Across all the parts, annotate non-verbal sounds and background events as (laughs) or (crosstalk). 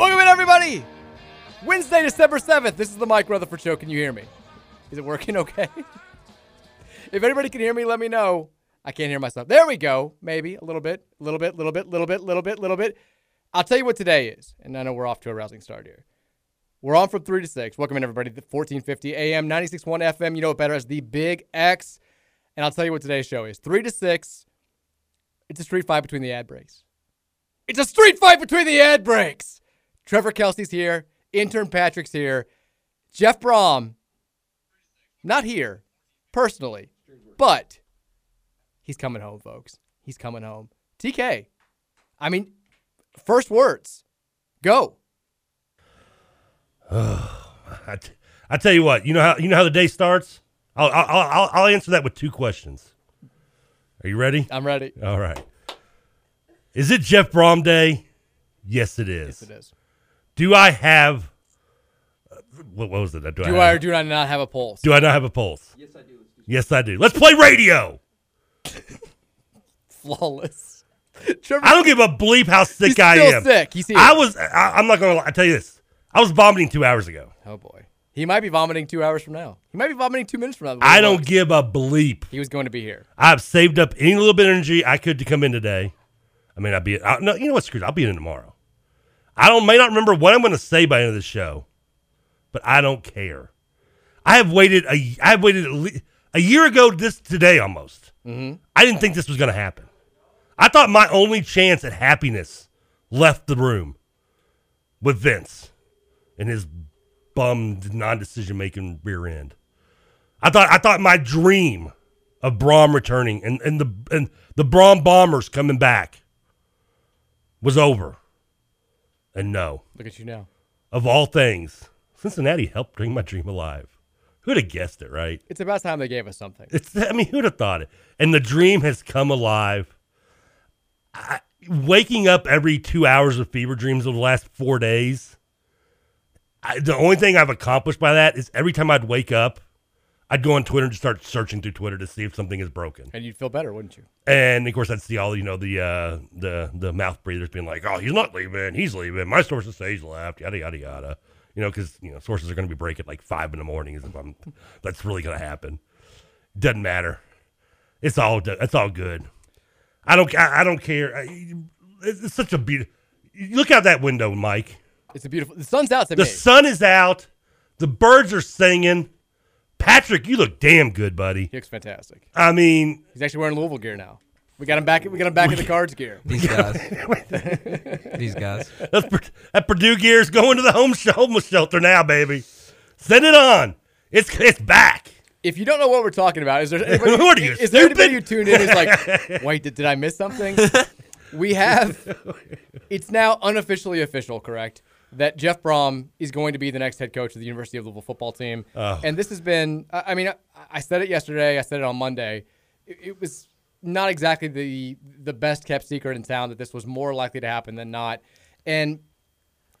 Welcome in, everybody. Wednesday, December 7th. This is the Mike Rutherford Show. Can you hear me? Is it working (laughs) okay? if anybody can hear me, let me know. I can't hear myself. There we go. Maybe a little bit, a little bit, a little bit, a little bit, a little bit, a little bit. I'll tell you what today is, and I know we're off to a rousing start here. We're on from 3 to 6. Welcome in, everybody, to 1450 AM, 96.1 FM. You know it better as the Big X. And I'll tell you what today's show is 3 to 6. It's a street fight between the ad breaks. It's a street fight between the ad breaks. Trevor Kelsey's here. Intern Patrick's here. Jeff Brohm, not here personally, but he's coming home, folks. He's coming home. TK, I mean, first words, go. Oh, (sighs) I, t- I tell you what, you know how you know how the day starts. I'll I'll I'll, I'll answer that with two questions. Are you ready? I'm ready. All right. Is it Jeff Brohm Day? Yes, it is. Yes, it is. Do I have uh, what, what was it? Do, Do I, I have, or do I not have a pulse? do I not have a pulse? Yes, I do. Yes, I do. Let's play radio. (laughs) Flawless. Trevor, (laughs) I don't give a bleep how sick He's I still am. sick. He's here. I was. I, I'm not gonna. lie. I tell you this. I was vomiting two hours ago. Oh boy, he might be vomiting two hours from now. He might be vomiting two minutes from now. I don't give a bleep. He was going to be here. I've saved up any little bit of energy I could to come in today. I mean, I'll be. I, no, you know what? Screw it. I'll be in tomorrow. I don't may not remember what I'm going to say by the end of the show, but I don't care. I have waited a. I have waited le- a year ago. This today almost. Mm-hmm. I didn't think this was going to happen. I thought my only chance at happiness left the room with Vince and his bummed non-decision making rear end. I thought I thought my dream of Brohm returning and, and the and the Brohm bombers coming back was over. And no. Look at you now. Of all things, Cincinnati helped bring my dream alive. Who'd have guessed it, right? It's about time they gave us something. It's I mean, who'd have thought it? And the dream has come alive. I, waking up every two hours with fever dreams over the last four days. I, the only thing I've accomplished by that is every time I'd wake up, I'd go on Twitter and just start searching through Twitter to see if something is broken. And you'd feel better, wouldn't you? And of course, I'd see all you know the uh, the the mouth breathers being like, "Oh, he's not leaving. He's leaving. My sources say he's left." Yada yada yada. You know, because you know sources are going to be breaking like five in the morning. If I'm, that's really going to happen. Doesn't matter. It's all it's all good. I don't I, I don't care. I- It's such a beautiful. Look out that window, Mike. It's a beautiful. The sun's out The sun is out. The birds are singing. Patrick, you look damn good, buddy. He looks fantastic. I mean, He's actually wearing Louisville gear now. We got him back. We got him back in the cards gear. These (laughs) guys. (laughs) These guys. That's, that Purdue gear is going to the home sh- homeless shelter now, baby. Send it on. It's it's back. If you don't know what we're talking about, is there (laughs) anybody, What are you, is there anybody who tuned in who's like, wait, did, did I miss something? we have. It's now unofficially official, correct? That Jeff Brohm is going to be the next head coach of the University of Louisville football team. Oh. And this has been. I I mean, I, I said it yesterday. I said it on Monday. It, it was not exactly the the best kept secret in town that this was more likely to happen than not. And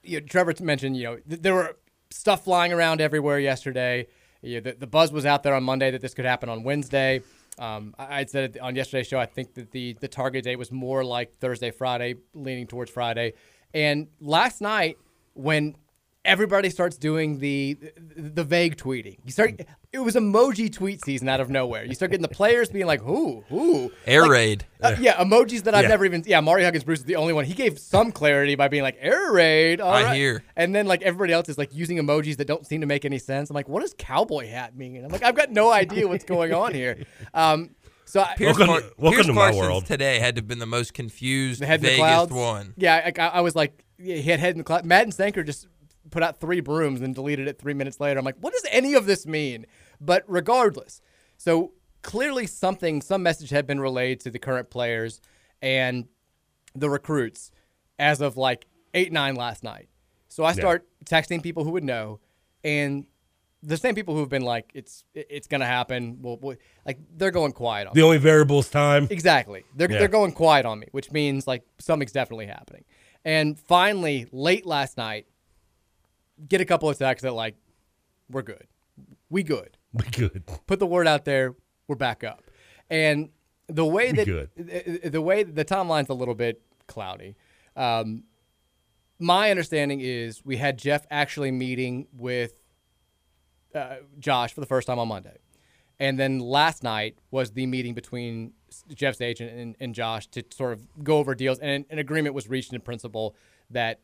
you know, Trevor mentioned, you know, th- there were stuff flying around everywhere yesterday. You know, the, the buzz was out there on Monday that this could happen on Wednesday. Um, I I'd said on yesterday's show. I think that the the target date was more like Thursday, Friday, leaning towards Friday. And last night, when everybody starts doing the the vague tweeting, you start. It was emoji tweet season out of nowhere. You start getting the players being like, "Who, who?" Air Like, raid. uh, yeah, emojis that I've Yeah. never even. Yeah, Mario Huggins Bruce is the only one. He gave some clarity by being like air raid. all I right." hear. And then like everybody else is like using emojis that don't seem to make any sense. I'm like, what does cowboy hat mean? And I'm like, I've got no idea what's going on here. Um, so I, Pierce, Welcome to- welcome Pierce to my Parsons world. today had to have been the most confused, the head in the vaguest one. Yeah, I, I was like, yeah, he had head in the cloud. Madden Sanker just put out three brooms and deleted it three minutes later. I'm like, what does any of this mean? But regardless, so clearly something, some message had been relayed to the current players and the recruits as of like eight nine last night. So I Yeah. start texting people who would know, and the same people who have been like, it's it's gonna happen. Well, well like they're going quiet on. The me. only variable is time. Exactly. They're Yeah. they're going quiet on me, which means like something's definitely happening. And finally, late last night, get a couple of texts that like, we're good, we good, (laughs) We good. put the word out there, we're back up. And the way that the- the way the timeline's a little bit cloudy. Um, my understanding is we had Jeff actually meeting with uh, Josh for the first time on Monday. And then last night was the meeting between Jeff's agent and, and Josh to sort of go over deals. And an agreement was reached in principle that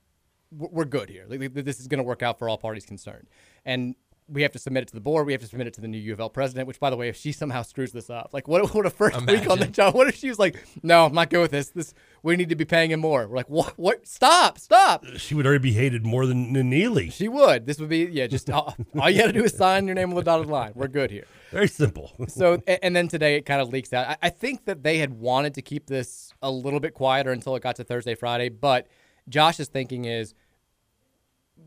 we're good here. This is going to work out for all parties concerned. And we have to submit it to the board. We have to submit it to the new U of L president, which, by the way, if she somehow screws this up, like what, what a first week on the job. What if she was like, no, I'm not good with this. This We need to be paying him more. We're like, what? What? Stop, stop. She would already be hated more than, Neeli. She would. This would be, yeah, just all, all you got to do is sign your name on the dotted line. We're good here. Very simple. So, and then today it kind of leaks out. I, I think that they had wanted to keep this a little bit quieter until it got to Thursday, Friday. But Josh's thinking is,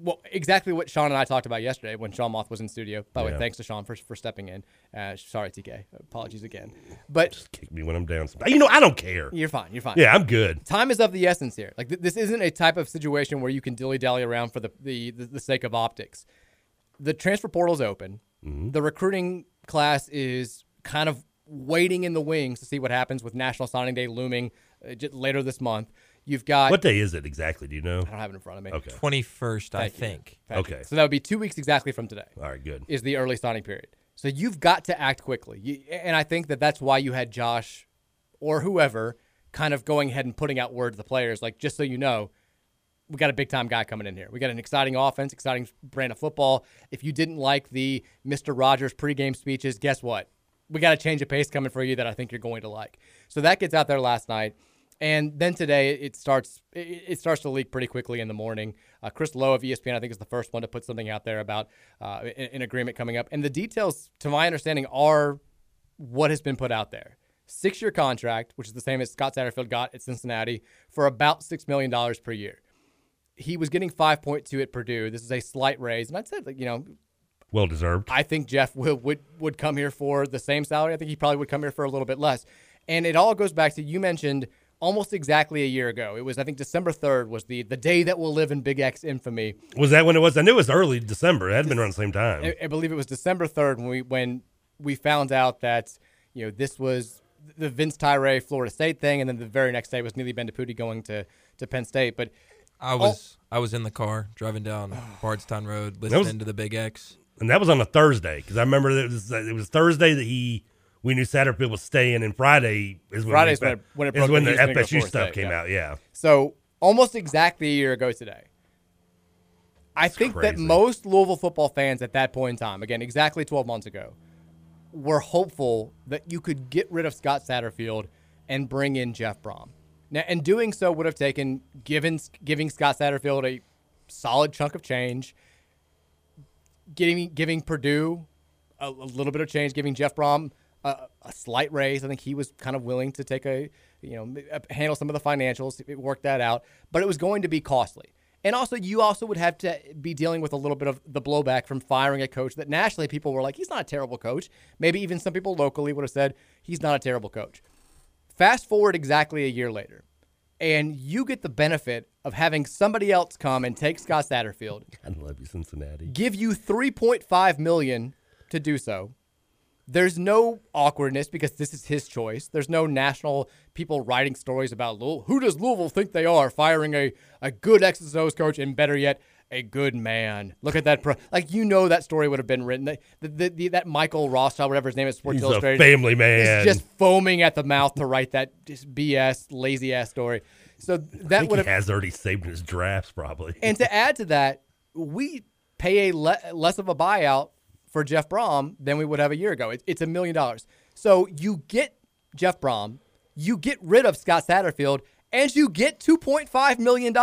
well, exactly what Sean and I talked about yesterday when Sean Moth was in studio. By the Yeah. way, thanks to Sean for, for stepping in. Uh, sorry, TK. Apologies again. But just Kick me when I'm down. You know, I don't care. you're fine. You're fine. Yeah, I'm good. Time is of the essence here. Like th- this isn't a type of situation where you can dilly dally around for the, the, the, the sake of optics. The transfer portal is open. The recruiting class is kind of waiting in the wings to see what happens with National Signing Day looming uh, later this month. You've got What day is it exactly? Do you know? I don't have it in front of me. Okay. 21st, I you. think. Thank you. Okay. So that would be two weeks exactly from today. All right, good. Is the early signing period. So you've got to act quickly. You, and I think that that's why you had Josh or whoever kind of going ahead and putting out word to the players, like, just so you know, we got a big time guy coming in here. We got an exciting offense, exciting brand of football. If you didn't like the Mr. Rogers pregame speeches, guess what? We got a change of pace coming for you that I think you're going to like. So that gets out there last night. And then today it starts it starts to leak pretty quickly in the morning. Uh, Chris Low of ESPN, I think, is the first one to put something out there about uh, an, agreement coming up. And the details, to my understanding, are what has been put out there. Six year contract, which is the same as Scott Satterfield got at Cincinnati, for about $6 million per year. He was getting 5.2 at Purdue. This is a slight raise. And I said, like, you know, Well deserved. I think Jeff will, would would come here for the same salary. I think he probably would come here for a little bit less. And it all goes back to you mentioned almost exactly a year ago. It was I think December third was the the day that will live in Big X infamy. Was that when it was? I knew it was early December. It had been around the same time. I, I believe it was December third when we when we found out that you know this was the Vince Tyra Florida State thing, and then the very next day was Neeli Bendapudi going to to Penn State. But I was I was in the car driving down (sighs) Bardstown Road, was- listening to the Big X. and that was on a Thursday because I remember that it was it was Thursday that he we knew Satterfield was staying, and Friday is when Friday's the, when it- when it is when that the he was gonna go FSU stuff came yeah. out. Yeah, So almost exactly a year ago today. I think that most Louisville football fans at that point in time, again, exactly 12 months ago, were hopeful that you could get rid of Scott Satterfield and bring in Jeff Brohm. Now, and doing so would have taken given giving Scott Satterfield a solid chunk of change, giving giving Purdue a, a little bit of change, giving Jeff Brohm a, a slight raise. I think he was kind of willing to take a, you know, handle some of the financials. It worked that out, but it was going to be costly. And also, you also would have to be dealing with a little bit of the blowback from firing a coach that nationally people were like, he's not a terrible coach. Maybe even some people locally would have said, he's not a terrible coach. Fast forward exactly a year later, and you get the benefit of having somebody else come and take Scott Satterfield, (laughs) I love you, Cincinnati. give you 3.5 million to do so. There's no awkwardness because this is his choice. There's no national people writing stories about Louisville. Who does Louisville think they are? Firing a, a good X's and O's coach and better yet, a good man. Look at that. Pro- like, you know, that story would have been written. The, the, the, that Michael Rothschild, whatever his name is, Sports He's a Illustrated. family man. Is just foaming at the mouth to write that just BS, lazy ass story. So that would he have. has already saved his drafts, probably. And to add to that, we pay a le- less of a buyout for Jeff Brohm than we would have a year ago. It, it's a million dollars. So you get Jeff Brohm, you get rid of Scott Satterfield, and you get $2.5 million.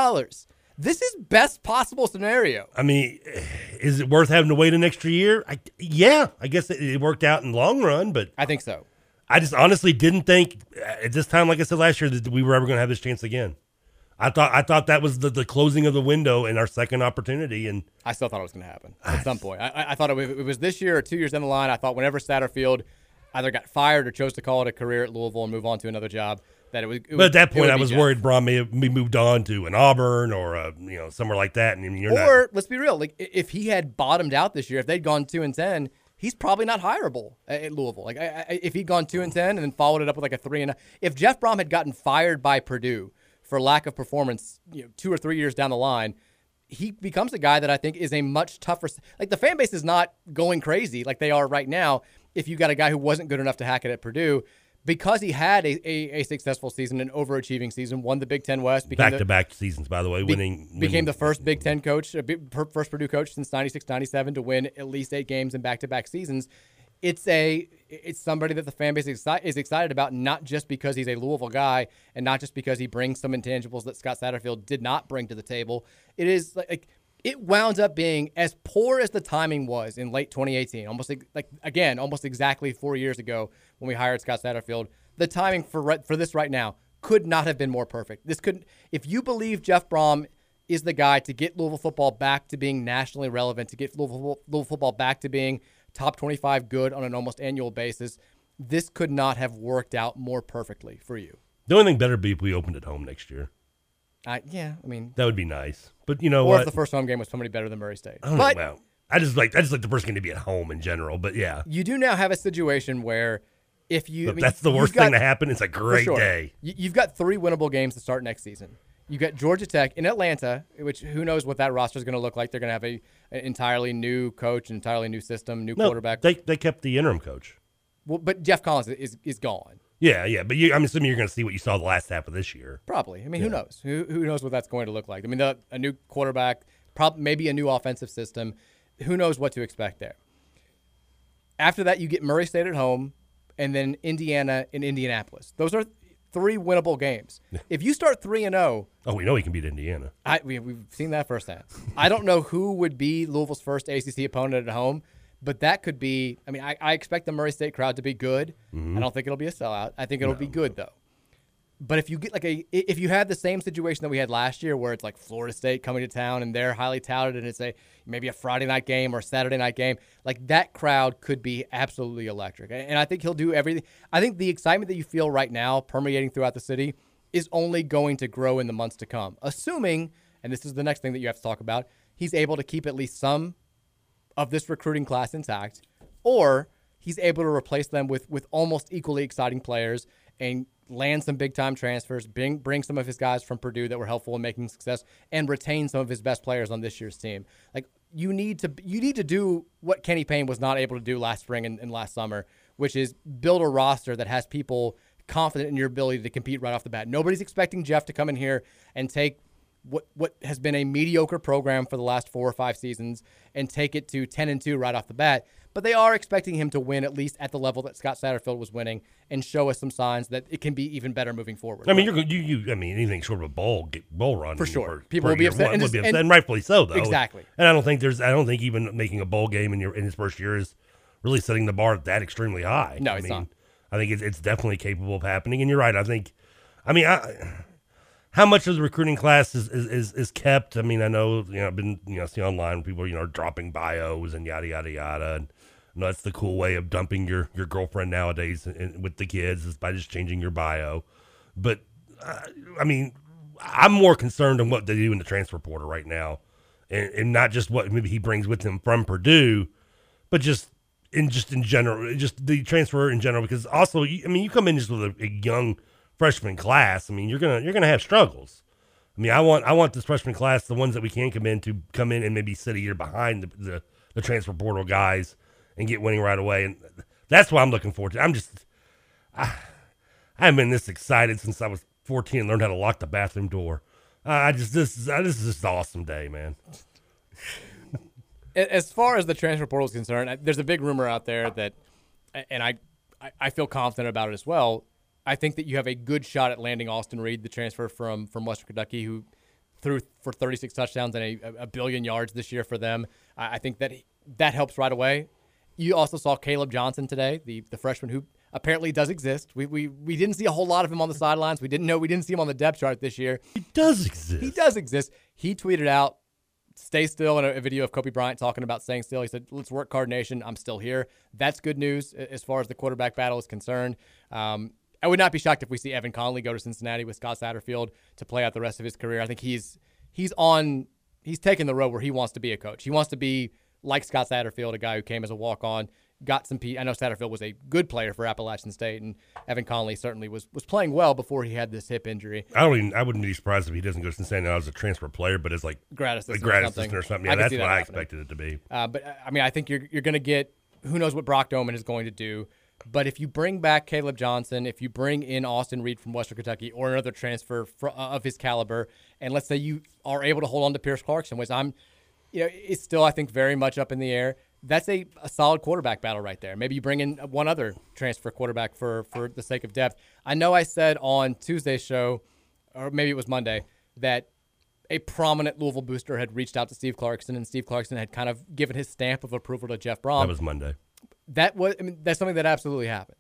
This is best possible scenario. I mean, is it worth having to wait an extra year? I, yeah, I guess it, it worked out in the long run, but I think so. I just honestly didn't think uh, at this time, like I said last year, that we were ever going to have this chance again. I thought I thought that was the, the closing of the window and our second opportunity, and I still thought it was going to happen at ah, some point. I, I- thought it was, it was this year or two years down the line. I thought whenever Satterfield either got fired or chose to call it a career at Louisville and move on to another job, that it was. It but would- at that point, I was Jeff. worried Brohm may have be moved on to an Auburn or a you know somewhere like that, and you're not. Or let's be real, like if he had bottomed out this year, if they'd gone two and ten, he's probably not hireable at at Louisville. Like I, I, if he'd gone two and ten and then followed it up with like a three and a, if Jeff Brohm had gotten fired by Purdue for lack of performance, you know, two or three years down the line. He becomes a guy that I think is a much tougher. Like the fan base is not going crazy like they are right now. If you got a guy who wasn't good enough to hack it at Purdue, because he had a, a, a successful season, an overachieving season, won the Big Ten West, became Back to back seasons, by the way, be- winning became winning- the first Big Ten coach, first Purdue coach since 96 97 to win at least eight games in back to back seasons. It's a it's somebody that the fan base is excited about, not just because he's a Louisville guy and not just because he brings some intangibles that Scott Satterfield did not bring to the table. It is like, it wound up being as poor as the timing was in late 2018, almost like, again, almost exactly four years ago when we hired Scott Satterfield. The timing for for this right now could not have been more perfect. This could, if you believe Jeff Brohm is the guy to get Louisville football back to being nationally relevant, to get Louisville, Louisville football back to being top 25 good on an almost annual basis, this could not have worked out more perfectly for you. The only thing better be if we opened at home next year. I, yeah, I mean, That would be nice. But you know or what? if the first home game was somebody better than Murray State. I don't But know. I just like I just like the first game to be at home in general. But yeah, you do now have a situation where if you, I mean, that's the worst got- thing to happen, it's a great sure. day. You've got three winnable games to start next season. You got Georgia Tech in Atlanta, which who knows what that roster is going to look like. They're going to have a an entirely new coach, an entirely new system, new No, quarterback. They they kept the interim coach. Well, but Geoff Collins is is gone. Yeah, yeah. But you, I'm assuming you're going to see what you saw the last half of this year. Probably. I mean, who knows? Who, who knows what that's going to look like? I mean, the, a new quarterback, prob- maybe a new offensive system. Who knows what to expect there? After that, you get Murray State at home, and then Indiana and Indianapolis. Those are three winnable games. (laughs) If you start three and zero, Oh, we know he can beat Indiana. I we, we've seen that firsthand. I don't know who would be Louisville's first ACC opponent at home, but that could be. I mean, I, I expect the Murray State crowd to be good. Mhm. I don't think it'll be a sellout. I think it'll be good though. But if you get like a if you had the same situation that we had last year, where it's like Florida State coming to town and they're highly touted, and it's a maybe a Friday night game or Saturday night game, like that crowd could be absolutely electric. And I think he'll do everything. I think the excitement that you feel right now permeating throughout the city is only going to grow in the months to come, assuming, and this is the next thing that you have to talk about, he's able to keep at least some of this recruiting class intact, or he's able to replace them with with almost equally exciting players and land some big time transfers, bring bring some of his guys from Purdue that were helpful in making success, and retain some of his best players on this year's team. Like you need to you need to do what Kenny Payne was not able to do last spring and, and last summer, which is build a roster that has people confident in your ability to compete right off the bat. Nobody's expecting Jeff to come in here and take what what has been a mediocre program for the last four or five seasons and take it to 10 and 2 right off the bat but they are expecting him to win at least at the level that Scott Satterfield was winning and show us some signs that it can be even better moving forward. I mean, you're you you. I mean, anything short of a bowl get- bowl run For sure. People for will be upset, one and just- be upset, and rightfully so, though. Exactly. And I don't think there's. I don't think even making a bowl game in your in his first year is really setting the bar that extremely high. No, I it's mean, not. I think it's, it's definitely capable of happening. And you're right. I think. I mean, I, how much of the recruiting class is, is, is, is kept? I mean, I know you know I've been you know see online people you know dropping bios and yada yada yada. And, know, that's the cool way of dumping your, your girlfriend nowadays in, in- with the kids is by just changing your bio. But uh, I mean, I'm more concerned on what they do in the transfer portal right now, and, and not just what maybe he brings with him from Purdue, but just in just in general, just the transfer in general. Because also, I mean, you come in just with a, a young freshman class. I mean, you're gonna you're gonna have struggles. I mean, I want I want this freshman class, the ones that we can come in to come in and maybe sit a year behind the the, the transfer portal guys and get winning right away, and that's what I'm looking forward to. I'm just I, I haven't been this excited since I was 14 and learned how to lock the bathroom door. Uh, I just this is this is just an awesome day, man. As far as the transfer portal is concerned, I- there's a big rumor out there that, and I, I- feel confident about it as well. I think that you have a good shot at landing Austin Reed, the transfer from from Western Kentucky, who threw for 36 touchdowns and a, a billion yards this year for them. I, I think that that helps right away. You also saw Caleb Johnson today, the the freshman who apparently does exist. We, we we didn't see a whole lot of him on the sidelines. We didn't know we didn't see him on the depth chart this year. He does exist. He does exist. He tweeted out, "Stay still," in a, a video of Kobe Bryant talking about staying still. He said, "Let's work, Card Nation. I'm still here." That's good news as far as the quarterback battle is concerned. Um, I would not be shocked if we see Evan Conley go to Cincinnati with Scott Satterfield to play out the rest of his career. I think he's he's on he's taking the road where he wants to be a coach. He wants to be like Scott Satterfield, a guy who came as a walk on, got some. P- I know Satterfield was a good player for Appalachian State, and Evan Conley certainly was was playing well before he had this hip injury. I don't even. I wouldn't be surprised if he doesn't go to Cincinnati as a transfer player, but as like Grad a assistant grad or something. assistant or something. Yeah, that's see what that I expected it to be. Uh, but uh, I mean, I think you're you're going to get who knows what Brock Domann is going to do. But if you bring back Caleb Johnson, if you bring in Austin Reed from Western Kentucky or another transfer fr- uh, of his caliber, and let's say you are able to hold on to Pierce Clarkson, which I'm, you know, it's still I think very much up in the air. That's a, a solid quarterback battle right there. Maybe you bring in one other transfer quarterback for for the sake of depth. I know I said on Tuesday's show, or maybe it was Monday, that a prominent Louisville booster had reached out to Steve Clarkson, and Steve Clarkson had kind of given his stamp of approval to Jeff Brohm. that was Monday. That was, I mean, that's something that absolutely happened.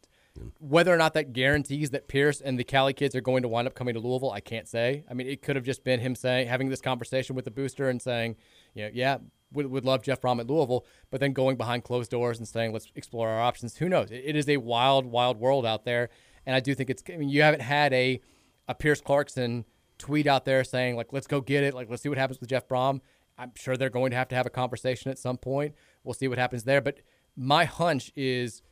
Whether or not that guarantees that Pierce and the Cali kids are going to wind up coming to Louisville, I can't say. I mean, it could have just been him saying, having this conversation with the booster and saying, you know, yeah, would, would love Jeff Brohm at Louisville, but then going behind closed doors and saying, let's explore our options. Who knows? It, it is a wild, wild world out there, and I do think it's. I mean, you haven't had a a Pierce Clarkson tweet out there saying like, let's go get it, like let's see what happens with Jeff Brohm. I'm sure they're going to have to have a conversation at some point. We'll see what happens there, but my hunch is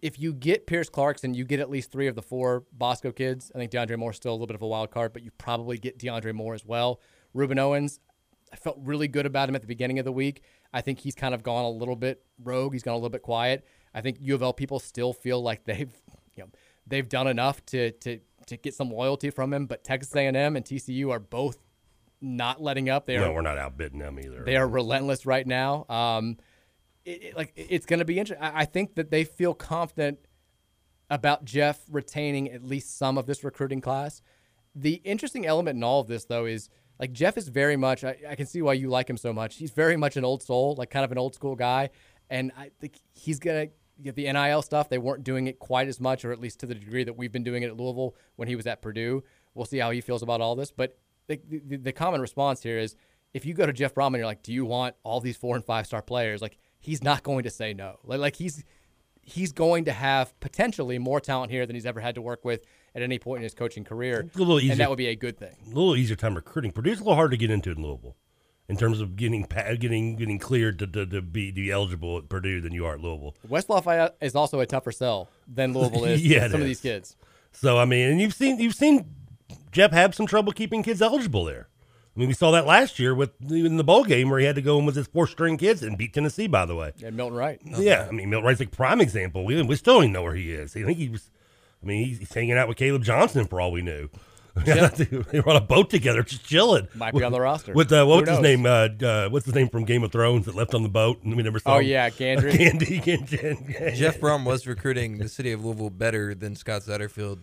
if you get Pierce Clarkson, you get at least three of the four Bosco kids. I think DeAndre Moore's still a little bit of a wild card, but you probably get DeAndre Moore as well. Ruben Owens, I felt really good about him at the beginning of the week. I think he's kind of gone a little bit rogue. He's gone a little bit quiet. I think U of L people still feel like they've, you know, they've done enough to to to get some loyalty from him. But Texas A&M and TCU are both not letting up. They are no, we're not outbidding them either. they are relentless right now. Um, it, it- like it's going to be interesting. I I think that they feel confident about Jeff retaining at least some of this recruiting class. The interesting element in all of this, though, is like Jeff is very much. I, I can see why you like him so much. He's very much an old soul, like kind of an old school guy, and I think he's gonna get the NIL stuff. They weren't doing it quite as much, or at least to the degree that we've been doing it at Louisville when he was at Purdue. We'll see how he feels about all this, but the, the, the common response here is if you go to Jeff Brohm and you're like, do you want all these four and five star players? Like he's not going to say no. Like, like he's he's going to have potentially more talent here than he's ever had to work with at any point in his coaching career, a little easier. and that would be a good thing. a little easier time recruiting. Purdue's a little hard to get into in Louisville, in terms of getting getting getting cleared to, to, to be to be eligible at Purdue than you are at Louisville. West Lafayette is also a tougher sell than Louisville (laughs) is. Yeah, some of these kids. So I mean, and you've seen you've seen Jeff have some trouble keeping kids eligible there. I mean, we saw that last year with in the bowl game where he had to go in with his four string kids and beat Tennessee. By the way, And Milton Wright. yeah, I mean, Milton Wright's a prime example. We we still don't even know where he is. I think he was. I mean, he's, he's hanging out with Caleb Johnson for all we knew. (laughs) Yeah. they were on a boat together, just chilling. Might be on the roster. With uh, Who what's his name? Uh, uh, what's his name from Game of Thrones that left on the boat and we never saw. Oh, him? yeah, Gendry. (laughs) Candy, Candy. Jeff Brohm was recruiting the city of Louisville better than Scott Satterfield.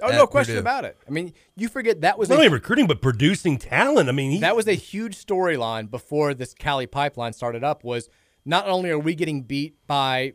Oh, no question Purdue. about it. I mean, you forget that was Not a only recruiting but producing talent. I mean, he, that was a huge storyline before this Cali pipeline started up. Was not only are we getting beat by,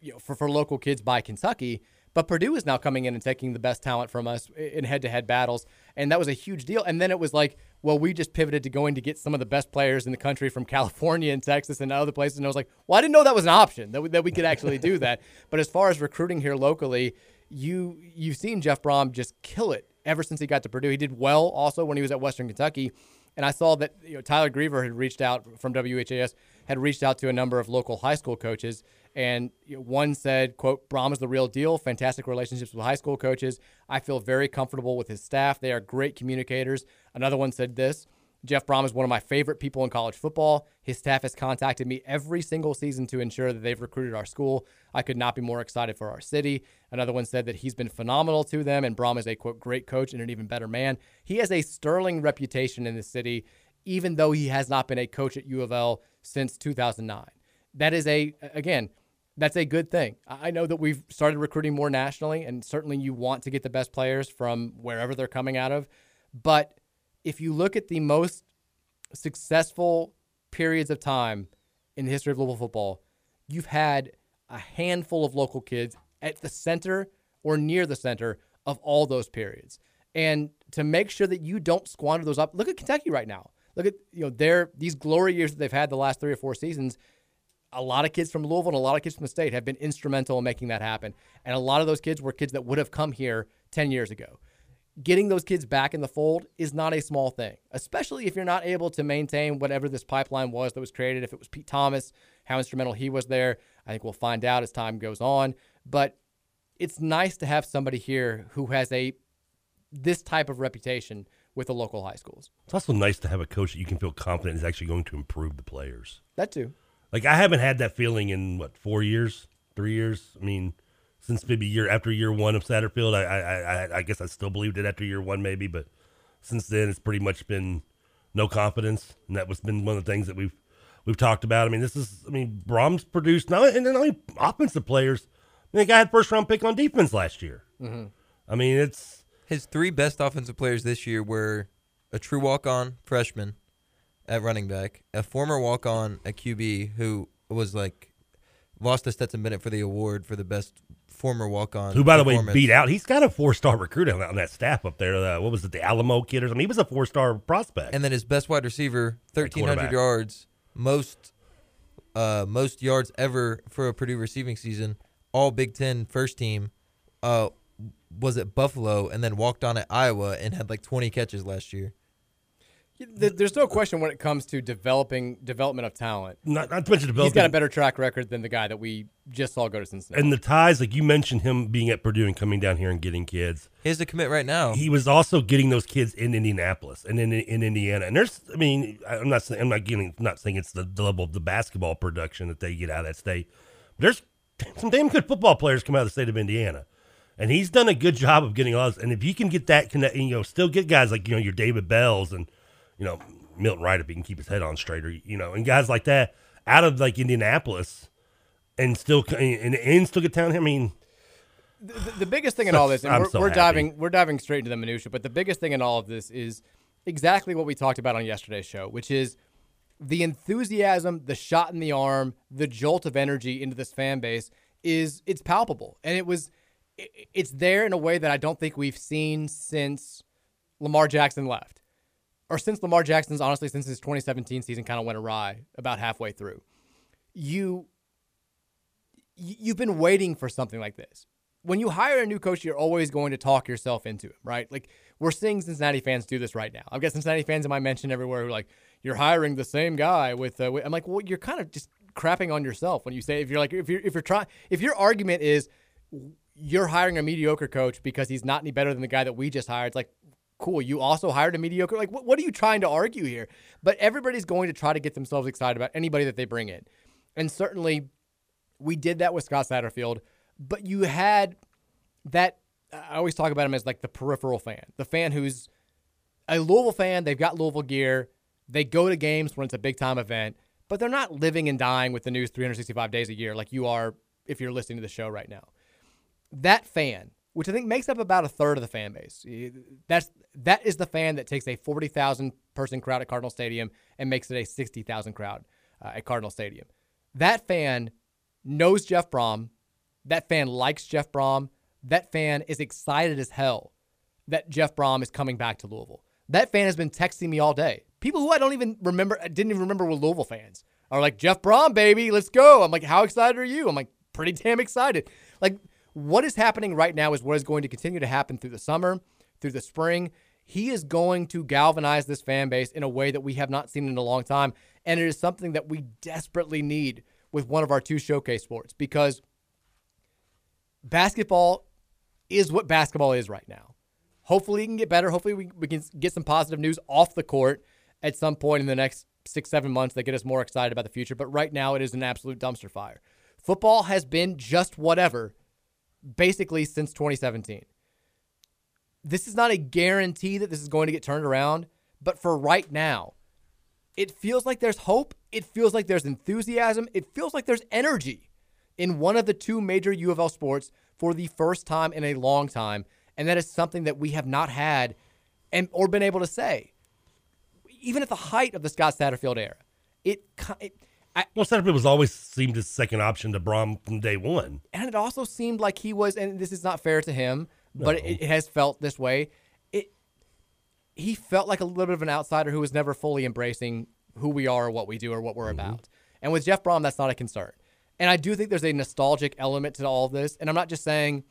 you know, for for local kids by Kentucky, but Purdue is now coming in and taking the best talent from us in head-to-head battles, and that was a huge deal. And then it was like, well, we just pivoted to going to get some of the best players in the country from (laughs) California and Texas and other places. And I was like, well, I didn't know that was an option that we, that we could actually do that. (laughs) But as far as recruiting here locally, you you've seen Jeff Brohm just kill it ever since he got to Purdue. He did well also when he was at Western Kentucky. And I saw that you know Tyler Greever had reached out from WHAS had reached out to a number of local high school coaches And one said, quote, Brohm is the real deal, fantastic relationships with high school coaches. I feel very comfortable with his staff. They are great communicators. Another one said this Jeff Brohm is one of my favorite people in college football. His staff has contacted me every single season to ensure that they've recruited our school. I could not be more excited for our city. Another one said that he's been phenomenal to them, and Brohm is a quote great coach and an even better man. He has a sterling reputation in the city, even though he has not been a coach at U of L since 2009. That is a again, that's a good thing. I know that we've started recruiting more nationally, and certainly you want to get the best players from wherever they're coming out of, but if you look at the most successful periods of time in the history of Louisville football, you've had a handful of local kids at the center or near the center of all those periods. And to make sure that you don't squander those up, look at Kentucky right now. Look at you know their these glory years that they've had the last three or four seasons. A lot of kids from Louisville and a lot of kids from the state have been instrumental in making that happen. And a lot of those kids were kids that would have come here 10 years ago getting those kids back in the fold is not a small thing, especially if you're not able to maintain whatever this pipeline was that was created. If it was Pete Thomas, how instrumental he was there, I think we'll find out as time goes on. But it's nice to have somebody here who has a this type of reputation with the local high schools. It's also nice to have a coach that you can feel confident is actually going to improve the players. That too. Like I haven't had that feeling in what four years, three years. I mean, since maybe year after year one of Satterfield. I, I I I guess I still believed it after year one, maybe, but since then it's pretty much been no confidence, and that was been one of the things that we've we've talked about. I mean, this is I mean, Brohm's produced not and not only offensive players. I mean, the guy had first round pick on defense last year. Mm-hmm. I mean, it's his three best offensive players this year were a true walk on freshman at running back, a former walk on at QB who was like lost to Stetson Bennett for the award for the best former walk on. Who, by the way, beat out. He's got a four star recruit on, on, that staff up there. Uh, what was it, the Alaimo kid or something? He was a four star prospect. And then his best wide receiver, thirteen hundred yards, most uh, most yards ever for a Purdue receiving season, all Big Ten first team. Uh, was at Buffalo and then walked on at Iowa and had like twenty catches last year. There's no question when it comes to developing development of talent. Not, not to mention developing. He's got a better track record than the guy that we just saw go to Cincinnati. And the ties, like you mentioned, him being at Purdue and coming down here and getting kids. He's a commit right now. He was also getting those kids in Indianapolis and in in Indiana. And there's, I mean, I'm not saying I'm not getting, not saying it's the, the level of the basketball production that they get out of that state. But there's some damn good football players come out of the state of Indiana. And he's done a good job of getting all this. And if you can get that connect, you know, still get guys like, you know, your David Bells and, you know, Milton Wright if he can keep his head on straight, or you know, and guys like that out of like Indianapolis, and still and, and still get down. I mean, the, the biggest thing in all this, and we're, so we're diving we're diving straight into the minutia, but the biggest thing in all of this is exactly what we talked about on yesterday's show, which is the enthusiasm, the shot in the arm, the jolt of energy into this fan base is it's palpable, and it was it's there in a way that I don't think we've seen since Lamar Jackson left or since Lamar Jackson's honestly since his 2017 season kind of went awry about halfway through. You you've been waiting for something like this. When you hire a new coach, you're always going to talk yourself into it, right? Like we're seeing Cincinnati fans do this right now. I've got Cincinnati fans in my mention everywhere who are like, "You're hiring the same guy with." Uh, I'm like, well, you're kind of just crapping on yourself when you say if you're like if you're if you're trying if your argument is you're hiring a mediocre coach because he's not any better than the guy that we just hired. It's like, cool. You also hired a mediocre. Like, what, what are you trying to argue here? But everybody's going to try to get themselves excited about anybody that they bring in. And certainly we did that with Scott Satterfield, but you had that. I always talk about him as like the peripheral fan, the fan who's a Louisville fan. They've got Louisville gear. They go to games when it's a big time event, but they're not living and dying with the news 365 days a year like you are if you're listening to the show right now. That fan which I think makes up about a third of the fan base. That's that is the fan that takes a forty thousand person crowd at Cardinal Stadium and makes it a sixty thousand crowd uh, at Cardinal Stadium. That fan knows Jeff Brohm. That fan likes Jeff Brohm. That fan is excited as hell that Jeff Brohm is coming back to Louisville. That fan has been texting me all day. People who I don't even remember, didn't even remember were Louisville fans are like, Jeff Brohm, baby, let's go. I'm like, how excited are you? I'm like, pretty damn excited. Like, what is happening right now is what is going to continue to happen through the summer, through the spring. He is going to galvanize this fan base in a way that we have not seen in a long time. And it is something that we desperately need with one of our two showcase sports because basketball is what basketball is right now. Hopefully, it can get better. Hopefully, we, we can get some positive news off the court at some point in the next six, seven months that get us more excited about the future. But right now, it is an absolute dumpster fire. Football has been just whatever basically since 2017. This is not a guarantee that this is going to get turned around, but for right now, it feels like there's hope. It feels like there's enthusiasm. It feels like there's energy in one of the two major U of L sports for the first time in a long time. And that is something that we have not had and or been able to say. Even at the height of the Scott Satterfield era. It, it I, well, Satterfield was always seemed his second option to Brohm from day one. And it also seemed like he was, and this is not fair to him, no. but it, it has felt this way. It he felt like a little bit of an outsider who was never fully embracing who we are or what we do or what we're mm-hmm. about. And with Jeff Brohm, that's not a concern. And I do think there's a nostalgic element to all of this. And I'm not just saying,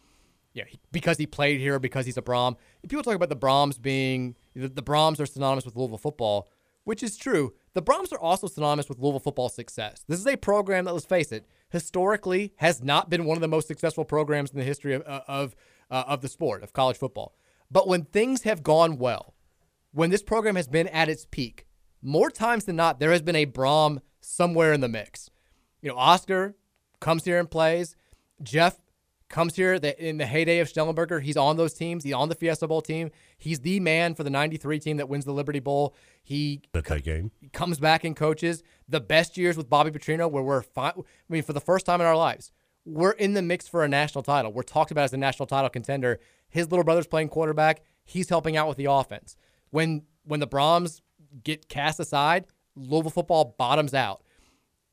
yeah, because he played here, because he's a Brohm. People talk about the Brohms being the, the Brohms are synonymous with Louisville football, which is true. The Brohms are also synonymous with Louisville football success. This is a program that, let's face it, historically has not been one of the most successful programs in the history of uh, of uh, of the sport of college football. But when things have gone well, when this program has been at its peak, more times than not, there has been a Brohm somewhere in the mix. You know, Oscar comes here and plays. Jeff comes here in the heyday of Schnellenberger. He's on those teams. He's on the Fiesta Bowl team. He's the man for the 93 team that wins the Liberty Bowl. He That's that game. comes back and coaches the best years with Bobby Petrino where we're fine. I mean, for the first time in our lives, we're in the mix for a national title. We're talked about as a national title contender. His little brother's playing quarterback. He's helping out with the offense. When when the Brohms get cast aside, Louisville football bottoms out.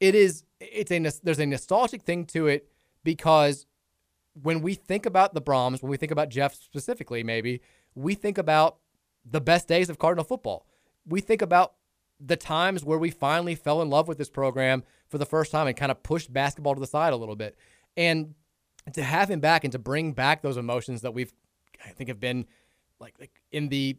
It is it's a there's a nostalgic thing to it because when we think about the Brohms, when we think about Jeff specifically, maybe we think about the best days of Cardinal football. We think about the times where we finally fell in love with this program for the first time and kind of pushed basketball to the side a little bit. And to have him back and to bring back those emotions that we've, I think, have been like, like in the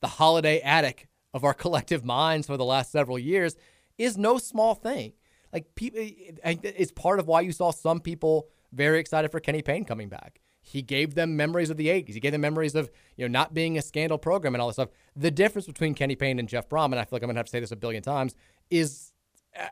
the holiday attic of our (laughs) collective minds for the last several years is no small thing. Like people, it's part of why you saw some people very excited for Kenny Payne coming back. He gave them memories of the 80s. He gave them memories of, you know, not being a scandal program and all this stuff. The difference between Kenny Payne and Jeff Brohm, and I feel like I'm going to have to say this a billion times, is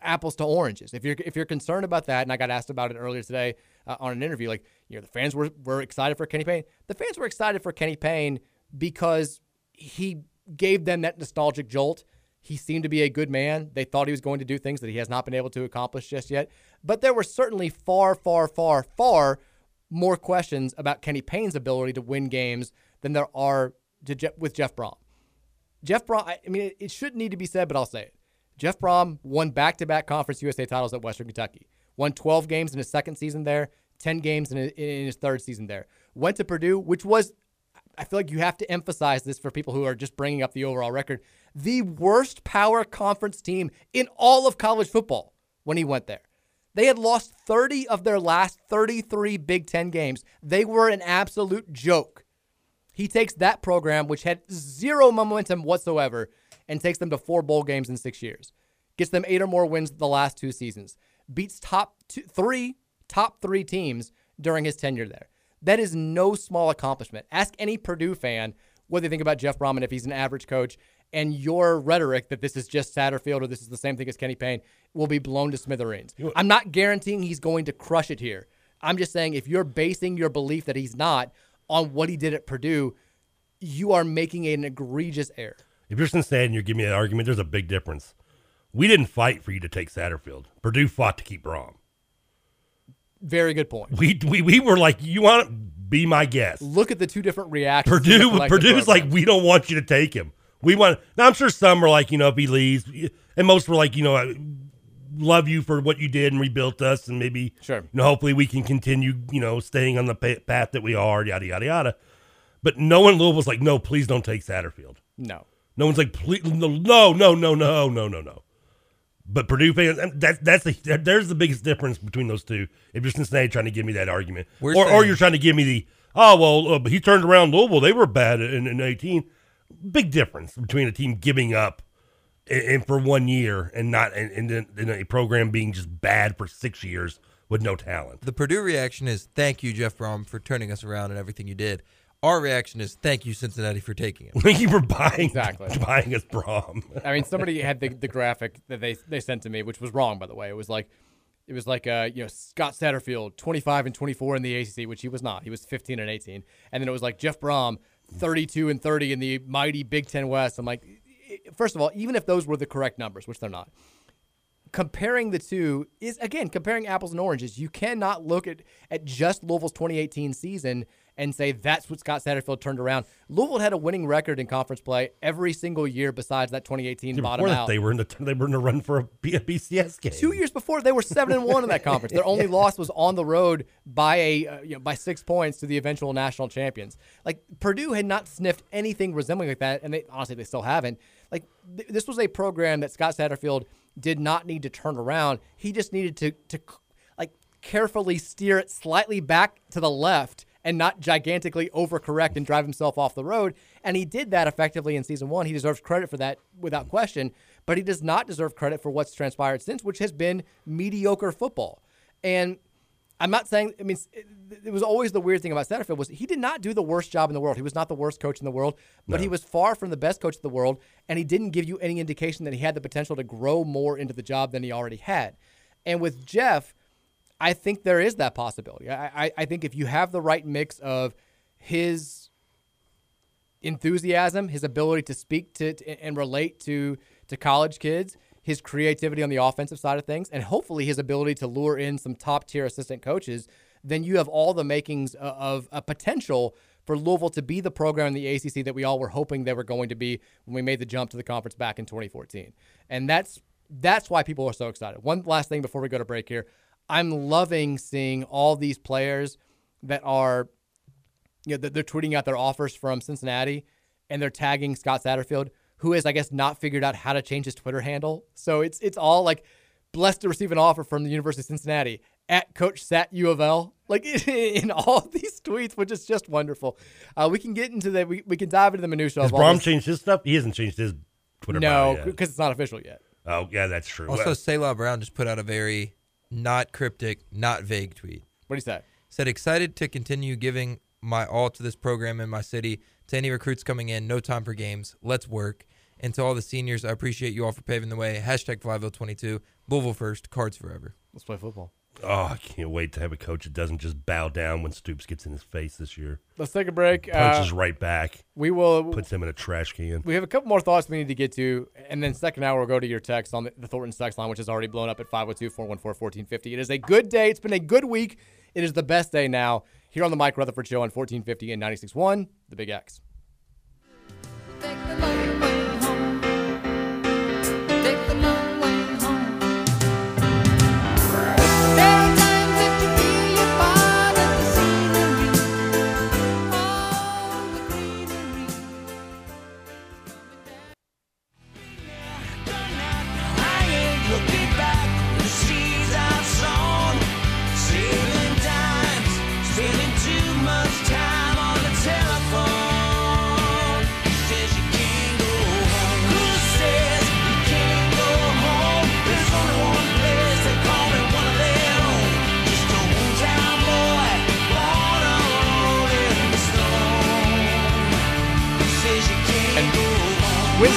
apples to oranges. If you're if you're concerned about that, and I got asked about it earlier today uh, on an interview, like you know, the fans were were excited for Kenny Payne. The fans were excited for Kenny Payne because he gave them that nostalgic jolt. He seemed to be a good man. They thought he was going to do things that he has not been able to accomplish just yet. But there were certainly far, far, far, far more questions about Kenny Payne's ability to win games than there are Je- with Jeff Brohm. Jeff Brohm, I mean, it, it shouldn't need to be said, but I'll say it. Jeff Brohm won back to back Conference USA titles at Western Kentucky, won 12 games in his second season there, 10 games in, in his third season there. Went to Purdue, which was, I feel like you have to emphasize this for people who are just bringing up the overall record, the worst power conference team in all of college football when he went there. They had lost 30 of their last 33 Big Ten games. They were an absolute joke. He takes that program, which had zero momentum whatsoever, and takes them to four bowl games in six years. Gets them eight or more wins the last two seasons. Beats top two, three, top three teams during his tenure there. That is no small accomplishment. Ask any Purdue fan what they think about Jeff Brohm if he's an average coach, and your rhetoric that this is just Satterfield or this is the same thing as Kenny Payne will be blown to smithereens. I'm not guaranteeing he's going to crush it here. I'm just saying if you're basing your belief that he's not on what he did at Purdue, you are making an egregious error. If you're Cincinnati and you're giving me that argument, there's a big difference. We didn't fight for you to take Satterfield. Purdue fought to keep Brohm. Very good point. We we, we were like, you want to be my guest. Look at the two different reactions. Purdue Purdue's like, we don't want you to take him. We want. Now I'm sure some were like, you know, if he leaves, and most were like, you know, I love you for what you did and rebuilt us, and maybe, sure, you know, hopefully we can continue, you know, staying on the path that we are, yada yada yada. But no one in Louisville was like, no, please don't take Satterfield. No, no one's like, please, no, no, no, no, no, no, no, no. But Purdue fans, that's that's the there's the biggest difference between those two. If you're Cincinnati trying to give me that argument, or or you're trying to give me the oh well, uh, he turned around Louisville, they were bad in, in 18 big difference between a team giving up and, and for one year, and not and, and then and a program being just bad for six years with no talent. The Purdue reaction is thank you, Jeff Brohm, for turning us around and everything you did. Our reaction is thank you, Cincinnati, for taking it. Thank you for buying Exactly. (laughs) buying us Brohm. I mean, somebody had the, the graphic that they they sent to me, which was wrong, by the way. It was like, it was like, uh, you know, Scott Satterfield, 25 and 24 in the ACC, which he was not. He was 15 and 18. And then it was like Jeff Brohm, 32 and 30 in the mighty Big Ten West. I'm like, first of all, even if those were the correct numbers, which they're not, comparing the two is again comparing apples and oranges. You cannot look at at just Louisville's 2018 season and say that's what Scott Satterfield turned around. Louisville had a winning record in conference play every single year besides that 2018 bottom out. they were in the they were in the run for a B- a BCS game. Two years before, they were seven and one in that conference. Their only (laughs) loss was on the road by a uh, you know, by six points to the eventual national champions. Like Purdue had not sniffed anything resembling like that, and they honestly they still haven't. Like th- this was a program that Scott Satterfield did not need to turn around. He just needed to to like carefully steer it slightly back to the left and not gigantically overcorrect and drive himself off the road. And he did that effectively in season one. He deserves credit for that without question, but he does not deserve credit for what's transpired since, which has been mediocre football. And I'm not saying. I mean, it, was always the weird thing about Satterfield was he did not do the worst job in the world. He was not the worst coach in the world, but No. he was far from the best coach in the world, and he didn't give you any indication that he had the potential to grow more into the job than he already had. And with Jeff, I think there is that possibility. I, I, I think if you have the right mix of his enthusiasm, his ability to speak to, to- and relate to to college kids, his creativity on the offensive side of things, and hopefully his ability to lure in some top tier assistant coaches, then you have all the makings of, of a potential for Louisville to be the program in the ACC that we all were hoping they were going to be when we made the jump to the conference back in 2014. And that's that's why people are so excited. One last thing before we go to break here. I'm loving seeing all these players that are you know, they're- they're tweeting out their offers from Cincinnati and they're tagging Scott Satterfield, who has, I guess, not figured out how to change his Twitter handle. So it's it's all like blessed to receive an offer from the University of Cincinnati at Coach Sat U of L. Like (laughs) in all these tweets, which is just wonderful. Uh, we can get into the we, we can dive into the minutia Has of all Brohm this. changed his stuff? He hasn't changed his Twitter. No, because it's not official yet. Oh yeah, that's true. Also, Well, Selah Brown just put out a very not cryptic, not vague tweet. What is that? Said excited to continue giving my all to this program in my city. To any recruits coming in, no time for games. Let's work. And to all the seniors, I appreciate you all for paving the way. Hashtag 5022. Louisville first. Cards forever. Let's play football. Oh, I can't wait to have a coach that doesn't just bow down when Stoops gets in his face this year. Let's take a break. Punches Uh, right back. We will Puts him in a trash can. We have a couple more thoughts we need to get to, and then second hour we'll go to your text on the, the Thornton text line, which is already blown up at 502-414-1450. It is a good day. It's been a good week. It is the best day now here on the Mike Rutherford Show on 1450 and 96.1, The Big X.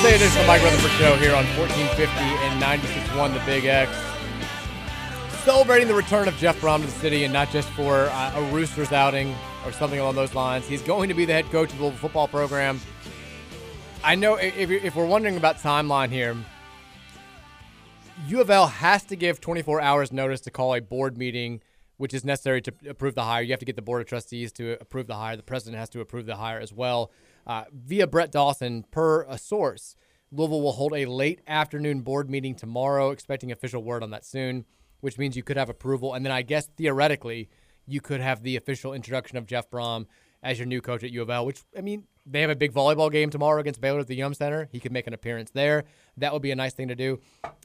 Wednesday edition of the Mike Rutherford Show here on 1450 and 96.1 The Big X. Celebrating the return of Jeff Brohm to the city, and not just for uh, a Roosters outing or something along those lines. He's going to be the head coach of the football program. I know if, if, if we're wondering about timeline here, U of L has to give 24 hours notice to call a board meeting, which is necessary to approve the hire. You have to get the board of trustees to approve the hire. The president has to approve the hire as well. Uh, via Brett Dawson, per a source, Louisville will hold a late afternoon board meeting tomorrow, expecting official word on that soon, which means you could have approval. And then I guess theoretically, you could have the official introduction of Jeff Brohm as your new coach at U of L, which, I mean, they have a big volleyball game tomorrow against Baylor at the Yum Center. He could make an appearance there. That would be a nice thing to do.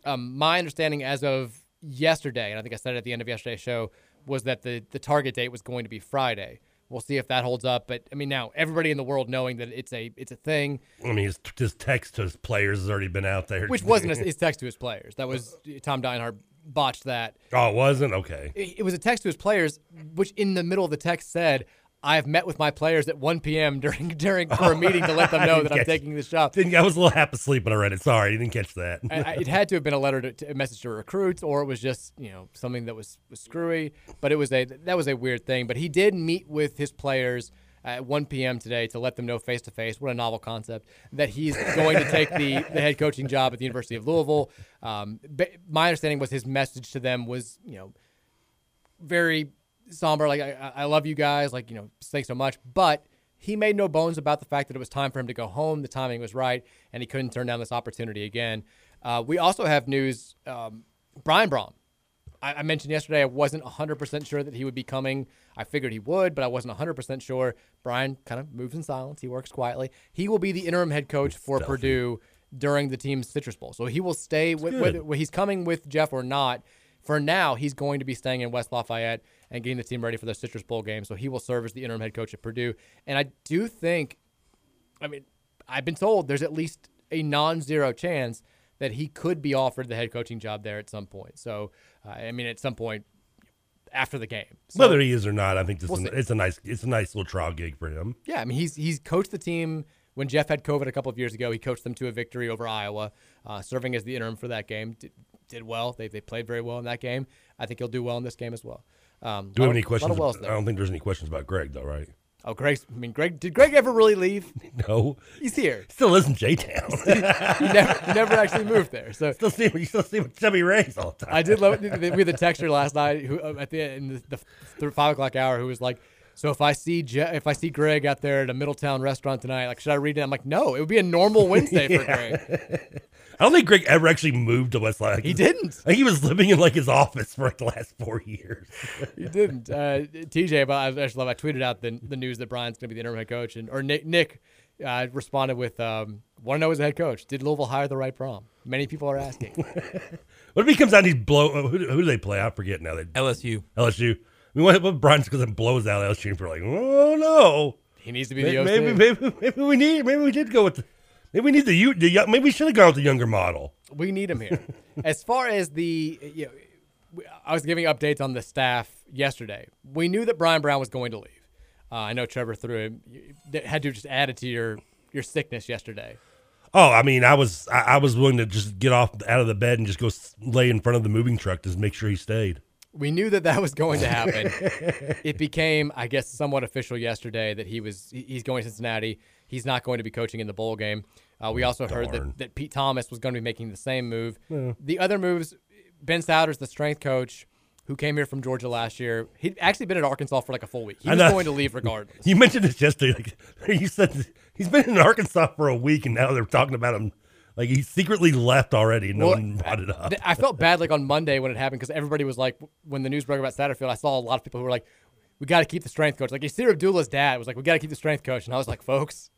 Um, my understanding as of yesterday, and I think I said it at the end of yesterday's show, was that the, the target date was going to be Friday. We'll see if that holds up. But I mean, now everybody in the world knowing that it's a it's a thing, I mean, his, his text to his players has already been out there. which wasn't (laughs) his, his text to his players. That was Tom Dienhart botched that. Oh, it wasn't? Okay. It, it was a text to his players, which in the middle of the text said. I've met with my players at 1 p.m. during (laughs) during for a meeting to let them (laughs) know that I'm taking this job. Didn't, I was a little half asleep when I read it. Sorry, I didn't catch that. I, I, it had to have been a letter to, to a message to recruits, or it was just you know something that was, was screwy. But it was a that was a weird thing. But he did meet with his players at 1 p.m. today to let them know face to face. What a novel concept that he's going to take the (laughs) the head coaching job at the University of Louisville. Um, my understanding was his message to them was you know very somber. Like I, I love you guys. Like you know, thanks so much. But he made no bones about the fact that it was time for him to go home. The timing was right, and he couldn't turn down this opportunity again. Uh, we also have news. Um, Brian Brohm. I, I mentioned yesterday I wasn't 100% sure that he would be coming. I figured he would, but I wasn't 100% sure. Brian kind of moves in silence. He works quietly. He will be the interim head coach for Stealthy. Purdue during the team's Citrus Bowl. So he will stay with, whether he's coming with Jeff or not. For now, he's going to be staying in West Lafayette and getting the team ready for the Citrus Bowl game. So he will serve as the interim head coach at Purdue. And I do think, I mean, I've been told there's at least a non-zero chance that he could be offered the head coaching job there at some point. So, uh, I mean, at some point after the game. So, Whether he is or not, I think this We'll is, it's a nice it's a nice little trial gig for him. Yeah, I mean, he's he's coached the team when Jeff had COVID a couple of years ago. He coached them to a victory over Iowa, uh, serving as the interim for that game. Did, well. They, they played very well in that game. I think he'll do well in this game as well. Um, Do we have any questions? I don't think there's any questions about Greg though, right? Oh, Greg. I mean, Greg. Did Greg ever really leave? (laughs) No, He's here. still lives in J Town. (laughs) he never he never actually moved there. So still see you still see with Chubby Rays all the time. I did love. We had the texter last night who uh, at the in the, the th- five o'clock hour who was like, "So if I see Je- if I see Greg out there at a Middletown restaurant tonight, like should I read it?" I'm like, "No, it would be a normal Wednesday for (laughs) Greg." I don't think Greg ever actually moved to West Lafayette. He didn't. I think he was living in like his office for like the last four years. He didn't. Uh, TJ, but I just love. I tweeted out the, the news that Brian's going to be the interim head coach, and or Nick Nick uh, responded with, um, "Want to know as a head coach? Did Louisville hire the right Brohm?" Many people are asking. (laughs) What if he comes out and he's blow? uh, Who, do- who do they play? I forget now. They, LSU. LSU. I mean, what, what Brian's because it blows out LSU and we're like, oh no. He needs to be maybe, the OC. maybe, maybe, maybe we need. Maybe we did go with. The, maybe we need the you. The, young- maybe we should have gone with the younger model. We need him here. (laughs) as far as the, you know, I was giving updates on the staff yesterday. We knew that Brian Brown was going to leave. Uh, I know Trevor threw him. Had to just add it to your your sickness yesterday. Oh, I mean, I was I, I was willing to just get off out of the bed and just go lay in front of the moving truck to make sure he stayed. We knew that that was going to happen. (laughs) it became, I guess, somewhat official yesterday that he was he's going to Cincinnati. He's not going to be coaching in the bowl game. Uh, we also heard that, that Pete Thomas was going to be making the same move. Yeah. The other moves, Ben Sowders, the strength coach who came here from Georgia last year, he'd actually been at Arkansas for like a full week. He was going to leave regardless. (laughs) You mentioned this yesterday. Like, (laughs) you said he's been in Arkansas for a week, and now they're talking about him like he secretly left already. No Well, one brought it up. I felt bad like on Monday when it happened because everybody was like, when the news broke about Satterfield, I saw a lot of people who were like, we got to keep the strength coach. Like Yasir Abdullah's dad was like, we got to keep the strength coach. And I was like, folks,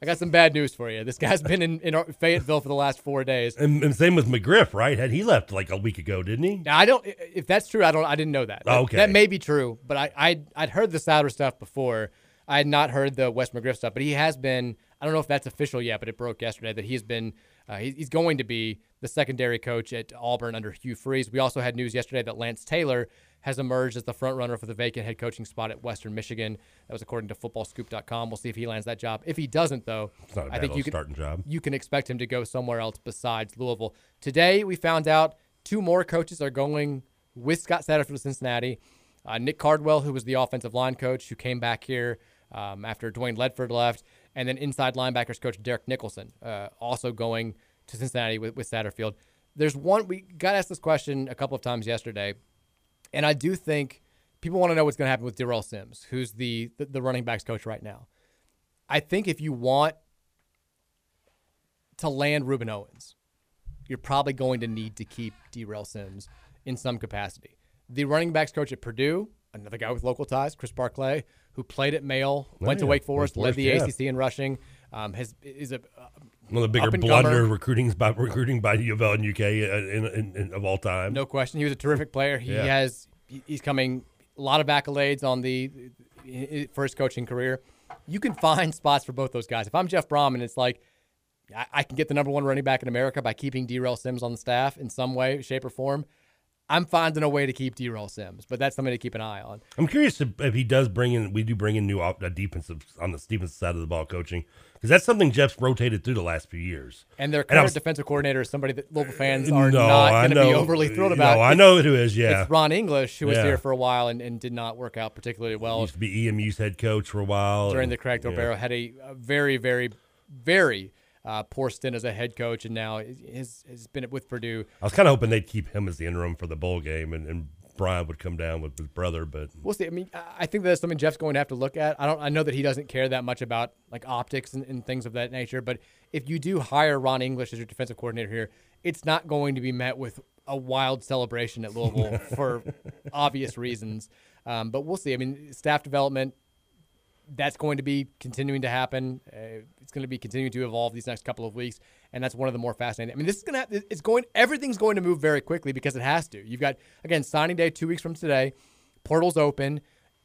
I got some bad news for you. This guy's been in, in Fayetteville for the last four days. And, and same with McGriff, right? Had he left like a week ago, didn't he? Now, I don't, if that's true, I don't, I didn't know that. Oh, okay. That may be true, but I, I, I'd heard the Souter stuff before. I had not heard the Wes McGriff stuff, but he has been, I don't know if that's official yet, but it broke yesterday that he's been, uh, he's going to be the secondary coach at Auburn under Hugh Freeze. We also had news yesterday that Lance Taylor has emerged as the front runner for the vacant head coaching spot at Western Michigan. That was according to footballscoop.com. We'll see if he lands that job. If he doesn't, though, It's not a I think you can, job. you can expect him to go somewhere else besides Louisville. Today, we found out two more coaches are going with Scott Satterfield to Cincinnati. Uh, Nick Cardwell, who was the offensive line coach, who came back here um, after Dwayne Ledford left, and then inside linebackers coach Derek Nicholson, uh, also going to Cincinnati with, with Satterfield. There's one we got asked this question a couple of times yesterday, and I do think people want to know what's going to happen with Darrell Sims, who's the, the the running backs coach right now. I think if you want to land Rueben Owens, you're probably going to need to keep Darrell Sims in some capacity. The running backs coach at Purdue, another guy with local ties, Chris Barclay, who played at Male, Oh, went to. Wake Forest, Wake led the yeah. ACC in rushing, um, has is a uh, One of the bigger blunder recruiting by recruiting by U of L and UK in, in, in, of all time. No question, he was a terrific player. He Yeah. has he's coming a lot of accolades on the i- i- for his coaching career, you can find spots for both those guys. If I'm Jeff Brohm and it's like, I, I can get the number one running back in America by keeping Darrell Sims on the staff in some way, shape, or form. I'm finding a way to keep Darrell Sims, but that's something to keep an eye on. I'm curious if, he does bring in, we do bring in new op- uh, defensive on the defensive side of the ball coaching because that's something Jeff's rotated through the last few years. And their current was- defensive coordinator is somebody that local fans are No, not going to be overly thrilled about. No. I know who is, yeah. It's Ron English, who was Yeah. here for a while and, and did not work out particularly well He used to be EMU's head coach for a while during and- the Craig yeah. Barbaro. Had a, a very, very, very uh, poor stint as a head coach, and now has, has been with Purdue. I was kind of hoping they'd keep him as the interim for the bowl game, and, and Brian would come down with his brother. But We'll see. I mean, I- think that's something Jeff's going to have to look at. I don't. I know that he doesn't care that much about like optics and, and things of that nature. But if you do hire Ron English as your defensive coordinator here, it's not going to be met with a wild celebration at Louisville (laughs) for obvious reasons. Um, but we'll see. I mean, staff development. That's going to be continuing to happen. Uh, it's going to be continuing to evolve these next couple of weeks, and that's one of the more fascinating. I mean, this is going to. It's going. Everything's going to move very quickly because it has to. You've got again signing day two weeks from today. Portal's open.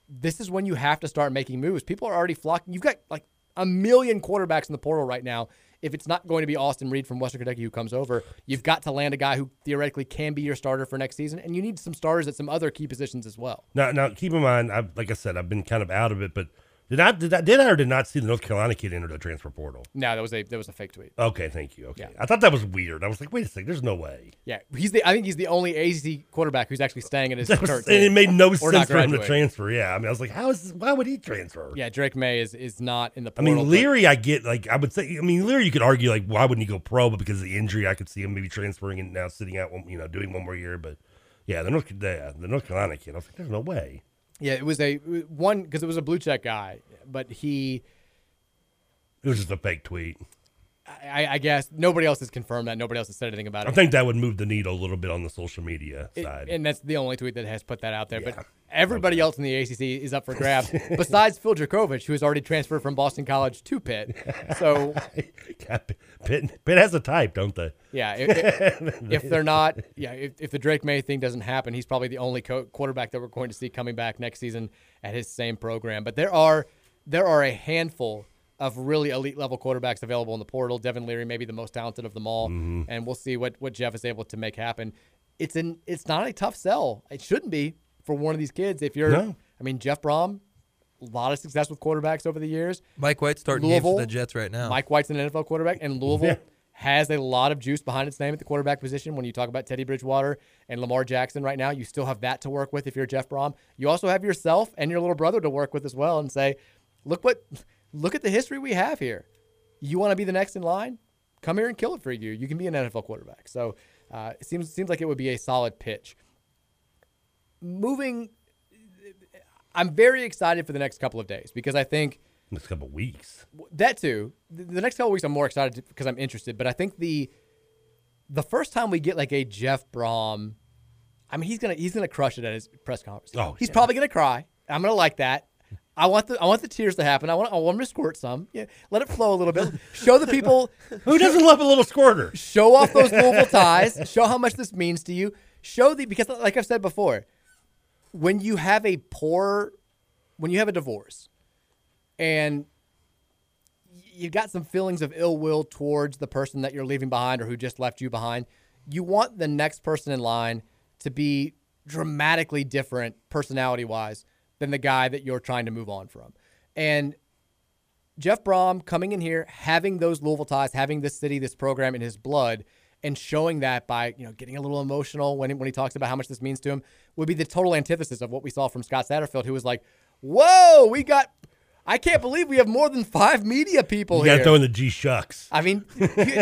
This is when you have to start making moves. People are already flocking. You've got like a million quarterbacks in the portal right now. If it's not going to be Austin Reed from Western Kentucky who comes over, you've got to land a guy who theoretically can be your starter for next season, and you need some starters at some other key positions as well. now, now keep in mind, I've, like I said, I've been kind of out of it. But did I did I did I or did not see the North Carolina kid enter the transfer portal? No, that was a that was a fake tweet. Okay, thank you. Okay, I thought that was weird. I was like, wait a second, there's no way. Yeah, he's the. I think he's the only ACC quarterback who's actually staying at his (laughs) That was- and it made no sense for him to transfer. Yeah, I mean, I was like, how is this, why would he transfer? Yeah, Drake Maye is is not in the I portal. mean, but- Leary, I get like I would say. I mean, Leary, you could argue like why wouldn't he go pro? But because of the injury, I could see him maybe transferring and now sitting out, one, you know, doing one more year. But yeah, the North, the, the North Carolina kid, I was like, there's no way. Yeah, it was a one because it was a blue check guy, but he, It was just a fake tweet. I, I guess nobody else has confirmed that. Nobody else has said anything about it. I think that would move the needle a little bit on the social media It- side. and that's the only tweet that has put that out there. But everybody else in the ACC is up for grabs, (laughs) besides Phil Jurkovec, who has already transferred from Boston College to Pitt. So (laughs) Pitt, Pitt has a type, don't they? yeah, (laughs) if, they're not, yeah, if, if the Drake Maye thing doesn't happen, he's probably the only co- quarterback that we're going to see coming back next season at his same program. But there are there are a handful of really elite level quarterbacks available in the portal. Devin Leary may be the most talented of them all, mm-hmm. and we'll see what what Jeff is able to make happen. It's an it's not a tough sell. It shouldn't be for one of these kids. If you're, No. I mean, Jeff Brohm, a lot of success with quarterbacks over the years. Mike White's starting games for the Jets right now. Mike White's an NFL quarterback, and Louisville Yeah. has a lot of juice behind its name at the quarterback position. When you talk about Teddy Bridgewater and Lamar Jackson right now, you still have that to work with if you're Jeff Brohm. You also have yourself and your little brother to work with as well, and say, look what, look at the history we have here. You want to be the next in line? Come here and kill it for you. You can be an NFL quarterback. So uh, it seems seems like it would be a solid pitch. Moving, I'm very excited for the next couple of days because I think next couple of weeks. that too. The next couple of weeks, I'm more excited because I'm interested. But I think the the first time we get like a Jeff Brohm, I mean, he's gonna he's gonna crush it at his press conference. Oh, he's probably gonna cry. I'm gonna like that. I want the I want the tears to happen. I want I want him to squirt some. Yeah, let it flow a little bit. Show the people (laughs) Who doesn't love a little squirter? Show off those Louisville ties. Show how much this means to you. Show the because like I've said before, when you have a poor, when you have a divorce, and you've got some feelings of ill will towards the person that you're leaving behind or who just left you behind, you want the next person in line to be dramatically different personality wise than the guy that you're trying to move on from. And Jeff Brohm coming in here, having those Louisville ties, having this city, this program in his blood, and showing that by you know getting a little emotional when he, when he talks about how much this means to him would be the total antithesis of what we saw from Scott Satterfield, who was like, "Whoa, we got." I can't believe we have more than five media people You here. got to throw in the G shucks. I mean,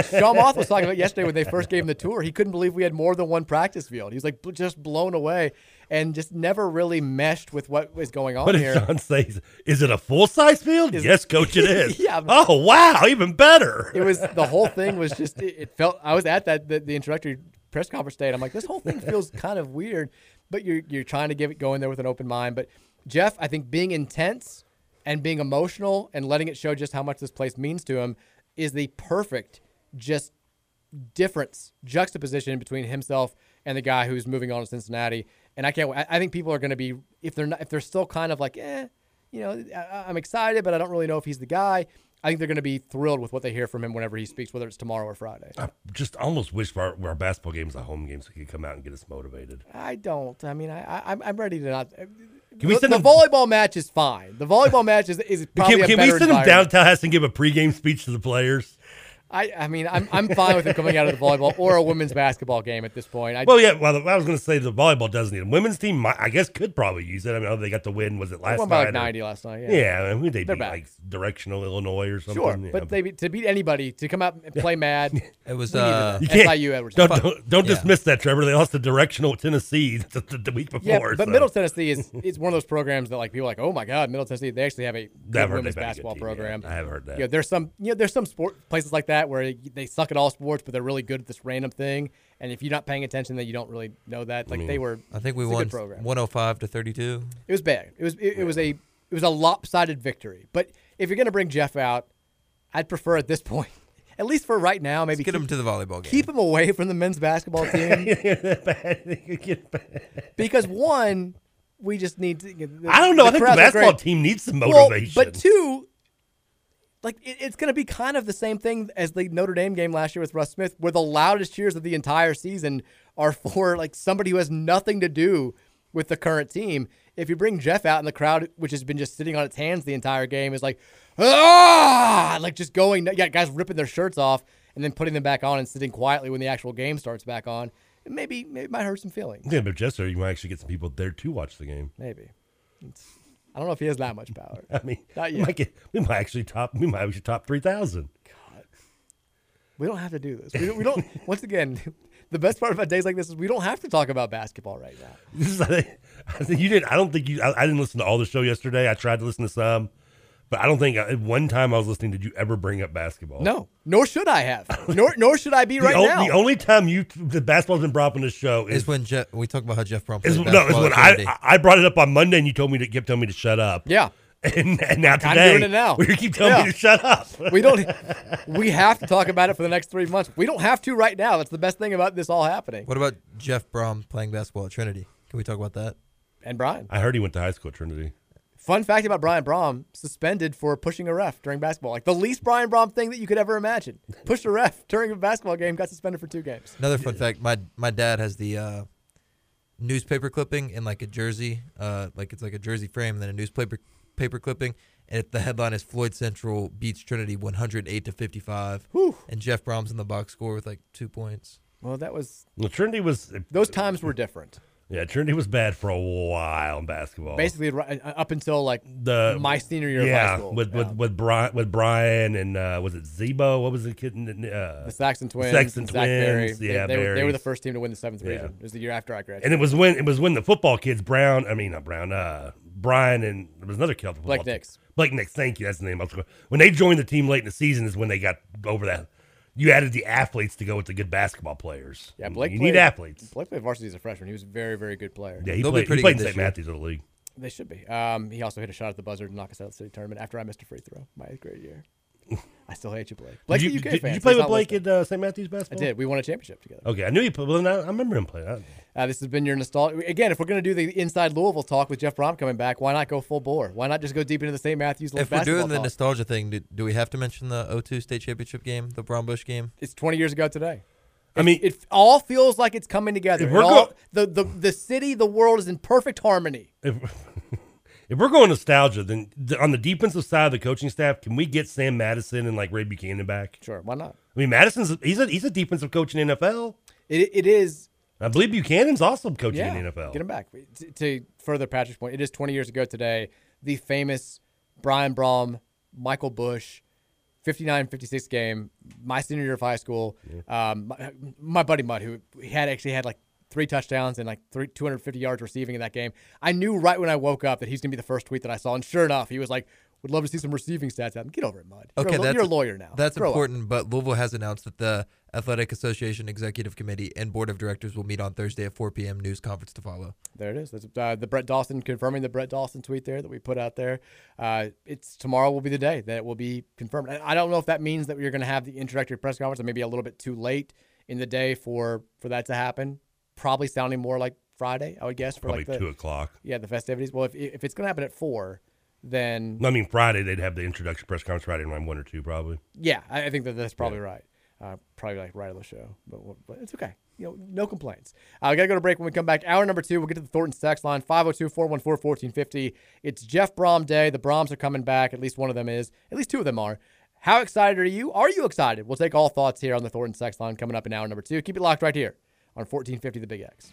Sean Moth was talking about yesterday when they first gave him the tour. He couldn't believe we had more than one practice field. He was like just blown away and just never really meshed with what was going on What here. Sean say? Is it a full size field? yes, coach, it (laughs) is. Yeah. Oh wow, even better. It was the whole thing was just it, it felt. I was at that the, the introductory press conference day. And I'm like, this whole thing feels kind of weird, but you're you're trying to give it go in there with an open mind. But Jeff, I think being intense and being emotional and letting it show just how much this place means to him is the perfect just difference juxtaposition between himself and the guy who's moving on to Cincinnati. And I can't. I I think people are going to be if they're not if they're still kind of like eh. you know, I, I'm excited, but I don't really know if he's the guy. I think they're going to be thrilled with what they hear from him whenever he speaks, whether it's tomorrow or Friday. I just almost wish our, our basketball games are home games so he could come out and get us motivated. I don't. I mean, I, I I'm ready to not. Can we the, send the him- volleyball match is fine. The volleyball match is is probably Can, can we send him downtown and give a pregame speech to the players? I, I mean, I'm I'm fine with him coming out of the volleyball or a women's basketball game at this point. I, Well, yeah. Well, I was going to say the volleyball does need a women's team. might- I guess could probably use it. I mean, they got the win. Was it They last won by like night? or- 90 last night, yeah. Yeah, I mean, they They're beat back. like directional Illinois or something. Sure, yeah. but they to beat anybody to come out and play mad. (laughs) It was we uh, you can't. SIU Edwards. Don't don't, don't dismiss that, Trevor. They lost to directional Tennessee the, (laughs) the, the week before. Yeah, but so. Middle Tennessee is is one of those programs that like people are like, oh my god, Middle Tennessee. They actually have a I've good women's they've a good basketball team, program. yeah. I have heard that. Yeah, there's some you know there's some sport places like that where they suck at all sports, but they're really good at this random thing. And if you're not paying attention, then you don't really know that. Like they were. I think we won program. 105 to 32. It was bad. It was it, it was a it was a lopsided victory. But if you're gonna bring Jeff out, I'd prefer at this point, (laughs) at least for right now, maybe Let's get keep, him to the volleyball game. keep him away from the men's basketball (laughs) team. because one, we just need to. I don't know. I think the basketball great. team needs some Well, motivation. but two, like it, it's going to be kind of the same thing as the Notre Dame game last year with Russ Smith, where the loudest cheers of the entire season are for like somebody who has nothing to do with the current team. If you bring Jeff out in the crowd, which has been just sitting on its hands the entire game, is like ah, like just going, yeah, guys ripping their shirts off and then putting them back on and sitting quietly when the actual game starts back on. Maybe maybe it might hurt some feelings. yeah, but Jester, you might actually get some people there to watch the game. Maybe. It's, I don't know if he has that much power. (laughs) I mean, Not we yet. might, get, we might actually top. We might actually top three thousand. God. We don't have to do this. We don't, we don't (laughs) once again, the best part about days like this is we don't have to talk about basketball right now. This is, I think, I think you didn't. I don't think you. I, I didn't listen to all the show yesterday. I tried to listen to some, but I don't think at one time I was listening. Did you ever bring up basketball? No, nor should I have. Nor nor should I be (laughs) right o- now. the only time you the basketball's been brought up on this show is Is when Jeff, we talk about how Jeff Brohm is played no is basketball when at I Trinity. I brought it up on Monday and you told me to keep telling me to shut up. yeah. (laughs) And, and now I'm today doing it now. we keep telling Yeah. me to shut up. (laughs) We don't we have to talk about it for the next three months. We don't have to right now. That's the best thing about this all happening. What about Jeff Brohm playing basketball at Trinity? Can we talk about that? And Brian. I heard he went to high school at Trinity. Fun fact about Brian Brohm, suspended for pushing a ref during basketball. Like the least Brian Brohm thing that you could ever imagine. (laughs) Pushed a ref during a basketball game, got suspended for two games. Another fun fact: my my dad has the uh, newspaper clipping in like a jersey, uh, like it's like a jersey frame, and then a newspaper paper clipping, and if the headline is Floyd Central beats Trinity 108 to 55, and Jeff Brohm's in the box score with like two points. Well, that was Well, Trinity was those times were different. Yeah Trinity was bad for a while in basketball. Basically, ri- uh, up until like the my senior year yeah, of high school. with Yeah. with with Brian with Brian and uh, was it Zebo? What was the kid? in the- Uh, the Saxon Twins, Saxon and Zach Berry. Twins. They- Yeah, they, were, they were the first team to win the seventh Yeah. region. It was the year after I graduated. And it was when it was when the football kids Brown. I mean not Brown. Uh, Brian and there was another kid. Blake. Nix. Blake Nix. Thank you. That's the name. I was. When they joined the team late in the season is when they got over that. You added the athletes to go with the good basketball players. yeah, Blake. You played, need athletes. Blake played varsity as a freshman. He was a very, very good player. Yeah, he They'll be played, he played in good St. Matthews of the league. They should be. Um, he also hit a shot at the buzzer to knock us out of the city tournament after I missed a free throw my eighth grade year. (laughs) I still hate you, Blake. Blake's did you, a UK did, fan. did you play with Blake listening. at uh, St. Matthews basketball? I did. We won a championship together. Okay, I knew you played. Well, I, I remember him playing. I- Uh, this has been your nostalgia. Again, if we're going to do the inside Louisville talk with Jeff Brohm coming back, why not go full bore? Why not just go deep into the St. Matthews If we're doing the talk? nostalgia thing, do, do we have to mention the 0-2 state championship game, the Brohm Bush game? It's 20 years ago today. I mean, It all feels like it's coming together. If we're all- go- the, the, the city, the world is in perfect harmony. if if we're going nostalgia, then th- on the defensive side of the coaching staff, can we get Sam Madison and like Ray Buchanan back? Sure, why not? I mean, Madison's he's a he's a defensive coach in the NFL. It, it is. I believe Buchanan's also coaching Yeah, in the NFL. get him back. To, to further Patrick's point, it is 20 years ago today. The famous Brian Brohm, Michael Bush, 59-56 game. My senior year of high school. Um, my, my buddy Mudd, who he had actually had like three touchdowns and like three, 250 yards receiving in that game. I knew right when I woke up that he's gonna be the first tweet that I saw, and sure enough, he was like, "Would love to see some receiving stats." Out. Get over it. You're Okay, a, that's you're a lawyer now. That's Grow up. important, but Louisville has announced that the Athletic Association Executive Committee and Board of Directors will meet on Thursday at 4 p.m. News conference to follow. There it is. That's uh, the Brett Dawson confirming the Brett Dawson tweet there that we put out there. Uh, it's tomorrow will be the day that it will be confirmed. And I don't know if that means that we're going to have the introductory press conference, or maybe a little bit too late in the day for for that to happen. Probably sounding more like Friday, I would guess. For Probably like the, two o'clock. Yeah, the festivities. Well, if if it's going to happen at four, then I mean, Friday they'd have the introduction press conference Friday around one or two, probably. yeah, I, I think that that's probably right. Uh, probably like right on the show, but, but it's okay. You know, no complaints. Uh, got to go to break when we come back. Hour number two, we'll get to the Thornton text line 502 414 1450. It's Jeff Brohm Day. The Brohms are coming back. At least one of them is. At least two of them are. How excited are you? Are you excited? We'll take all thoughts here on the Thornton text line coming up in hour number two. Keep it locked right here on 1450 The Big X.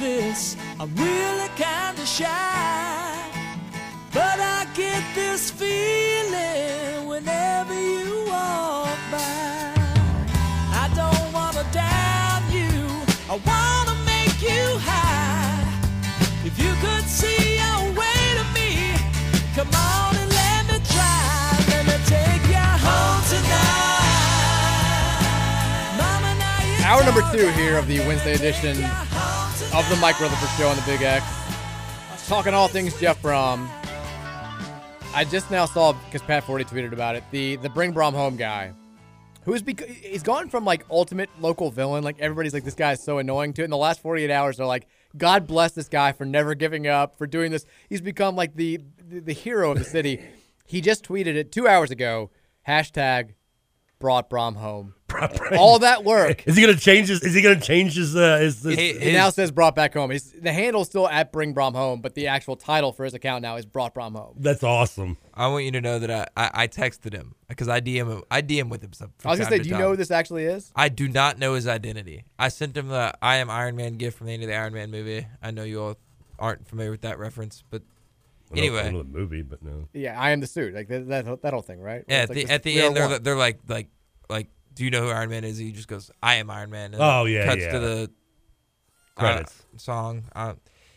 this. I'm really kinda shy. But I get this feeling whenever you walk by. I don't wanna down you, I wanna make you high. If you could see your way to me, come on and let me try. Let me take you home tonight. Mama, Hour number two here of the Wednesday edition of the Mike Rutherford Show on the Big X. Talking all things Jeff Brohm. I just now saw because Pat Forde tweeted about it. The the Bring Brohm Home guy, who's bec- he's gone from like ultimate local villain, like everybody's like this guy is so annoying to. It. in the last 48 hours, they're like, God bless this guy for never giving up, for doing this. He's become like the the, the hero of the city. he just tweeted it two hours ago. Hashtag brought Brohm home. All that work. Is he gonna change his? Is he gonna change his? Uh, his, his It now says brought back home. His, the handle's still at bring Brohm home, but the actual title for his account now is brought Brohm home. That's awesome. I want you to know that I, I, I texted him because I DM him. I DM with him. Some, I was gonna say, do you know who this actually is? I do not know his identity. I sent him the I am Iron Man gift from the end of the Iron Man movie. I know you all aren't familiar with that reference, but anyway, I know the movie, but no. Yeah, I am the suit. Like that, that, that whole thing, right? Yeah, It's at like the this- at the end, they're one. they're like like like, do you know who Iron Man is? He just goes, I am Iron Man. And Oh, yeah, cuts yeah. to the uh, Credits. song. Uh,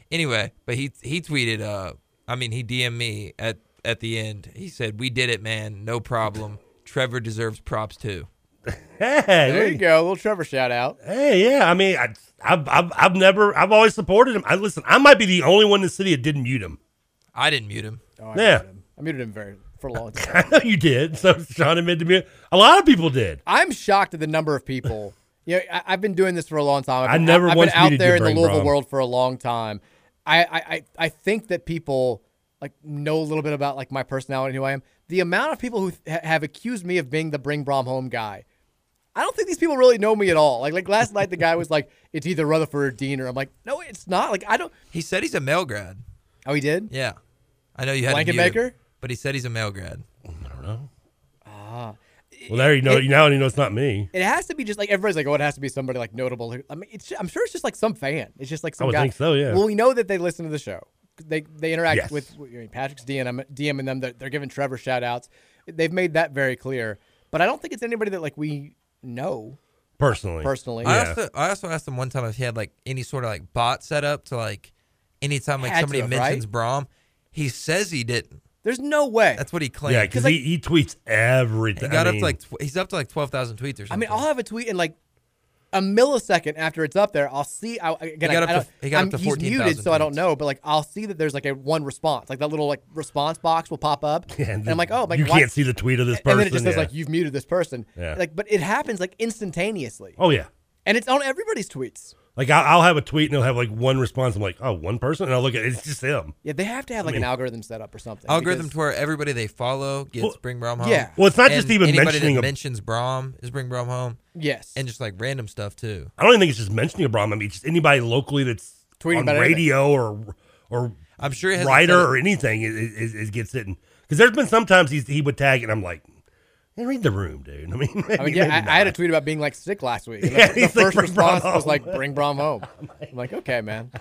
anyway, but he he tweeted. Uh, I mean, he DM'd me at at the end. He said, "We did it, man. No problem. (laughs) Trevor deserves props too." Hey, there you go, a little Trevor shout out. Hey, yeah. I mean, I, I've, I've, I've never, I've always supported him. I listen. I might be the only one in the city that didn't mute him. I didn't mute him. Oh, I Yeah. muted him. I muted him very for a long (laughs) time. I know you did. So Sean admitted to me. A lot of people did. I'm shocked at the number of people. (laughs) You know, I, I've been doing this for a long time. I've I never I've once been out there in the Louisville Brohm. world for a long time. I, I, I, I think that people like know a little bit about like my personality and who I am. The amount of people who ha- have accused me of being the bring Brohm home guy. I don't think these people really know me at all. Like like last night, the guy was like, (laughs) "It's either Rutherford or Diener." I'm like, "No, it's not." Like I don't. He said he's a male grad. Oh, he did. Yeah, I know you had to mute Blanket him, maker? but he said he's a male grad. I don't know. Ah. Well, there you know. It- now you know it's not me. It has to be just like everybody's like, oh, it has to be somebody like notable. I mean, it's, I'm sure it's just like some fan. It's just like some would guy. think so, yeah. Well, we know that they listen to the show. They they interact Yes. with I mean, Patrick's DM, DMing them. They're, they're giving Trevor shout outs. They've made that very clear. But I don't think it's anybody that like we know Personally. personally. I also I also asked him one time if he had like any sort of like bot set up to like anytime like Had somebody have, mentions right? Brohm, he says he didn't. There's no way. That's what he claimed. Yeah, because he, he tweets everything. he got I up mean, to like tw- he's up to like twelve thousand tweets or something. I mean, I'll have a tweet in like a millisecond after it's up there. I'll see. I, again, He got I, up to, he got I'm, to he's 14,000 muted, so I don't know. But like, I'll see that there's like a one response, like that little like response box will pop up, Yeah, and I'm like, oh, like you why- can't see the tweet of this person. and then it person, just says like you've muted this person. Yeah. Like, but it happens like instantaneously. Oh yeah. And it's on everybody's tweets. Like I'll, I'll have a tweet and it'll have like one response. I'm like, oh, one person, and I'll look at it. It's just them. Yeah, they have to have I like mean- an algorithm set up or something. algorithm because- to where everybody they follow gets Well, Bring Brohm home. yeah. Well, it's not just even anybody mentioning that a- mentions Brohm is Bring Brohm home. Yes. and just like random stuff too. I don't even think it's just mentioning a problem. I mean, just anybody locally that's Tweeting on about anything. radio or or I'm sure he hasn't writer or anything is, is, is gets it. Because there's been sometimes he's, he would tag it, and I'm like, "Man, read the room, dude. (laughs) I mean, I mean, yeah, I, I had a tweet about being like sick last week. (laughs) Yeah, the, the he's like, first response was like, "Bring Brohm home." (laughs) I'm like, okay, man.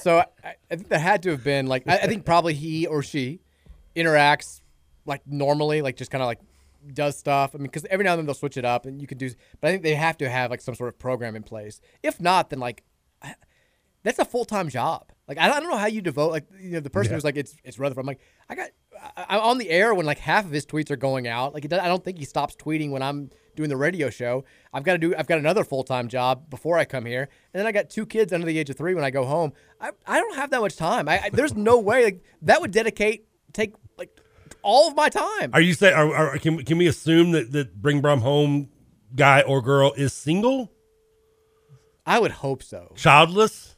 So I, I think that had to have been like, I, I think probably he or she interacts like normally, like just kind of like does stuff. I mean, because every now and then they'll switch it up, and you could do. But I think they have to have like some sort of program in place. If not, then like. I- that's a full time job. Like I don't, know how you devote like you know the person Yeah. who's like it's it's Rutherford. I'm like I got I'm on the air when like half of his tweets are going out. Like does, I don't think he stops tweeting when I'm doing the radio show. I've got to do I've got another full time job before I come here, and then I got two kids under the age of three when I go home. I I don't have that much time. I, I there's no way like that would dedicate take like all of my time. Are you saying? Are, are, can can we assume that that Bring Brohm home guy or girl is single, I would hope so. childless,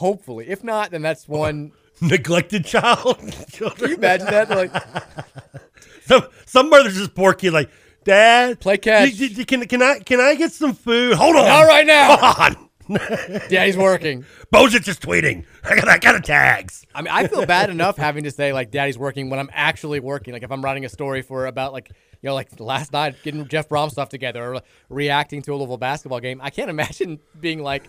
Hopefully, if not, then that's one. (laughs) neglected child? (laughs) Can you imagine that? They're like, some some mother's just poor kid like, Dad, play catch. y- y- Can can I can I get some food? Hold on, Not right now. Hold on. (laughs) yeah, he's working. Bozic just tweeting. I got I got a tags. I mean, I feel bad enough having to say like daddy's working when I'm actually working. Like if I'm writing a story for about like you know like last night getting Jeff Brohm stuff together or reacting to a Louisville basketball game. I can't imagine being like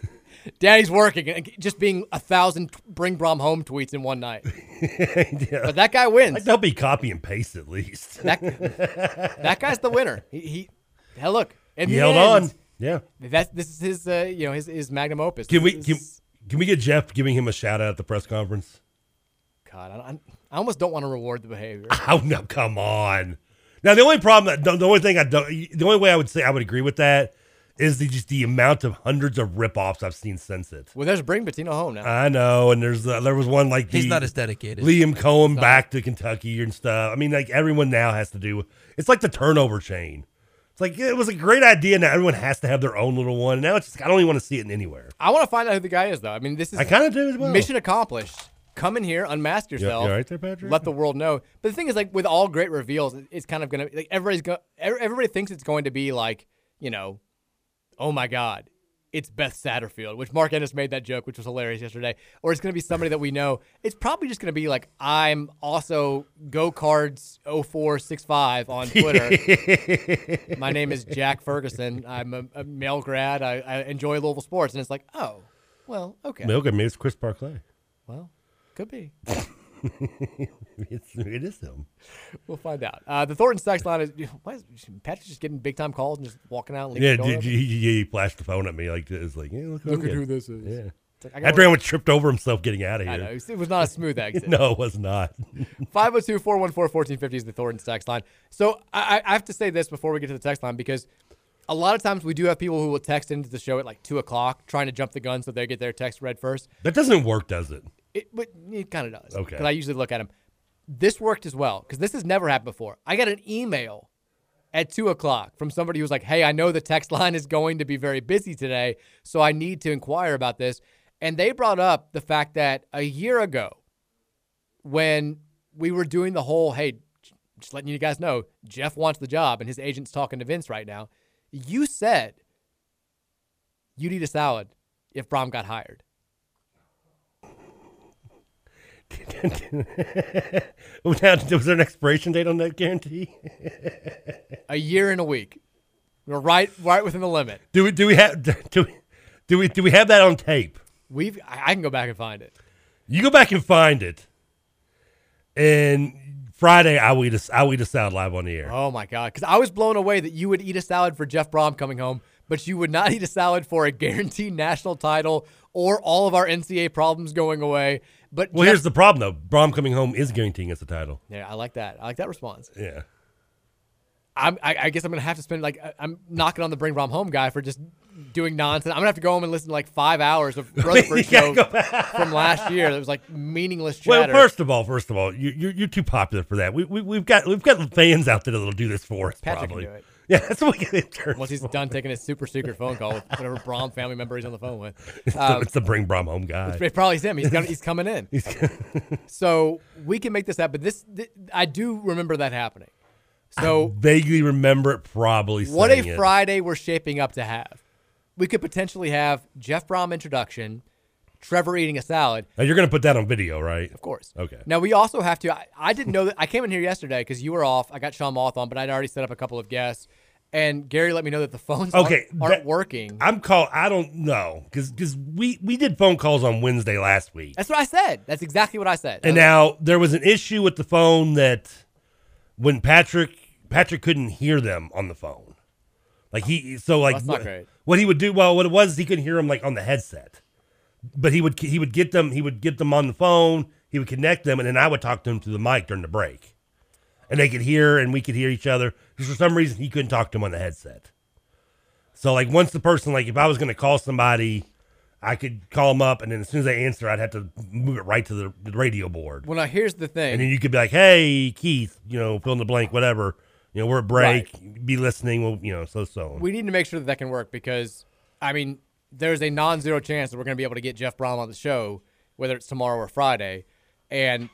daddy's working and just being a thousand bring Brohm home tweets in one night. (laughs) Yeah. But that guy wins. Like, they'll be copy and paste at least. That that guy's the winner. He, he hell look. In He held on. Yeah. That's this is his uh, you know his his magnum opus. Can we can, can we get Jeff giving him a shout out at the press conference? God, I, I, I almost don't want to reward the behavior. (laughs) Oh no, come on. Now the only problem, that, the, the only thing I don't, the only way I would say I would agree with that is the just the amount of hundreds of rip-offs I've seen since it. Well, there's bring Petrino home now. I know, and there's uh, there was one like He's the- not as dedicated. Liam Coen back to Kentucky and stuff. I mean, like everyone now has to do. It's like the turnover chain. It's like it was a great idea. Now everyone has to have their own little one. Now it's just I don't even want to see it anywhere. I want to find out who the guy is, though. I mean, this is I kinda do as well. Mission accomplished. Come in here, unmask yourself. you all right there, Patrick? Let the world know. But the thing is, like with all great reveals, it's kind of gonna like everybody's go. Everybody thinks it's going to be like you know, oh my god, it's Beth Satterfield, which Mark Ennis made that joke, which was hilarious yesterday. Or it's going to be somebody that we know. It's probably just going to be like I'm also go cards 0465 on Twitter. (laughs) my name is Jack Ferguson. I'm a, a male grad. I, I enjoy Louisville sports, and it's like, oh, well, okay. Maybe, okay, maybe it's Chris Barclay. Well, could be. (laughs) (laughs) it's, it is him. We'll find out. Uh, the Thornton sex line is (laughs) why is Patrick's just getting big time calls and just walking out. And leaving Yeah, the door did open? you, he, he flashed the phone at me like it's like, yeah, look, Look at who this is. Yeah. It's like, I got After everyone tripped over himself getting out of I here. know. It was not a smooth (laughs) exit. no, it was not. 502 414 1450 is the Thornton text line. So I, I have to say this before we get to the text line because a lot of times we do have people who will text into the show at like 2 o'clock trying to jump the gun so they get their text read first. That doesn't work, does it? It, but it kind of does. Okay. Because I usually look at them. This worked as well because this has never happened before. I got an email at two o'clock from somebody who was like, "Hey, I know the text (laughs) line is going to be very busy today, so I need to inquire about this." And they brought up the fact that a year ago, when we were doing the whole, "Hey, just letting you guys know, Jeff wants the job and his agent's talking to Vince right now," you said you'd eat a salad if Brohm got hired. (laughs) now, was there an expiration date on that guarantee? a year and a week. We're right, right within the limit. do we do we have do we do we do we have that on tape? We've. I can go back and find it. You go back and find it, and Friday I will eat a, I will eat a salad live on the air. Oh my god! Because I was blown away that you would eat a salad for Jeff Brohm coming home, but you would not (laughs) eat a salad for a guaranteed national title or all of our NCAA problems going away. But Well, here's the problem though. Brohm coming home is guaranteeing us the title. yeah, I like that. I like that response. Yeah. I'm, I, I guess I'm gonna have to spend like I'm knocking on the bring Brohm home guy for just doing nonsense. I'm gonna have to go home and listen to like five hours of (laughs) Rutherford show (laughs) from last year. That was like meaningless chatter. Well, first of all, first of all, you, you're you're too popular for that. We, we we've got we've got fans out there that'll do this for us. Patrick probably. can do it. Yeah, that's what we get interns Once he's done taking his super secret phone call with whatever Brohm family member he's on the phone with. (laughs) It's, the, Um, it's the bring Brohm home guy. It's probably him. He's gonna, he's coming in. (laughs) (laughs) so we can make this happen. But this, th- I do remember that happening. So Vaguely remember it probably. what a it. Friday we're shaping up to have. We could potentially have Jeff Brohm introduction, Trevor eating a salad. Now, you're gonna put that on video, right? Of course. Okay. Now we also have to. I, I didn't know that. I came in here yesterday because you were off. I got Sean Moth on, but I'd already set up a couple of guests. And Gary let me know that the phones Okay, aren't, aren't that- working. I'm call. I don't know because because we we did phone calls on Wednesday last week, That's what I said. That's exactly what I said. and now there was an issue with the phone that when Patrick Patrick couldn't hear them on the phone, like he so like That's not what, great. what he would do. Well, what it was he couldn't hear them like on the headset. But he would he would get them he would get them on the phone. He would connect them, and then I would talk to them through the mic during the break, and they could hear and we could hear each other. Because for some reason he couldn't talk to him on the headset. So like once the person like if I was going to call somebody, I could call them up, and then as soon as they answer, I'd have to move it right to the, the radio board. Well, now here's the thing. And then you could be like, "Hey, Keith, you know, fill in the blank, whatever. You know, we're at break. Be listening. We'll, you know, so so." We need to make sure that that can work because, I mean, there's a non-zero chance that we're going to be able to get Jeff Brohm on the show, whether it's tomorrow or Friday, and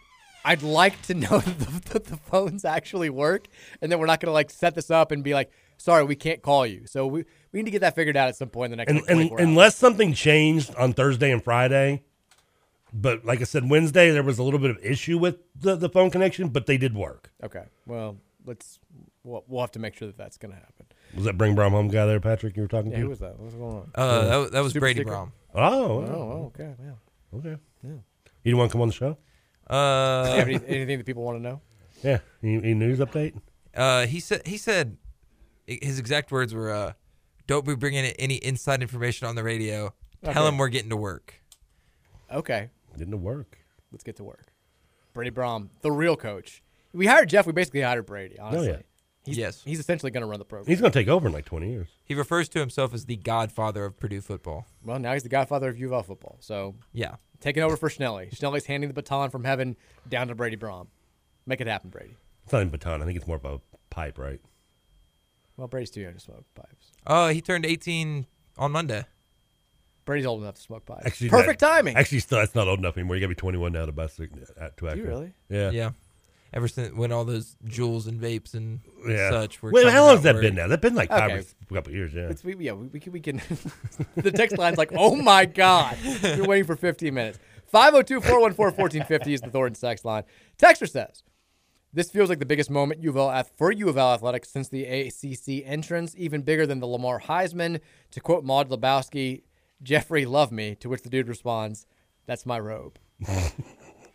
I'd like to (laughs) know that the, that the phones actually work, and then we're not going to like set this up and be like, "Sorry, we can't call you." So we we need to get that figured out at some point in the next. and, like, and hours. unless something changed on Thursday and Friday, but like I said, Wednesday there was a little bit of issue with the, the phone connection, but they did work. Okay. Well, let's we'll, we'll have to make sure that that's going to happen. Was that Bring Brohm Home guy there, Patrick? You were talking Yeah, to? who was that? What was going on? Uh, that was- that was Super Brady secret? Brohm. Oh, Oh, oh, okay. Yeah. okay. Yeah. You didn't want to come on the show? Uh, Do you have any, anything that people want to know? Yeah. Any, any news update? Uh, he said he said his exact words were, uh, "Don't be bringing any inside information on the radio. Tell him we're getting to work." Okay. Getting to work. Let's get to work. Brady Brohm, the real coach. We hired Jeff. We basically hired Brady. Honestly. Oh, yeah. He's, Yes. He's essentially going to run the program. He's going to take over in like 20 years. He refers to himself as the godfather of Purdue football. Well, now he's the godfather of U of L football. So Yeah. Taking over for Schnelly. Schnelly's handing the baton from heaven down to Brady Brohm. Make it happen, Brady. It's not even baton. I think it's more of a pipe, right? Well, Brady's too young to smoke pipes. Oh, he turned 18 on Monday. Brady's old enough to smoke pipes. Actually, Perfect that- timing. Actually, still, that's not old enough anymore. You got to be 21 now to buy cig- uh, tobacco. really? Yeah. Yeah. Ever since when all those Juuls and vapes and Yeah. such were. Wait, how long has that where- been now? That's been like five Okay. or a couple of years, yeah. It's, we, yeah, we, we can. We can (laughs) the text line's like, oh my God. You're waiting for 15 minutes. 502 414 1450 is the Thornton text line. Texter says, This feels like the biggest moment U of L ath- for U of L athletics since the ACC entrance, even bigger than the Lamar Heisman. To quote Maude Lebowski, Jeffrey, love me. To which the dude responds, That's my robe. (laughs)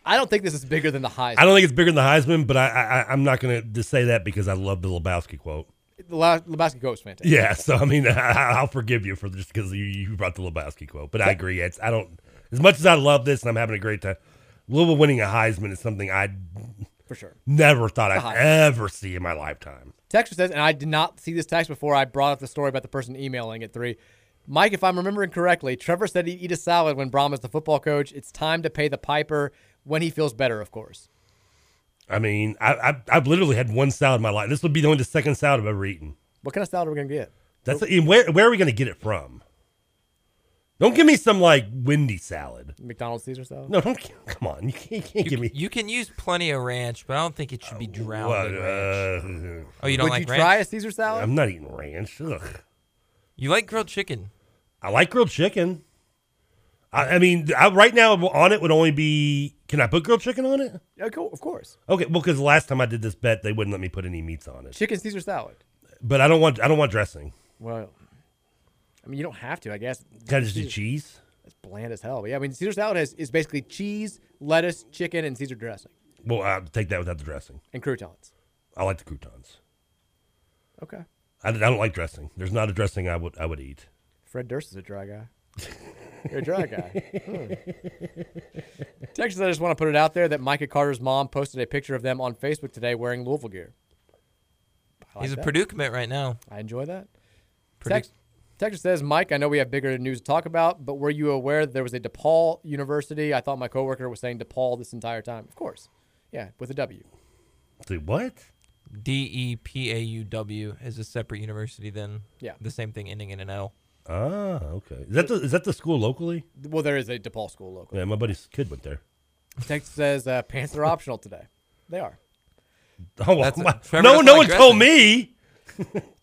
I don't think this is bigger than the Heisman. I don't think it's bigger than the Heisman, but I, I I'm not going to just say that because I love the Lebowski quote. The La- Lebowski quote was fantastic. Yeah, so I mean, (laughs) I, will forgive you for just because you, you brought the Lebowski quote, but I agree. It's I don't as much as I love this and I'm having a great time. Louisville winning a Heisman is something I For sure. never thought I'd ever see in my lifetime. Texter says, and I did not see this text before I brought up the story about the person emailing at three. Mike, if I'm remembering correctly, Trevor said he'd eat a salad when Brohm is the football coach. It's time to pay the piper when he feels better, of course. I mean, I, I I've literally had one salad in my life. This would be the only the second salad I've ever eaten. What kind of salad are we gonna get? That's where where are we going to get it from? Don't give me some like windy salad. McDonald's Caesar salad? No, don't. (laughs) Come on, you can't, you can't You, give me. you can use plenty of ranch, but I don't think it should be drowned What, in ranch. uh, oh, you don't Would like you ranch? try a Caesar salad? I'm not eating ranch. Ugh. You like grilled chicken? I like grilled chicken. I, I mean, I, right now on it would only be. Can I put grilled chicken on it? Yeah, cool, of course. Okay, well, because the last time I did this bet, they wouldn't let me put any meats on it. Chicken Caesar salad. But I don't want. I don't want dressing. Well, I mean, you don't have to, I guess. Can I just do cheese? It's bland as hell. But yeah, I mean, Caesar salad has, is basically cheese, lettuce, chicken, and Caesar dressing Well, I'll take that without the dressing. and croutons. I like the croutons. Okay. I, I don't like dressing. There's not a dressing I would I would eat. Fred Durst is a dry guy. You're a dry guy. Hmm. (laughs) Texas, I just want to put it out there that Micah Carter's mom posted a picture of them on Facebook today wearing Louisville gear. I like He's a that. Purdue commit right now. I enjoy that. Purdue- Tex- Texas says, Mike, I know we have bigger news to talk about, but were you aware that there was a DePauw University? I thought my coworker was saying DePaul this entire time. Of course. Yeah, with a W. See what? D E P A U W is a separate university than Yeah. the same thing ending in an L. Ah, okay. Is that the is that the school locally? Well, there is a DePaul school locally. Yeah, my buddy's kid went there. Texas says uh, pants are optional today. They are. (laughs) Oh, well, That's my- Trevor no, no like one told me.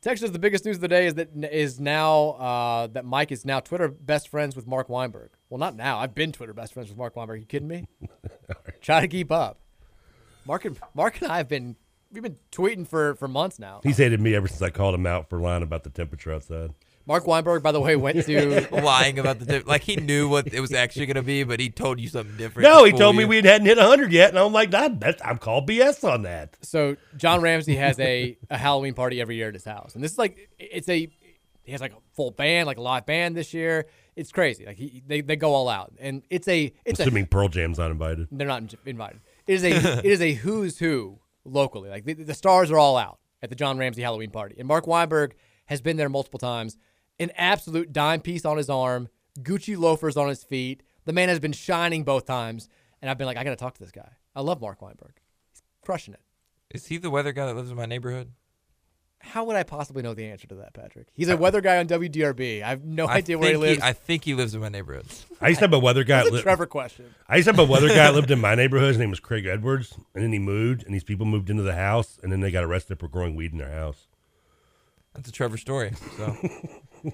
Texas, says the biggest news of the day is that is now uh, that Mike is now Twitter best friends with Marc Weinberg. Well, not now. I've been Twitter best friends with Marc Weinberg. you kidding me? (laughs) Try to keep up. Mark and Mark and I have been we've been tweeting for for months now. He's hated me ever since I called him out for lying about the temperature outside. Marc Weinberg, by the way, went to (laughs) Lying about the dip. like he knew what it was actually going to be, but he told you something different. No, to he fool told me we hadn't hit 100 yet, and I'm like, nah, that's, I'm called BS on that. So John Ramsey has a, a Halloween party every year at his house, and this is like it's a he has like a full band, like a live band this year. It's crazy. Like he, they, they go all out, and it's a it's Assuming a Pearl Jam's not invited. they're not invited. It is a (laughs) it is a who's who locally. Like the, the stars are all out at the John Ramsey Halloween party, and Marc Weinberg has been there multiple times. An absolute dime piece on his arm, Gucci loafers on his feet. The man has been shining both times, and I've been like, I got to talk to this guy. I love Marc Weinberg. He's crushing it. Is he the weather guy that lives in my neighborhood? How would I possibly know the answer to that, Patrick? He's a weather guy on WDRB. I have no I idea where he think lives. I think he lives in my neighborhood. I used to have a weather guy. That's a li- Trevor question. I used to have a weather guy that lived in my (laughs) neighborhood. His name was Craig Edwards, and then he moved, and these people moved into the house, and then they got arrested for growing weed in their house. That's a Trevor story. So, (laughs)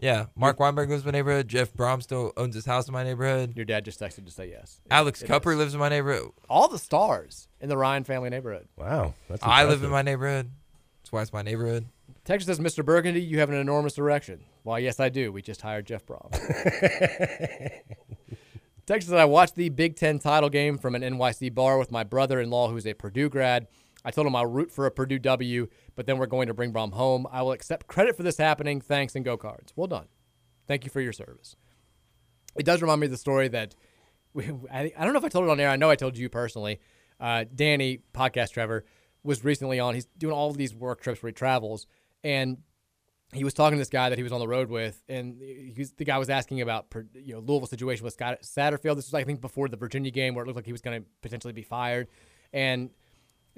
yeah, Marc Weinberg lives in my neighborhood. Jeff Brohm still owns his house in my neighborhood. Your dad just texted to say yes. Alex It Cupper is. lives in my neighborhood. All the stars in the Ryan family neighborhood. Wow, that's I live impressive. in my neighborhood. That's why it's my neighborhood. Texas says, Mr. Burgundy, you have an enormous erection. Why, yes, I do. We just hired Jeff Brohm. (laughs) Texas said, I watched the Big Ten title game from an NYC bar with my brother in law, who's a Purdue grad. I told him I'll root for a Purdue W, but then we're going to bring Brohm home. I will accept credit for this happening. Thanks and go cards. Well done. Thank you for your service. It does remind me of the story that (laughs) we, I, I don't know if I told it on air. I know I told you personally. Uh, Danny, podcast Trevor, was recently on. He's doing all of these work trips where he travels, and he was talking to this guy that he was on the road with, and was, the guy was asking about you know Louisville situation with Scott Satterfield. This was I think before the Virginia game where it looked like he was going to potentially be fired, and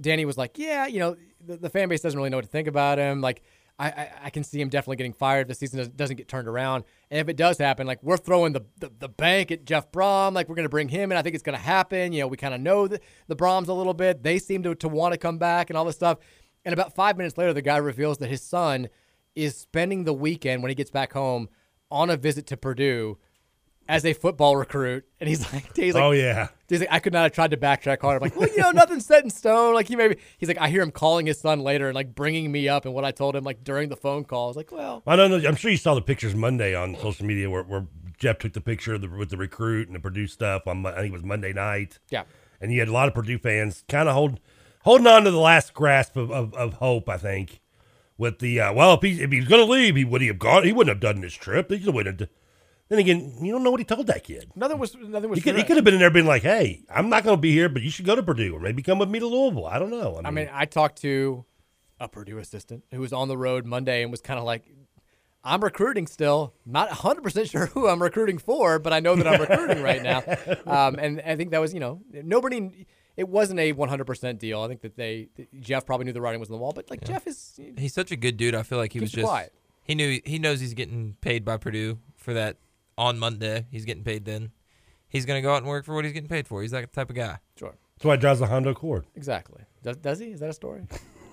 Danny was like, "Yeah, you know, the, the fan base doesn't really know what to think about him. Like, I, I, I can see him definitely getting fired if the season doesn't, get turned around. And if it does happen, like we're throwing the the, the bank at Jeff Brohm. Like we're going to bring him in. I think it's going to happen. You know, we kind of know the, the Brohms a little bit. They seem to to want to come back and all this stuff. And about five minutes later, the guy reveals that his son is spending the weekend when he gets back home on a visit to Purdue as a football recruit, and he's like, (laughs) he's like Oh, yeah. He's like, I could not have tried to backtrack harder. I'm like, well, you know, nothing's set in stone. Like he maybe he's like, I hear him calling his son later and like bringing me up and what I told him like during the phone call. I was like, well, I don't know. I'm sure you saw the pictures Monday on social media where, where Jeff took the picture of the, with the recruit and the Purdue stuff on I think it was Monday night. Yeah. and you had a lot of Purdue fans kind of hold holding on to the last grasp of, of, of hope. I think with the uh, well, if he if he's going to leave, he would he have gone? He wouldn't have done this trip. He wouldn't have. Then again, you don't know what he told that kid. nothing was nothing was. He could, he could have been in there being like, "Hey, I'm not going to be here, but you should go to Purdue or maybe come with me to Louisville." I don't know. I mean, I talked to a Purdue assistant who was on the road Monday and was kind of like, I'm recruiting still. Not 100% sure who I'm recruiting for, but I know that I'm recruiting right now. (laughs) Um, and I think that was, you know, nobody, it wasn't a 100% deal. I think that they, Jeff probably knew the writing was on the wall, but like Jeff is, He's such a good dude. I feel like he was just quiet. he knew he knows he's getting paid by Purdue for that on Monday. He's getting paid then. He's gonna go out and work for what he's getting paid for. He's that type of guy. Sure. That's why he drives a Honda Accord. exactly. Does, does he? Is that a story?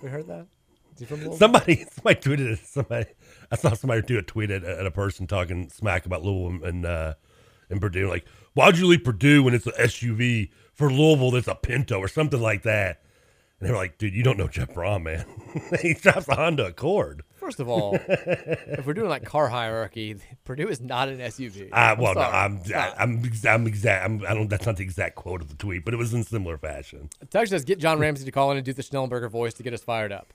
We heard that? Is he from Louisville? Somebody, (laughs) somebody tweeted it. Somebody, I saw somebody do a tweet at, at a person talking smack about Louisville and uh, and Purdue. Like, why'd you leave Purdue when it's an SUV for Louisville? That's a Pinto or something like that. And they were like, dude, you don't know Jeff Brohm, man. (laughs) he drives a Honda Accord. First of all, if we're doing like car hierarchy, (laughs) Purdue is not an SUV. Uh, well, no. I'm, I'm, I'm exact. I'm, I don't. That's not the exact quote of the tweet, but it was in similar fashion. Text says, get John Ramsey to call in and do the Schnellenberger voice to get us fired up.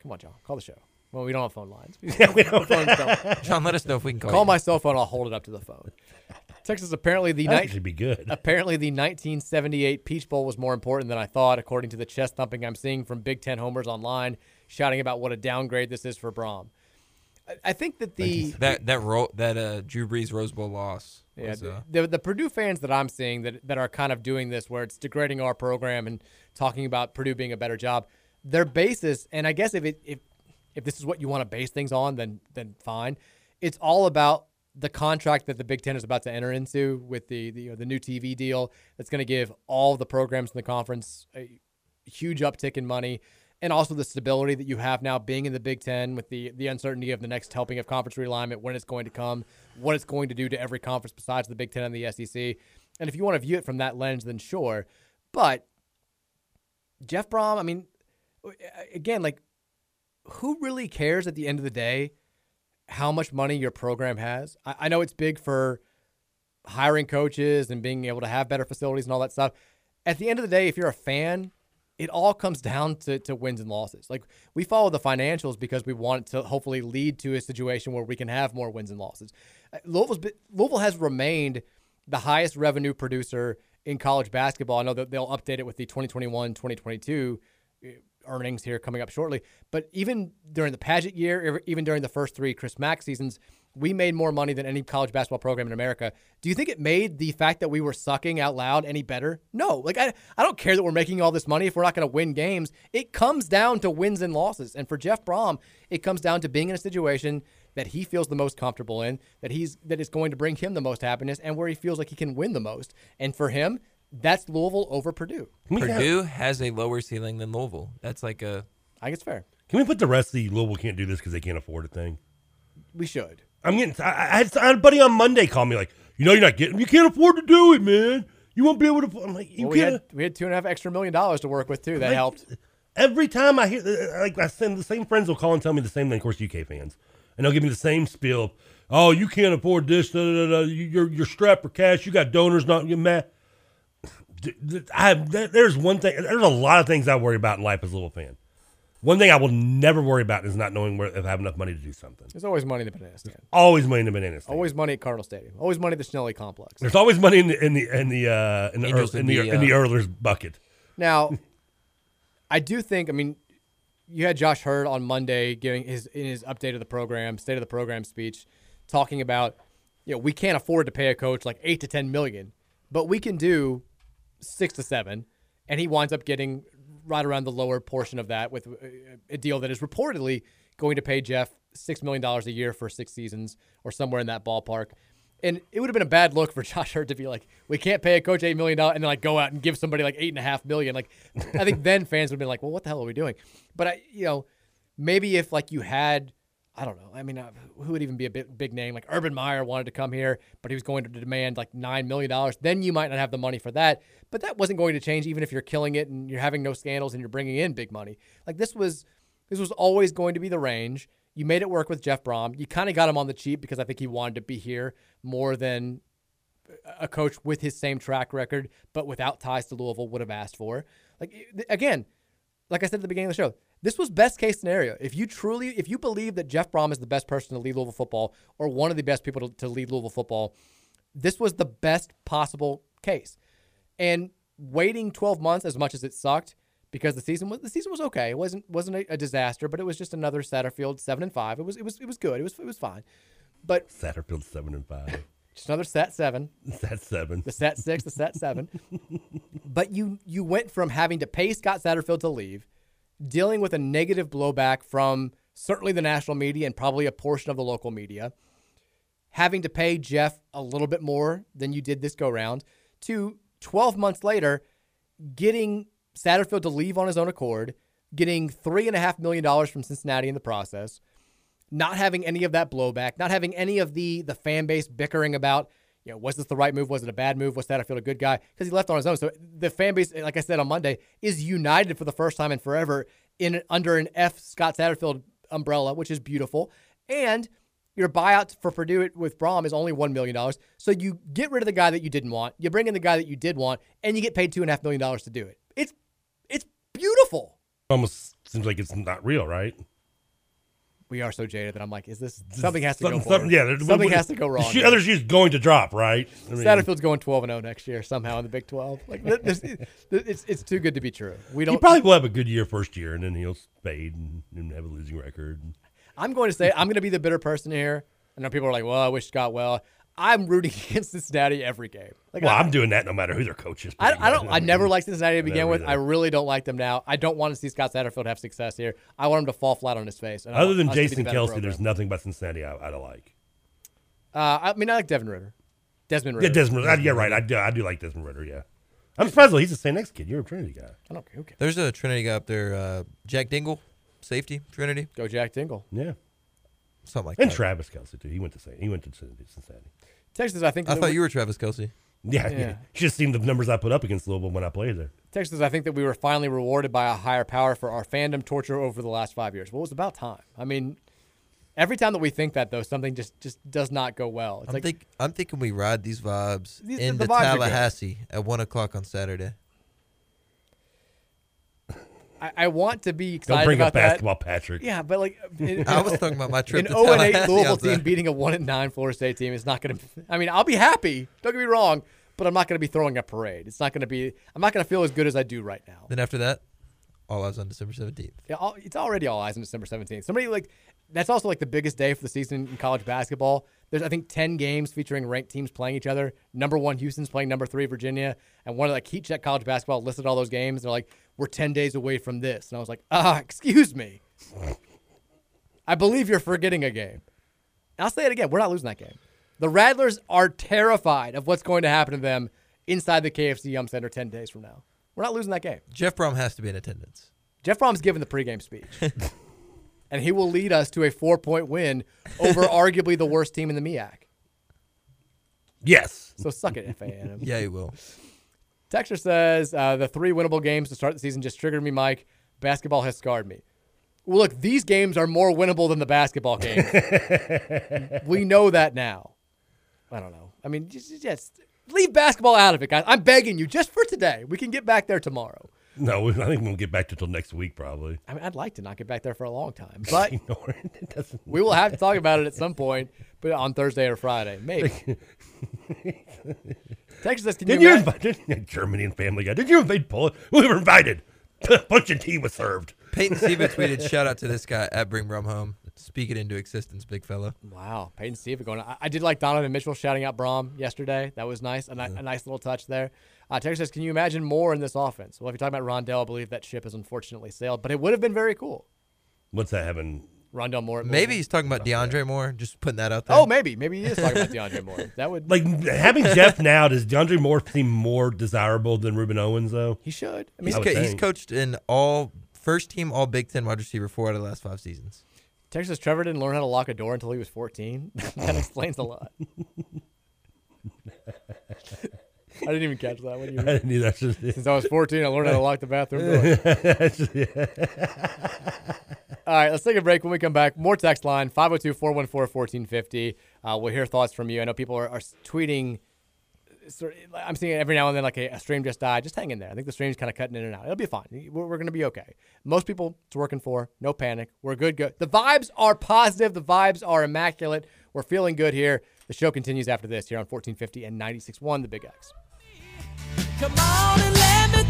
Come on, John. Call the show. Well, we don't have phone lines. Yeah, (laughs) we don't- Phones don't- John, let us know if we can call Call you. my cell phone. I'll hold it up to the phone. Texas apparently the That'd night actually be good. apparently the 1978 Peach Bowl was more important than I thought, according to the chest thumping I'm seeing from Big Ten homers online, shouting about what a downgrade this is for Brohm. I, I think that the that that ro- that uh, Drew Brees Rose Bowl loss. Yeah, was, uh, the, the Purdue fans that I'm seeing that that are kind of doing this, where it's degrading our program and talking about Purdue being a better job, their basis, and I guess if it if if this is what you want to base things on, then then fine. It's all about the contract that the Big Ten is about to enter into with the the, you know, the new TV deal that's going to give all the programs in the conference a huge uptick in money. And also the stability that you have now being in the Big Ten with the the uncertainty of the next helping of conference realignment, when it's going to come, what it's going to do to every conference besides the Big Ten and the SEC. And if you want to view it from that lens, then sure. But Jeff Brohm, I mean, again, like, who really cares at the end of the day how much money your program has? I, I know it's big for hiring coaches and being able to have better facilities and all that stuff. At the end of the day, if you're a fan, it all comes down to, to wins and losses. Like we follow the financials because we want to hopefully lead to a situation where we can have more wins and losses. Uh, Louisville's, Louisville has remained the highest revenue producer in college basketball. I know that they'll update it with the 2021 2022 uh, earnings here coming up shortly. But even during the pageant year, even during the first three Chris Mack seasons, we made more money than any college basketball program in America. Do you think it made the fact that we were sucking out loud any better? No. Like I, I don't care that we're making all this money if we're not going to win games. It comes down to wins and losses. And for Jeff Brohm, it comes down to being in a situation that he feels the most comfortable in, that he's that is going to bring him the most happiness, and where he feels like he can win the most. And for him, that's Louisville over Purdue. Purdue has a lower ceiling than Louisville. That's like a. I think it's fair. Can we put the rest of the Louisville can't do this because they can't afford a thing? We should. I'm getting. I, I, had, I had a buddy on Monday call me like, you know, you're not getting. You can't afford to do it, man. You won't be able to. I'm like, you Well, we can't. had we had two and a half extra million dollars to work with too. That Like, helped. Every time I hear, uh, like, I send the same friends will call and tell me the same thing. Of course, UK fans, and they'll give me the same spiel. Oh, you can't afford this. Da, da, da, da. You- You're you're strapped for cash. You got donors. Not you mad. I there's one thing. There's a lot of things I worry about in life as a little fan. One thing I will never worry about is not knowing where if I have enough money to do something. There's always money in the banana stand. Always money in the banana stand. Always money at Cardinal Stadium. Always money at the Schnelly Complex. There's always money in the in the in the uh, in the, Earl- in would the, be, in the uh, Earlers bucket. Now, (laughs) I do think. I mean, you had Josh Heird on Monday giving his in his update of the program, state of the program speech, talking about you know we can't afford to pay a coach like eight to ten million, but we can do six to seven, and he winds up getting right around the lower portion of that with a- a deal that is reportedly going to pay Jeff six million dollars a year for six seasons or somewhere in that ballpark. And it would have been a bad look for (laughs) Josh Heird to be like, we can't pay a coach eight million dollars and then like go out and give somebody like $8.5 million. Like, I think then fans would have been like, well, what the hell are we doing? But I, you know, maybe if like you had, I don't know. I mean, uh, who would even be a big, big name? Like Urban Meyer wanted to come here, but he was going to demand like nine million dollars. Then you might not have the money for that. But that wasn't going to change, even if you're killing it and you're having no scandals and you're bringing in big money. Like this was, this was always going to be the range. You made it work with Jeff Brohm. You kind of got him on the cheap because I think he wanted to be here more than a coach with his same track record, but without ties to Louisville would have asked for. Like again, like I said at the beginning of the show, this was best case scenario. If you truly, if you believe that Jeff Brohm is the best person to lead Louisville football or one of the best people to, to lead Louisville football, this was the best possible case. And waiting 12 months, as much as it sucked, because the season was the season was okay. It wasn't wasn't a, a disaster, but it was just another Satterfield seven and five. It was it was it was good. It was it was fine. But Satterfield seven and five. (laughs) just another set seven. (laughs) Set seven. The set six, the set seven. (laughs) but you you went from having to pay Scott Satterfield to leave, dealing with a negative blowback from certainly the national media and probably a portion of the local media, having to pay Jeff a little bit more than you did this go round, to 12 months later, getting Satterfield to leave on his own accord, getting $3.5 million from Cincinnati in the process, not having any of that blowback, not having any of the the fan base bickering about, you know, was this the right move? Was it a bad move? Was Satterfield a good guy? Because he left on his own. So the fan base, like I said on Monday, is united for the first time in forever in under an F Scott Satterfield umbrella, which is beautiful. And your buyout for Purdue with Brohm is only $1 million. So you get rid of the guy that you didn't want, you bring in the guy that you did want, and you get paid $2.5 million to do it. It's it's beautiful. Almost seems like it's not real, right? We are so jaded that I'm like, is this something has to Something- go something- yeah, something has to go wrong. here. other shoe's going to drop, right? I mean- Satterfield's going 12 and 0 next year somehow in the Big 12. Like this, it's it's too good to be true. We don't. He probably will have a good year first year, and then he'll fade and, and have a losing record. I'm going to say I'm going to be the bitter person here. I know people are like, "Well, I wish Scott well." I'm rooting (laughs) against Cincinnati every game. Like well, I, I'm doing that no matter who their coach is. I, I don't. I never liked Cincinnati to begin with. either. I really don't like them now. I don't want to see Scott Satterfield have success here. I want him to fall flat on his face. and Other want than us to be the Jason Kelce, program. there's nothing about Cincinnati I, I don't like. Uh, I mean, I like Devin Ridder. Desmond Ridder. Yeah, Desmond. I, yeah, right. I do. I do like Desmond Ridder. Yeah, I'm surprised. He's the same next kid. You're a Trinity guy. I don't care. Who cares? There's a Trinity guy up there, uh, Jack Dingle, safety, Trinity. Go Jack Dingle. Yeah, Something like and that. And Travis Kelce too. He went to Sa- he went to Cincinnati. Texas, I think. I thought we- you were Travis Kelce. Yeah, Yeah. yeah. You should have seen the numbers I put up against Louisville when I played there. Texas, I think that we were finally rewarded by a higher power for our fandom torture over the last five years. Well, it was about time. I mean, every time that we think that, though, something just just does not go well. It's I'm, like think, I'm thinking we ride these vibes These- the vibes. Tallahassee at 1 o'clock on Saturday. I, I want to be excited Don't bring about up that. basketball, Patrick. Yeah, but like (laughs) in- I was talking about my trip An to 0 and 8 Louisville team beating a 1 and 9 Florida State team is not going to. I mean, I'll be happy. Don't get me wrong, but I'm not going to be throwing a parade. It's not going to be. I'm not going to feel as good as I do right now. Then after that, all eyes on December seventeenth. Yeah, all, it's already all eyes on December 17th. Somebody like that's also like the biggest day for the season in college basketball. There's I think 10 games featuring ranked teams playing each other. Number one Houston's playing number three Virginia, and one of like Heat Check College Basketball listed all those games. They're like, we're 10 days away from this, and I was like, ah, (laughs) excuse me. I believe you're forgetting a game. And I'll say it again: we're not losing that game. The Rattlers are terrified of what's going to happen to them inside the KFC Yum Center 10 days from now. We're not losing that game. Jeff Brohm has to be in attendance. Jeff Brohm's given the pregame speech. (laughs) and he will lead us to a four point win over (laughs) arguably the worst team in the MIAC. Yes. So suck it, FAN. (laughs) Yeah, he will. Texture says uh, the three winnable games to start the season just triggered me, Mike. Basketball has scarred me. Well, look, these games are more winnable than the basketball game. we know that now. I don't know. I mean, just, just leave basketball out of it, guys. I'm begging you, just for today. We can get back there tomorrow. No, I think we'll get back to till next week probably. I mean, I'd like to not get back there for a long time, (laughs) but it we will have to talk about it at (laughs) some point, but on Thursday or Friday, maybe. (laughs) Texas says, "Can you Didn't you imagine?" invite didn't- Germany and Family Guy? Did you invite Poland? We were invited. Punch and tea was served. Peyton Siva tweeted, "Shout out to this guy at Bring Brohm Home. Speak it into existence, big fella." Wow, Peyton Steve going. I, I did like Donovan Mitchell shouting out Brohm yesterday. That was nice, a, ni- a nice little touch there. Uh, Texas says, "Can you imagine more in this offense?" Well, if you're talking about Rondale, I believe that ship has unfortunately sailed, but it would have been very cool. What's that having? Rondale Moore. Maybe Louisville. he's talking about DeAndre Moore. Just putting that out there. Oh, maybe, maybe he is talking about (laughs) DeAndre Moore. That would Like having Jeff now, does DeAndre Moore seem more desirable than Rueben Owens though? he should. I mean, he's, I co- he's coached in all first team All Big Ten wide receiver four out of the last five seasons. Texas Trevor didn't learn how to lock a door until he was 14. (laughs) that explains a lot. I didn't even catch that one. I didn't either. Since I was 14, I learned how to lock the bathroom door. That's just- yeah. All right, let's take a break. When we come back, more text line 502 414 1450. Uh, We'll hear thoughts from you. I know people are, are tweeting. Sort of, I'm seeing it every now and then, like a, a stream just died. Just hang in there. I think the stream's kind of cutting in and out. It'll be fine. We're, we're going to be okay. Most people it's working for. No panic. We're good. Good. The vibes are positive. The vibes are immaculate. We're feeling good here. The show continues after this here on 1450 and 96.1 The Big X. Come on and let me.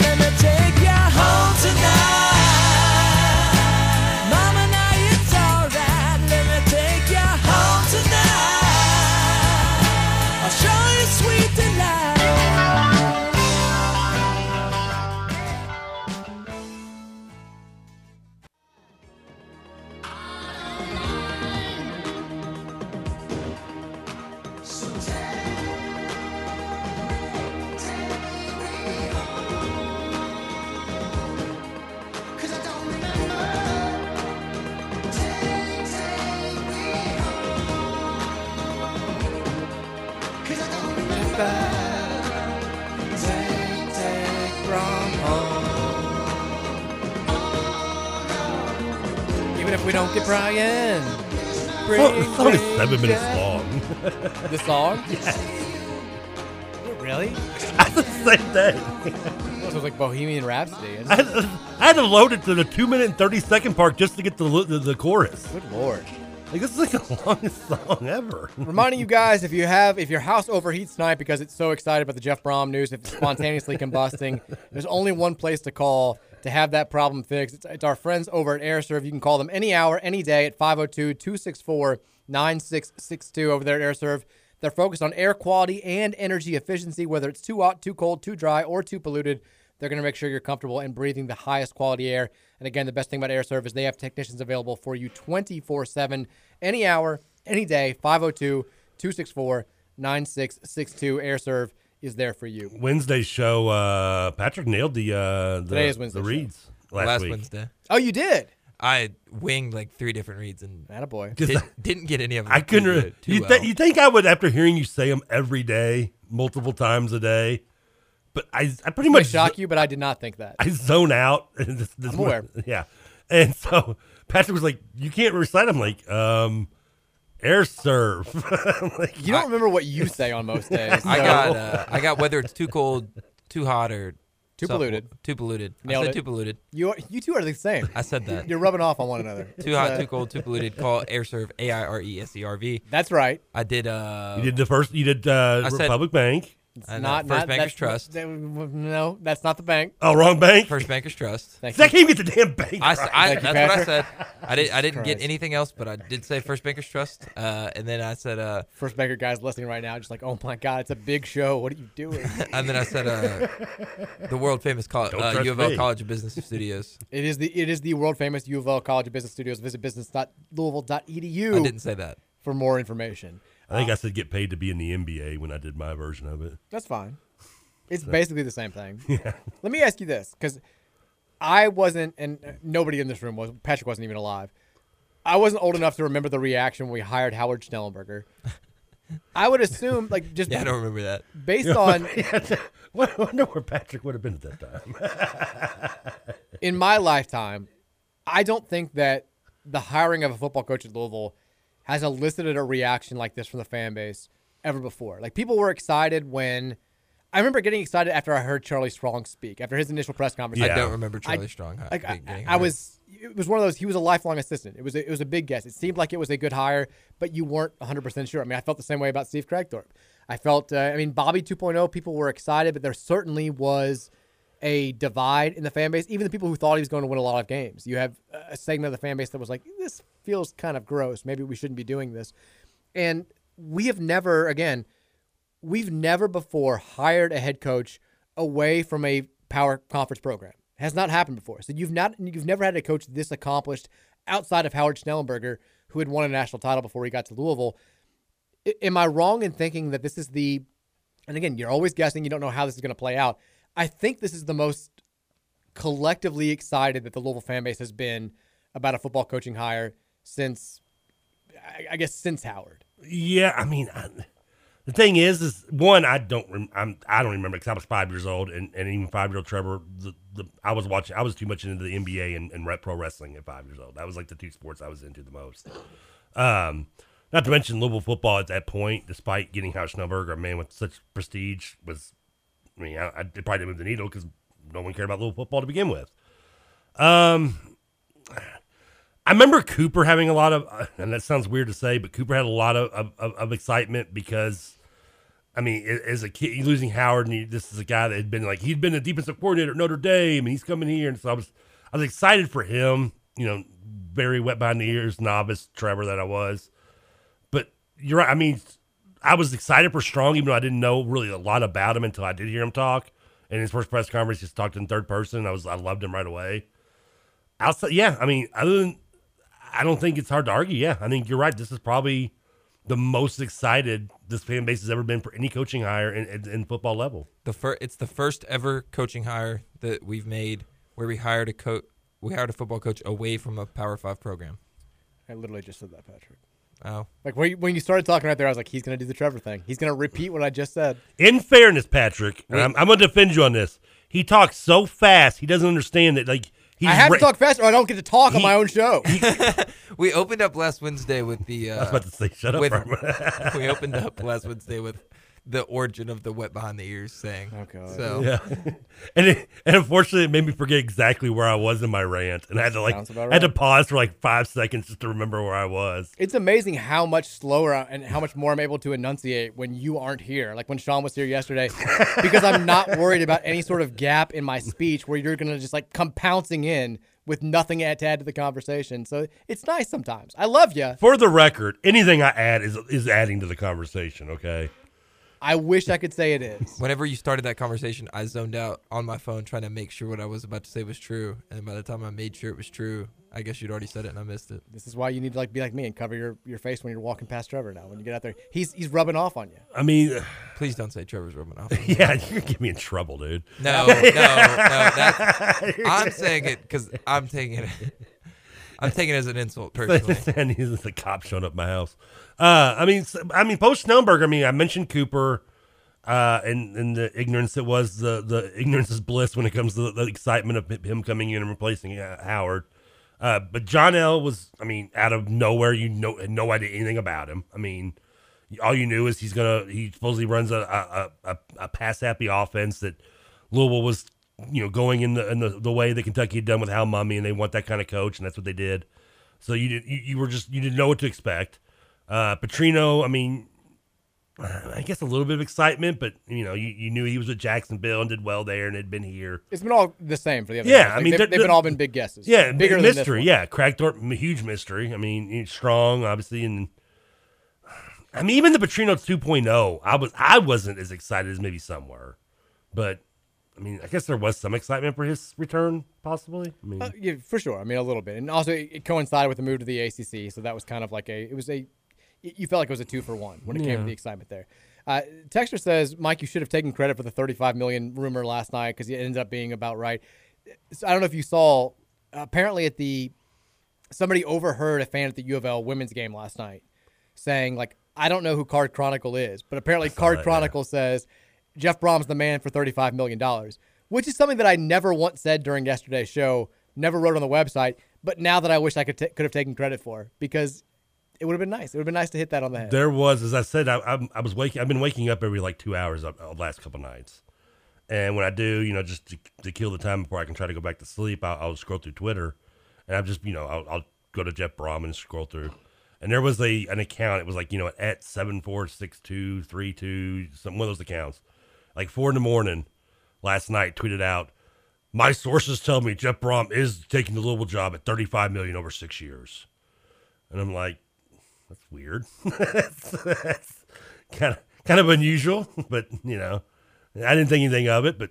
Let me take you home tonight. Even if we don't get Brian. Well, the song is bring seven minutes long. The song? (laughs) Oh, really? (laughs) That's the same thing. It was like Bohemian Rhapsody. I had, I had to load it to the two minute and thirty second part just to get the the, the chorus. Good lord. Like this is like the (laughs) longest song ever. Reminding you guys, if you have, if your house overheats tonight because it's so excited about the Jeff Brohm news, if it's spontaneously combusting, there's only one place to call to have that problem fixed. It's, it's our friends over at Aire Serv. You can call them any hour, any day at 502-264-9662 over there at Aire Serv. They're focused on air quality and energy efficiency, whether it's too hot, too cold, too dry, or too polluted. They're going to make sure you're comfortable and breathing the highest quality air. And again, the best thing about Aire Serv is they have technicians available for you 24 7, any hour, any day. 502 264 9662. Aire Serv is there for you. Wednesday show, uh, Patrick nailed the uh, the, Today is Wednesday's the show. reads last, Last week. Wednesday. Oh, you did? I winged like three different reads and Attaboy. did, didn't get any of them. I couldn't. too re- good- too you, well. you think I would after hearing you say them every day, multiple times a day? But I, I pretty It much shock you, but I did not think that. I zone out. (laughs) this, this I'm aware. Yeah, and so Patrick was like, "You can't recite." I'm like, um, air serve. (laughs) Like, You don't remember what you say on most days. (laughs) I so- got uh, I got whether it's too cold, too hot, or Too Some- polluted. Too polluted. Nailed I it. said too polluted. You are, you two are the same. I said that. You're rubbing off on one another. (laughs) Too hot, uh, too cold, too polluted. Call Aire Serv A I R E S E R V. That's right. I did. uh You did the first. You did uh, I said- Republic Bank. It's I know. not First not, Bankers that's- Trust. that- no, that's not the bank. Oh, wrong bank. First Bankers Trust. Thank I can't even get the damn bank. I, s- right. I- Thank you, that's what I said. I did. I didn't get Christ. anything else, but I did say First Bankers Trust. Uh, and then I said, uh, First banker guys listening right now, just like, oh my god, it's a big show. What are you doing? (laughs) and then I said, uh, the world famous col- Don't uh, trust U of L me. College of Business Studios. it is the it is the world famous U of L College of Business Studios. Visit business.louisville.edu. I didn't say that. for more information. I think I said get paid to be in the NBA when I did my version of it. That's fine. It's basically the same thing. (laughs) Yeah. Let me ask you this, because I wasn't, and nobody in this room was. Patrick wasn't even alive. I wasn't old enough to remember the reaction when we hired Howard Schnellenberger. I would assume, like, (laughs) just Yeah, I don't remember that. based (laughs) on I wonder where Patrick would have been at that time. in my lifetime, I don't think that the hiring of a football coach at Louisville has elicited a reaction like this from the fan base ever before. Like people were excited when I remember getting excited after I heard Charlie Strong speak after his initial press conference. Yeah. I don't remember Charlie Strong. hi- Like I, getting I was, it was one of those. He was a lifelong assistant. It was a, it was a big guess. It seemed like it was a good hire, but you weren't 100 percent sure. I mean, I felt the same way about Steve Kragthorpe. I felt, uh, I mean, Bobby 2.0. People were excited, but there certainly was a divide in the fan base. Even the people who thought he was going to win a lot of games. You have a segment of the fan base that was like, "This feels kind of gross. Maybe we shouldn't be doing this." And we have never, again, we've never before hired a head coach away from a power conference program. It has not happened before. So you've not you've never had a coach this accomplished outside of Howard Schnellenberger, who had won a national title before he got to Louisville. I- am I wrong in thinking that this is the and again, you're always guessing, you don't know how this is going to play out. I think this is the most collectively excited that the Louisville fan base has been about a football coaching hire since I- guess since Howard. Yeah, I mean, I, the thing is, is one I don't rem, I'm I don't remember because I was five years old, and, and even five year old Trevor, the, the I was watching, I was too much into the NBA and, and pro wrestling at five years old. That was like the two sports I was into the most. Um, not to mention Louisville football at that point, despite getting Howard Schnellenberger, a man with such prestige, was I mean, I, I probably didn't move the needle because no one cared about little football to begin with. Um, I remember Cooper having a lot of, and that sounds weird to say, but Cooper had a lot of of, of- excitement because, I mean, as a kid, he's losing Howard, and he, this is a guy that had been like he'd been a defensive coordinator at Notre Dame, and he's coming here, and so I was I was excited for him. You know, very wet behind the ears, novice Trevor that I was. But you're right. I mean, I was excited for Strong, even though I didn't know really a lot about him until I did hear him talk. And his first press conference, he just talked in third person. I was I loved him right away. Outside, yeah. I mean, other than I don't think it's hard to argue. Yeah, I think you're right. This is probably the most excited this fan base has ever been for any coaching hire in, in, in football level. The fir- it's the first ever coaching hire that we've made where we hired a coach. We hired a football coach away from a Power Five program. I literally just said that, Patrick. Oh, Like when you, when you started talking right there, I was like, he's going to do the Trevor thing. He's going to repeat what I just said. In fairness, Patrick, and I'm, I'm going to defend you on this. He talks so fast, he doesn't understand that. Like he's I have re- to talk fast, or I don't get to talk on my own show. (laughs) we opened up last Wednesday with the. Uh, I was about to say, shut up, with- Herman. (laughs) we opened up last Wednesday with the origin of the wet behind the ears saying. Oh god. So Yeah, (laughs) and it, and unfortunately, it made me forget exactly where I was in my rant, and I had to like Sounds about I had to pause for like five seconds just to remember where I was. It's amazing how much slower and how much more I'm able to enunciate when you aren't here. Like when Sean was here yesterday, (laughs) because I'm not worried about any sort of gap in my speech where you're going to just like come pouncing in with nothing to add to the conversation. So it's nice sometimes. I love you. For the record, anything I add is is adding to the conversation. Okay. I wish I could say it is. Whenever you started that conversation, I zoned out on my phone trying to make sure what I was about to say was true. And by the time I made sure it was true, I guess you'd already said it and I missed it. This is why you need to like be like me and cover your, your face when you're walking past Trevor now. When you get out there, he's he's rubbing off on you. I mean, Please don't say Trevor's rubbing off. (laughs) yeah, you're gonna get me in trouble, dude. No, (laughs) no, no. That's, I'm saying it because I'm taking it. I'm taking it as an insult (laughs) personally. and he's the cop showing up at my house. Uh, I mean, I mean, post Snellberg. I mean, I mentioned Cooper, uh, and and the ignorance that was the the ignorance is bliss when it comes to the, the excitement of him coming in and replacing uh, Howard. Uh, but John L was, I mean, out of nowhere. You know, had no idea anything about him. I mean, all you knew is he's gonna. He supposedly runs a a, a, a pass happy offense that Louisville was you know, going in the in the, the way that Kentucky had done with Hal Mumme, and they want that kind of coach, and that's what they did. So you did, you, you were just you didn't know what to expect. Uh, Petrino, I mean, I guess a little bit of excitement, but you know, you, you knew he was with Jacksonville and did well there, and had been here. It's been all the same for the other. Yeah, guys. I Like, mean, they've, they've been all been big guesses. Yeah, bigger than mystery. Yeah, Kragthorpe, a huge mystery. I mean, strong, obviously, and I mean, even the Petrino 2.0, I was I wasn't as excited as maybe some were, but I mean, I guess there was some excitement for his return, possibly. I mean, Uh, yeah, for sure. I mean, a little bit, and also it, it coincided with the move to the ACC, so that was kind of like a. It was a. You felt like it was a two for one when it came to the excitement there. Uh, Texter says, Mike, you should have taken credit for the 35 million rumor last night because it ended up being about right. So I don't know if you saw. Apparently, at the somebody overheard a fan at the U of L women's game last night saying like, "I don't know who Card Chronicle is," but apparently (laughs) Card that, yeah. Chronicle says Jeff Brohm's the man for 35 million dollars, which is something that I never once said during yesterday's show, never wrote on the website, but now that I wish I could ta could have taken credit for because it would have been nice. It would have been nice to hit that on the head. There was, as I said, I, I, I was waking. I've been waking up every like two hours up the last couple nights, and when I do, you know, just to, to kill the time before I can try to go back to sleep, I'll, I'll scroll through Twitter, and I'm just, you know, I'll, I'll go to Jeff Brohm and scroll through, and there was a an account. It was like you know at seven four six two three two some one of those accounts, like four in the morning, last night tweeted out. My sources tell me Jeff Brohm is taking the Louisville job at 35 million over six years, and I'm like, that's weird. (laughs) that's kind of kind of unusual, (laughs) but you know, I didn't think anything of it. But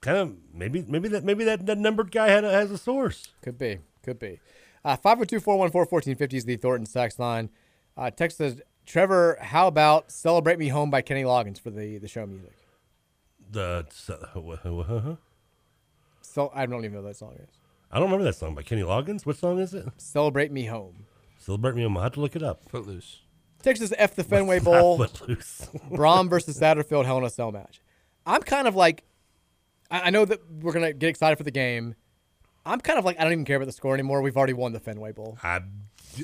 kind of maybe maybe that maybe that, that numbered guy had a, has a source. Could be. Could be. Uh, 502 414 1450 is the Thornton text line. Uh, text says, Trevor, how about Celebrate Me Home by Kenny Loggins for the, the show music? The so, So I don't even know what that song is. I don't remember that song by Kenny Loggins. What song is it? Celebrate Me Home. Celebrate me. I'm gonna have to look it up. Footloose. Texas F the (laughs) Fenway What's not Bowl. Footloose? (laughs) Brohm versus Satterfield Hell in a Cell match. I'm kind of like, I, I know that we're going to get excited for the game. I'm kind of like, I don't even care about the score anymore. We've already won the Fenway Bowl. I,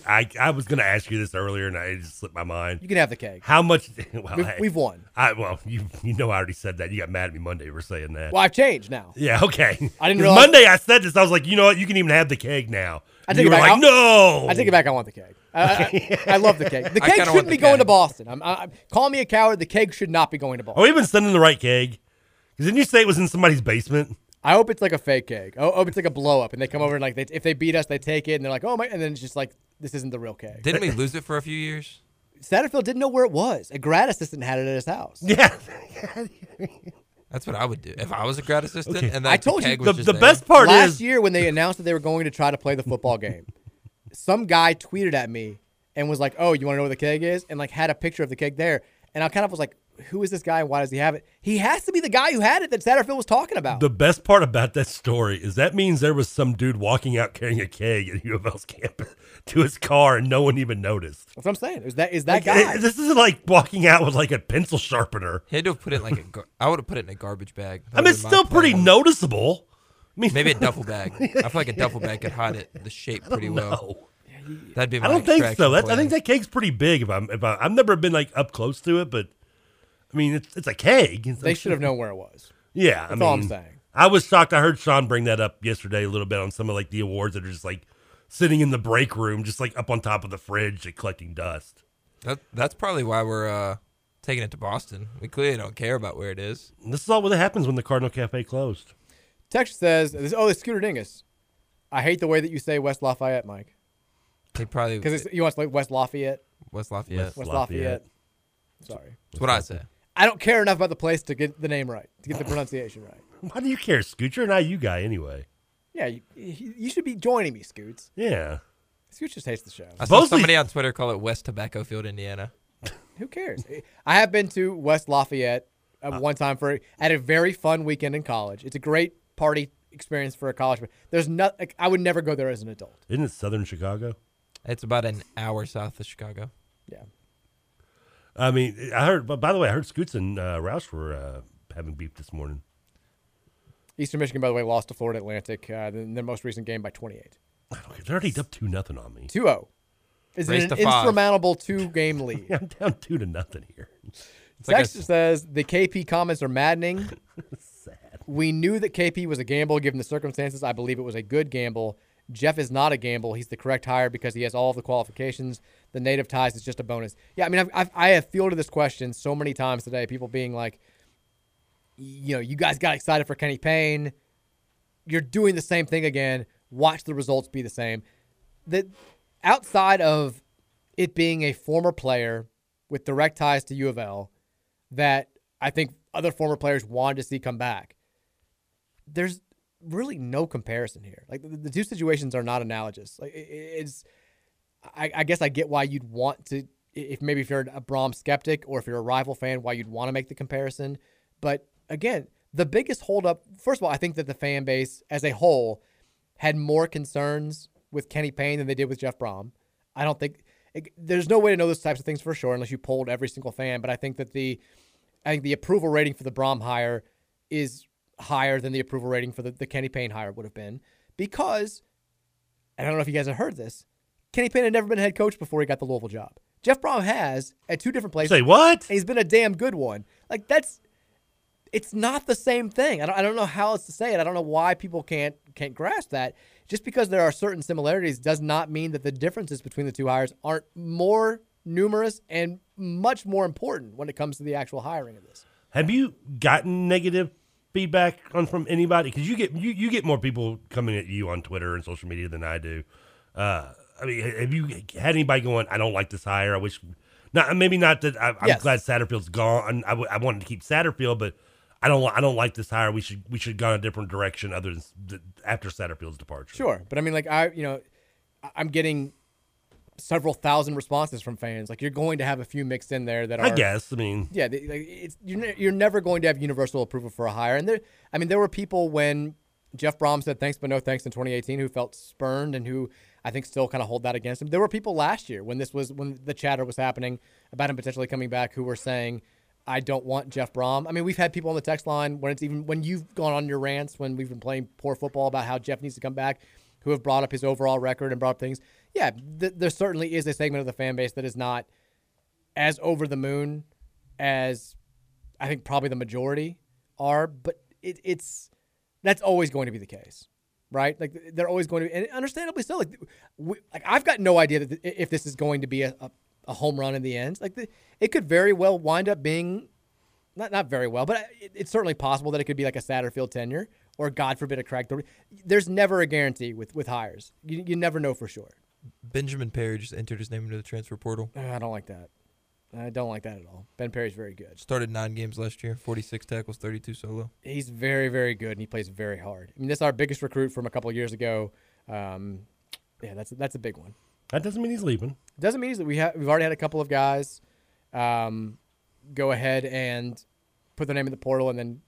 I, I was gonna ask you this earlier, and I just slipped my mind. You can have the keg. How much? (laughs) Well, We've- hey, we've won. I well, you you know I already said that. You got mad at me Monday for saying that. Well, I've changed now. Yeah, okay. I didn't 'Cause realize- Monday I said this. I was like, you know what? You can even have the keg now. I take you it were back. like, I'll- no. I take it back. I want the keg. I, I, (laughs) I love the keg. The I keg shouldn't want be the going to. Boston. I'm, I, call me a coward. The keg should not be going to Boston. Are we even sending the right keg? Because didn't you say it was in somebody's basement? I hope it's like a fake keg. I hope it's like a blow up, and they come over and like they, if they beat us, they take it, and they're like, oh my, and then it's just like this isn't the real keg. Didn't we (laughs) lose it for a few years? Satterfield didn't know where it was. A grad assistant had it at his house. Yeah. (laughs) That's what I would do if I was a grad assistant. Okay. And I that told you, the- the best part is Last is- year when they announced that they were going to try to play the football game, (laughs) some guy tweeted at me and was like, "Oh, you want to know where the keg is?" and like had a picture of the keg there, and I kind of was like, "Who is this guy? and Why does he have it?" He has to be the guy who had it that Satterfield was talking about. The best part about that story is that means there was some dude walking out carrying a keg at U of L's campus to his car and no one even noticed. That's what I'm saying. Is that is that Like, guy? it- this isn't like walking out with like a pencil sharpener. He had to have put it in like a. Gar- I would have put it in a garbage bag. I mean, it's still pretty noticeable. I mean, Maybe a duffel (laughs) bag. I feel like a duffel bag could hide it the shape pretty well. know. That'd be. My I don't think so. extraction I think that keg's pretty big. If I'm, if I, I've never been like up close to it, but I mean, it's it's a keg. It's- they should have known where it was. Yeah, I That's mean, all I'm saying. I was shocked. I heard Sean bring that up yesterday a little bit on some of like the awards that are just like sitting in the break room, just like up on top of the fridge, like, collecting dust. That, that's probably why we're uh, taking it to Boston. We clearly don't care about where it is. And this is all what happens when the Cardinal Cafe closed. Text says, "Oh, the Scooter Dingus." I hate the way that you say West Lafayette, Mike, They probably (laughs) because you want to like West Lafayette. West Lafayette. West Lafayette. Lafayette. Sorry, That's what I say. I don't care enough about the place to get the name right, to get the (laughs) pronunciation right. Why do you care, Scoot? You're an IU guy anyway. Yeah, you, you you should be joining me, Scoots. Yeah. Scoots just hates the show. I saw Supposedly- somebody on Twitter call it West Tobacco Field, Indiana. Who cares? I have been to West Lafayette uh, one time for at a very fun weekend in college. It's a great party experience for a college. But there's not. Like, I would never go there as an adult. Isn't it Southern Chicago? It's about an hour south of Chicago. Yeah. I mean, I heard. But by the way, I heard Scoots and uh, Roush were uh, having beef this morning. Eastern Michigan, by the way, lost to Florida Atlantic uh, in their most recent game by 28. Okay, they're already up two nothing on me. 2 0. Is Race an insurmountable two game (laughs) lead. I'm down two to nothing here. (laughs) It's like a Texas says the KP comments are maddening. (laughs) Sad. We knew that KP was a gamble given the circumstances. I believe it was a good gamble. Jeff is not a gamble. He's the correct hire because he has all of the qualifications. The native ties is just a bonus. Yeah, I mean, I've, I've, I have fielded this question so many times today. People being like, you know, you guys got excited for Kenny Payne. You're doing the same thing again. Watch the results be the same. That outside of it being a former player with direct ties to U of L, that I think other former players wanted to see come back. There's really no comparison here. Like the, the two situations are not analogous. Like it, it's, I, I, guess I get why you'd want to, if maybe if you're a Brohm skeptic or if you're a rival fan, why you'd want to make the comparison. But again, the biggest holdup, first of all, I think that the fan base as a whole had more concerns with Kenny Payne than they did with Jeff Brohm. I don't think it, there's no way to know those types of things for sure unless you polled every single fan. But I think that the, I think the approval rating for the Brohm hire is higher than the approval rating for the, the Kenny Payne hire would have been because, and I don't know if you guys have heard this, Kenny Payne had never been head coach before he got the Louisville job. Jeff Brohm has at two different places. Say what? he's been a damn good one. Like that's, it's not the same thing. I don't, I don't know how else to say it. I don't know why people can't can't grasp that. Just because there are certain similarities does not mean that the differences between the two hires aren't more numerous and much more important when it comes to the actual hiring of this. Have you gotten negative feedback on from anybody? Because you get you, you get more people coming at you on Twitter and social media than I do. Uh, I mean, have you had anybody going? I don't like this hire. I wish not. Maybe not that. I, am yes. glad Satterfield's gone. I, I wanted to keep Satterfield, but I don't. I don't like this hire. We should we should go in a different direction other than after Satterfield's departure. Sure, but I mean, like I, you know, I'm getting several thousand responses from fans. Like you're going to have a few mixed in there that are. I guess. I mean, yeah, they, like, it's you're, ne- you're never going to have universal approval for a hire. And there, I mean, there were people when Jeff Brohm said thanks but no thanks in 2018 who felt spurned and who I think still kind of hold that against him. There were people last year when this was when the chatter was happening about him potentially coming back who were saying. I don't want Jeff Brohm. I mean, we've had people on the text line when it's even when you've gone on your rants when we've been playing poor football about how Jeff needs to come back, who have brought up his overall record and brought up things yeah, th- there certainly is a segment of the fan base that is not as over the moon as I think probably the majority are, but it, it's that's always going to be the case, right? Like they're always going to, and understandably so. Like, we, like I've got no idea that if this is going to be a, a, a home run in the end. Like the, it could very well wind up being not not very well, but it, it's certainly possible that it could be like a Satterfield tenure or God forbid a Craig. There's never a guarantee with with hires. You, you never know for sure. Benjamin Perry just entered his name into the transfer portal. Uh, I don't like that. I don't like that at all. Ben Perry's very good. Started nine games last year, 46 tackles, 32 solo. He's very, very good, and he plays very hard. I mean, this is our biggest recruit from a couple years ago. Um, yeah, that's that's a big one. That doesn't mean he's leaving. Doesn't mean he's, we have we've already had a couple of guys um, go ahead and put their name in the portal and then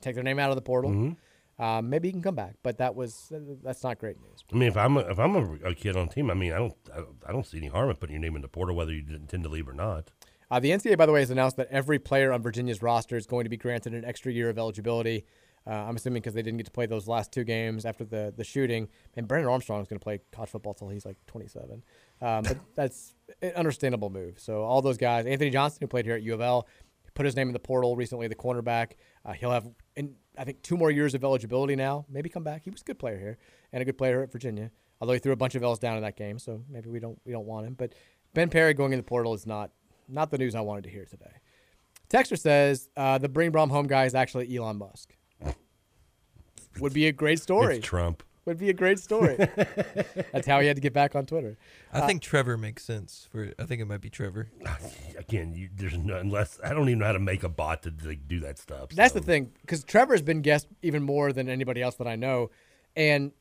take their name out of the portal. Mm-hmm. Um, maybe he can come back, but that was that's not great news. I mean, if I'm a, if I'm a, a kid on team, I mean, I don't, I don't I don't see any harm in putting your name in the portal whether you intend to leave or not. Uh, the NCAA, by the way, has announced that every player on Virginia's roster is going to be granted an extra year of eligibility. Uh, I'm assuming because they didn't get to play those last two games after the the shooting. And Brennan Armstrong is going to play college football until he's like 27. Um, but (laughs) that's an understandable move. So all those guys, Anthony Johnson, who played here at U of L, put his name in the portal recently, the cornerback. Uh, he'll have in, I think two more years of eligibility now. Maybe come back. He was a good player here and a good player at Virginia. Although he threw a bunch of L's down in that game, so maybe we don't we don't want him. But Ben Perry going in the portal is not not the news I wanted to hear today. Texter says uh, the Bring Brohm home guy is actually Elon Musk. Would be a great story. It's Trump would be a great story. (laughs) That's how he had to get back on Twitter. I uh, think Trevor makes sense for. I think it might be Trevor. (laughs) Again, you, there's no, unless I don't even know how to make a bot to like, do that stuff. That's the thing, because Trevor's been guest even more than anybody else that I know, and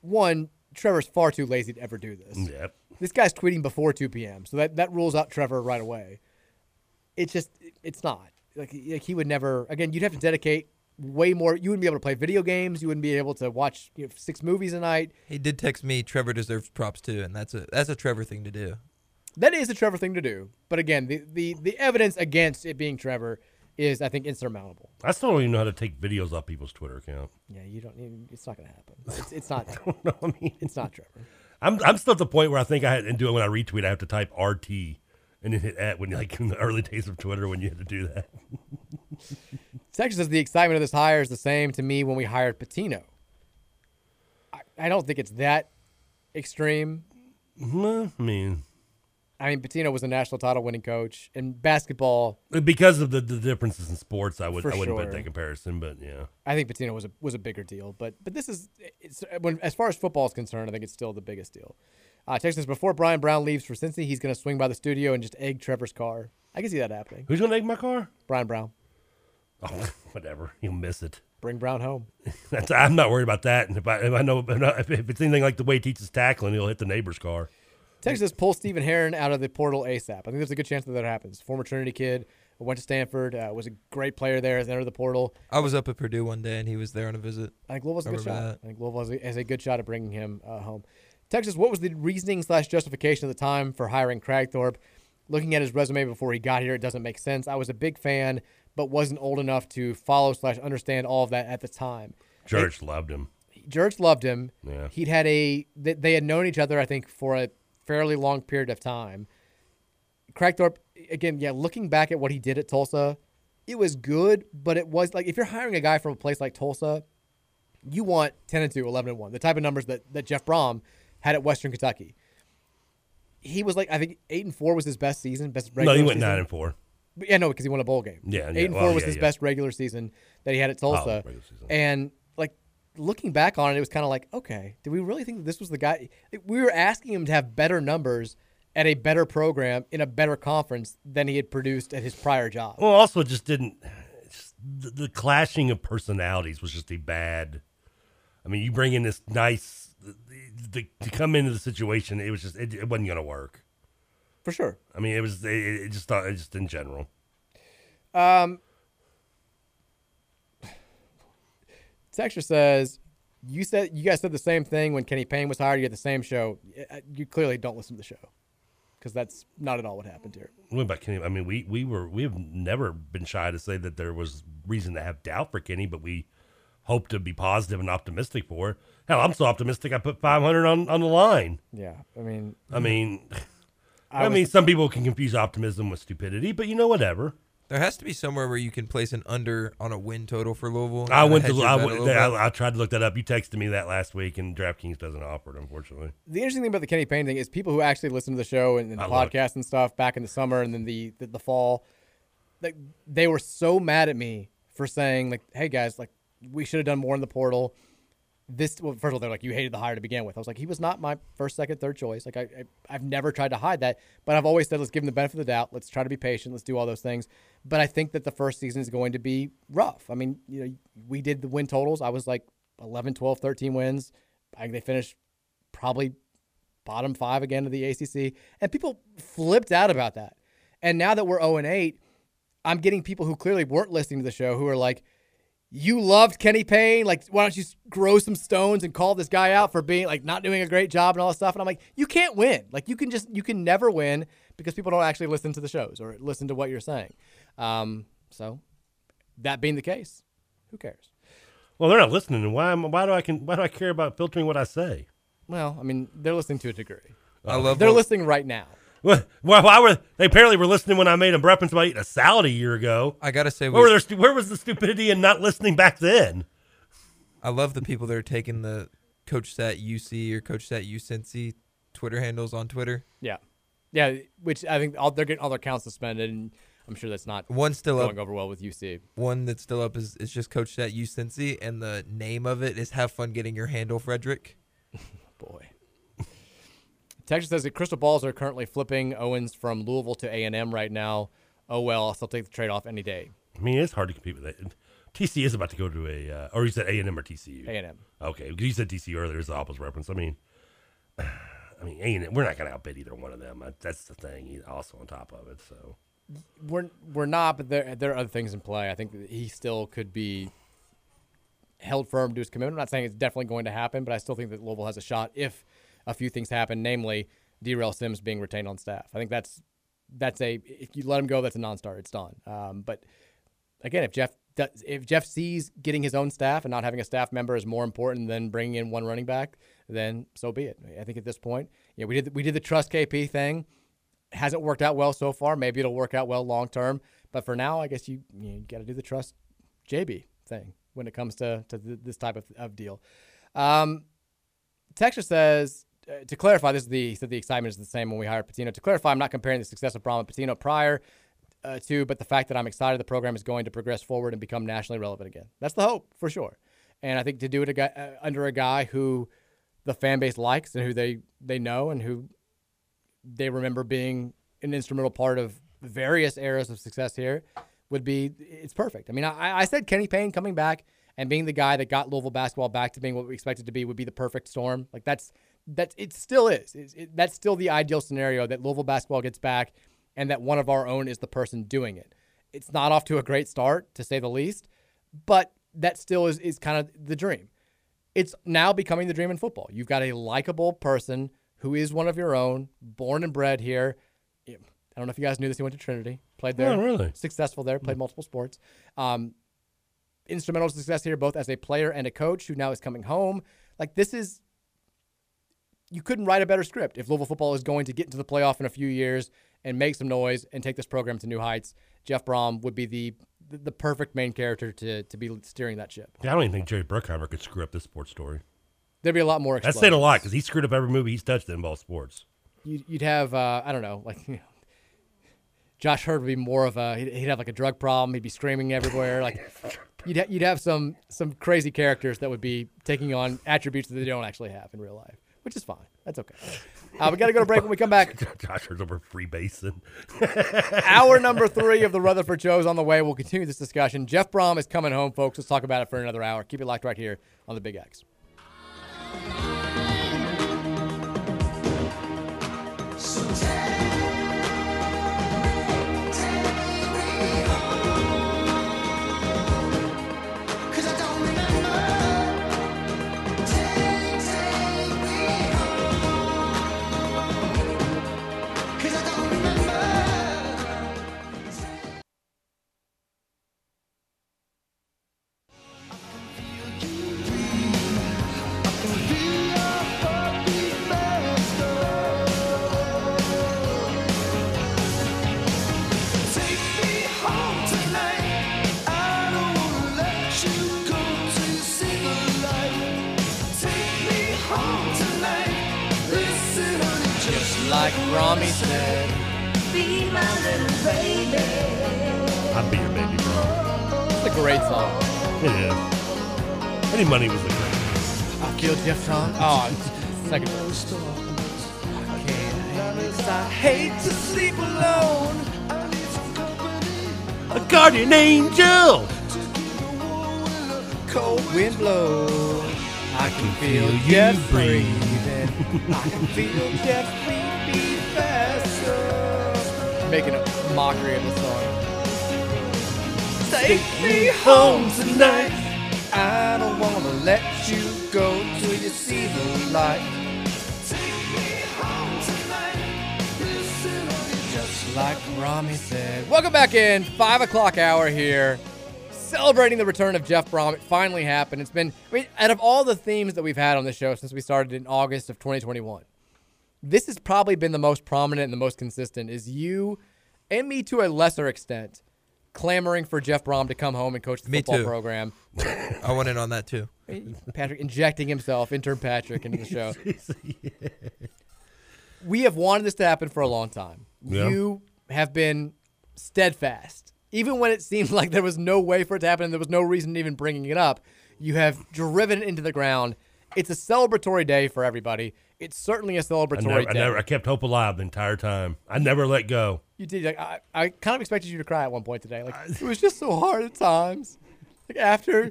one, Trevor's far too lazy to ever do this. Yep. This guy's tweeting before 2 p.m., so that that rules out Trevor right away. It's just, it's not like, like he would never. Again, you'd have to dedicate way more. You wouldn't be able to play video games. You wouldn't be able to watch you know, six movies a night. He did text me. Trevor deserves props too, and that's a that's a Trevor thing to do. That is a Trevor thing to do. But again, the the, the evidence against it being Trevor is, I think, insurmountable. I still don't even know how to take videos off people's Twitter account. Yeah, you don't. It's not going to happen. It's, it's not. (laughs) I don't know. I mean, it's not Trevor. I'm I'm still at the point where I think I had, and do it when I retweet. I have to type RT and then hit at when like in the early days of Twitter when you had to do that. (laughs) Texas says the excitement of this hire is the same to me when we hired Pitino. I, I don't think it's that extreme. Mm, I mean, I mean, Pitino was a national title winning coach in basketball. because of the, the differences in sports, I would I wouldn't put sure. that comparison, but yeah. I think Pitino was a was a bigger deal, but but this is it's, when as far as football is concerned, I think it's still the biggest deal. Uh, Texas before Brian Brown leaves for Cincy, he's going to swing by the studio and just egg Trevor's car. I can see that happening. Who's gonna egg my car? Brian Brown. Oh, (laughs) whatever. You'll miss it. Bring Brown home. (laughs) That's, I'm not worried about that. And if I, if I know if, if it's anything like the way he teaches tackling, he'll hit the neighbor's car. Texas pull Stephen Herron out of the portal ASAP. I think there's a good chance that that happens. Former Trinity kid, went to Stanford, uh, was a great player there, has entered the portal. I was up at Purdue one day and he was there on a visit. I think Louisville's a good shot. that. I think Louisville has a, has a good shot at bringing him uh, home. Texas, what was the reasoning slash justification at the time for hiring Kragthorpe? Looking at his resume before he got here, it doesn't make sense. I was a big fan, but wasn't old enough to follow slash understand all of that at the time. George it, loved him. George loved him. Yeah. He'd had a they had known each other I think for a fairly long period of time. Kragthorpe again, yeah, looking back at what he did at Tulsa, it was good, but it was like if you're hiring a guy from a place like Tulsa, you want 10 and 2, 11 and 1, the type of numbers that, that Jeff Brohm had at Western Kentucky. He was like, I think 8 and 4 was his best season, best regular No, he went season. 9 and 4 yeah, no, because he won a bowl game. Yeah, eight and well, four was yeah, his yeah. best regular season that he had at Tulsa. season. and like looking back on it, it was kind of like, okay, did we really think that this was the guy? We were asking him to have better numbers at a better program in a better conference than he had produced at his prior job. Well, also it just didn't. Just, the, the clashing of personalities was just a bad. I mean, you bring in this nice the, to come into the situation. It was just it, it wasn't going to work. For sure. I mean, it was it, it just thought it just in general. Um, (sighs) Texture says, "You said you guys said the same thing when Kenny Payne was hired. You had the same show. Uh, You clearly don't listen to the show because that's not at all what happened here." What about Kenny? I mean, we we were we have never been shy to say that there was reason to have doubt for Kenny, but we hope to be positive and optimistic for. Hell, I'm so optimistic I put 500 on on the line. Yeah, I mean, I mean, I I, mean, some people can confuse optimism with stupidity, but you know, whatever. There has to be somewhere where you can place an under on a win total for Louisville. I went to your I, went. I, I tried to look that up. You texted me that last week, and DraftKings doesn't offer it, unfortunately. The interesting thing about the Kenny Payne thing is people who actually listen to the show and, and the I it. podcast and stuff back in the summer and then the, the the fall, like they were so mad at me for saying like, "Hey guys, like we should have done more in the portal." This well, first of all, they're like, "You hated the hire to begin with." I was like, "He was not my first, second, third choice." Like I, I I've never tried to hide that, but I've always said, "Let's give him the benefit of the doubt. Let's try to be patient. Let's do all those things." But I think that the first season is going to be rough. I mean, you know, we did the win totals. I was like 11, 12, 13 wins. I think they finished probably bottom five again of the ACC, and people flipped out about that. And now that we're 0 and 8, I'm getting people who clearly weren't listening to the show who are like, "You loved Kenny Payne, like why don't you grow some stones and call this guy out for being like not doing a great job and all this stuff?" And I'm like, "You can't win. Like you can just you can never win because people don't actually listen to the shows or listen to what you're saying." Um, so that being the case, who cares? Well, they're not listening. and Why? am- Why do I can? Why do I care about filtering what I say? Well, I mean, they're listening to a degree. I love They're what- listening right now. (laughs) Well, why why were they apparently were listening when I made a reference about eating a salad a year ago? I gotta say, where, we- were there, stu- where was the stupidity in not listening back then? I love the people that are taking the Coach Sat UC or Coach Sat U Cincy Twitter handles on Twitter. Yeah, yeah. Which I think all, they're getting all their accounts suspended, and I'm sure that's not One still going up. over well with UC. One that's still up is, is just Coach Sat U Cincy, and the name of it is "Have fun getting your handle, Frederick." (laughs) Boy. Texas says that crystal balls are currently flipping Owens from Louisville to A and M right now. Oh well, I'll still take the trade off any day. I mean, it's hard to compete with that. TC is about to go to a, uh, or you said A and M or TCU? A and M. Okay, you said TCU earlier. It's the opposite reference. I mean, (sighs) I mean, A and M. We're not going to outbid either one of them. That's the thing. He's also on top of it. So We're we're not, but there there are other things in play. I think he still could be held firm to his commitment. I'm not saying it's definitely going to happen, but I still think that Louisville has a shot if a few things happen, namely Darrell Sims being retained on staff. I think that's that's a if you let him go, that's a non-starter. It's done. Um, but again, if Jeff does, if Jeff sees getting his own staff and not having a staff member is more important than bringing in one running back, then so be it. I think at this point, yeah, we did we did the trust KP thing. Hasn't worked out well so far. Maybe it'll work out well long term. But for now, I guess you you got to do the trust JB thing when it comes to to th- this type of, of deal. Um, Texture says uh, to clarify, this is the he said the excitement is the same when we hired Pitino. To clarify, I'm not comparing the success of and Pitino prior uh, to, but the fact that I'm excited the program is going to progress forward and become nationally relevant again. That's the hope for sure. And I think to do it a guy, uh, under a guy who the fan base likes and who they they know and who they remember being an instrumental part of various eras of success here would be it's perfect. I mean, I, I said Kenny Payne coming back and being the guy that got Louisville basketball back to being what we expected to be would be the perfect storm. Like that's that's it still is. It's, it, that's still the ideal scenario that Louisville basketball gets back and that one of our own is the person doing it. It's not off to a great start to say the least, but that still is is kind of the dream. It's now becoming the dream in football. You've got a likable person who is one of your own, born and bred here. I don't know if you guys knew this. He went to Trinity, played there. Oh, really? Successful there, played multiple sports. Um, instrumental success here, both as a player and a coach who now is coming home. Like, this is, you couldn't write a better script if Louisville football is going to get into the playoff in a few years and make some noise and take this program to new heights. Jeff Brohm would be the the, perfect main character to, to be steering that ship. Yeah, I don't even think Jerry Bruckheimer could screw up this sports story. There'd be a lot more. That's saying a lot because he screwed up every movie he's touched in ball sports. You'd, you'd have uh, I don't know like you (laughs) know, Josh Heird would be more of a he'd, he'd have like a drug problem. He'd be screaming everywhere. Like you'd ha- you'd have some some crazy characters that would be taking on attributes that they don't actually have in real life, which is fine. That's okay. Uh, we got to go to break when we come back. (laughs) Josh Heird's over free basin. (laughs) Hour number three of the Rutherford Show is on the way. We'll continue this discussion. Jeff Brohm is coming home, folks. Let's talk about it for another hour. Keep it locked right here on the Big X. home tonight. I don't wanna let you go till you see the light. Like Rami said. Welcome back in. Five o'clock hour here. Celebrating the return of Jeff Brohm. It finally happened. It's been, I mean, out of all the themes that we've had on the show since we started in August of 2021, this has probably been the most prominent and the most consistent. Is you and me to a lesser extent clamoring for Jeff Brohm to come home and coach the Me football too. program. (laughs) I went in on that too. (laughs) Patrick injecting himself, intern Patrick, into the show. (laughs) We have wanted this to happen for a long time. Yeah. You have been steadfast. Even when it seemed like there was no way for it to happen and there was no reason even bringing it up, you have driven it into the ground. It's a celebratory day for everybody. It's certainly a celebratory never, I never, I kept hope alive the entire time. I never let go. You did. Like, I, I kind of expected you to cry at one point today. Like it was just so hard at times. Like after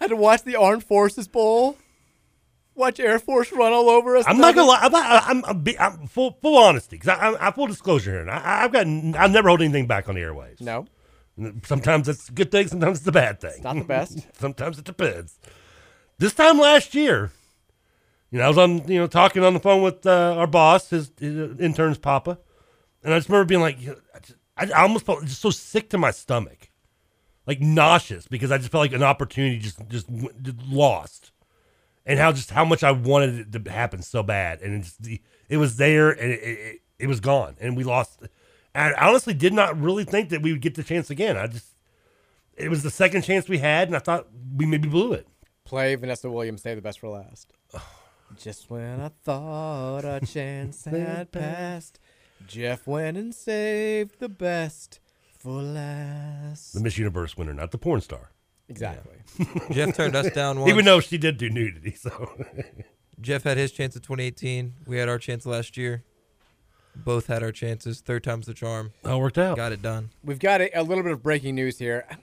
I had to watch the Armed Forces Bowl, watch Air Force run all over us. I'm not gonna lie. I'm, not, I'm, I'm, be- I'm full, full honesty because I'm, I'm full disclosure here. And I, I've got, I've never hold anything back on the airwaves. No. Sometimes it's a good thing. Sometimes it's a bad thing. not the best. (laughs) sometimes it depends. This time last year, you know, I was on, you know, talking on the phone with uh, our boss, his, his intern's papa, and I just remember being like, I, just, I, almost felt just so sick to my stomach, like nauseous, because I just felt like an opportunity just just, just lost, and how just how much I wanted it to happen so bad, and it, just, it was there and it, it, it was gone, and we lost. And I honestly did not really think that we would get the chance again. I just it was the second chance we had, and I thought we maybe blew it. Play Vanessa Williams, save the best for last. Just when I thought our (laughs) chance had passed, Jeff went and saved the best for last. The Miss Universe winner, not the porn star. Exactly. (laughs) Jeff turned us down once. Even though she did do nudity, so (laughs) Jeff had his chance in 2018. We had our chance last year. Both had our chances. Third time's the charm. all worked out. Got it done. We've got a, a little bit of breaking news here. I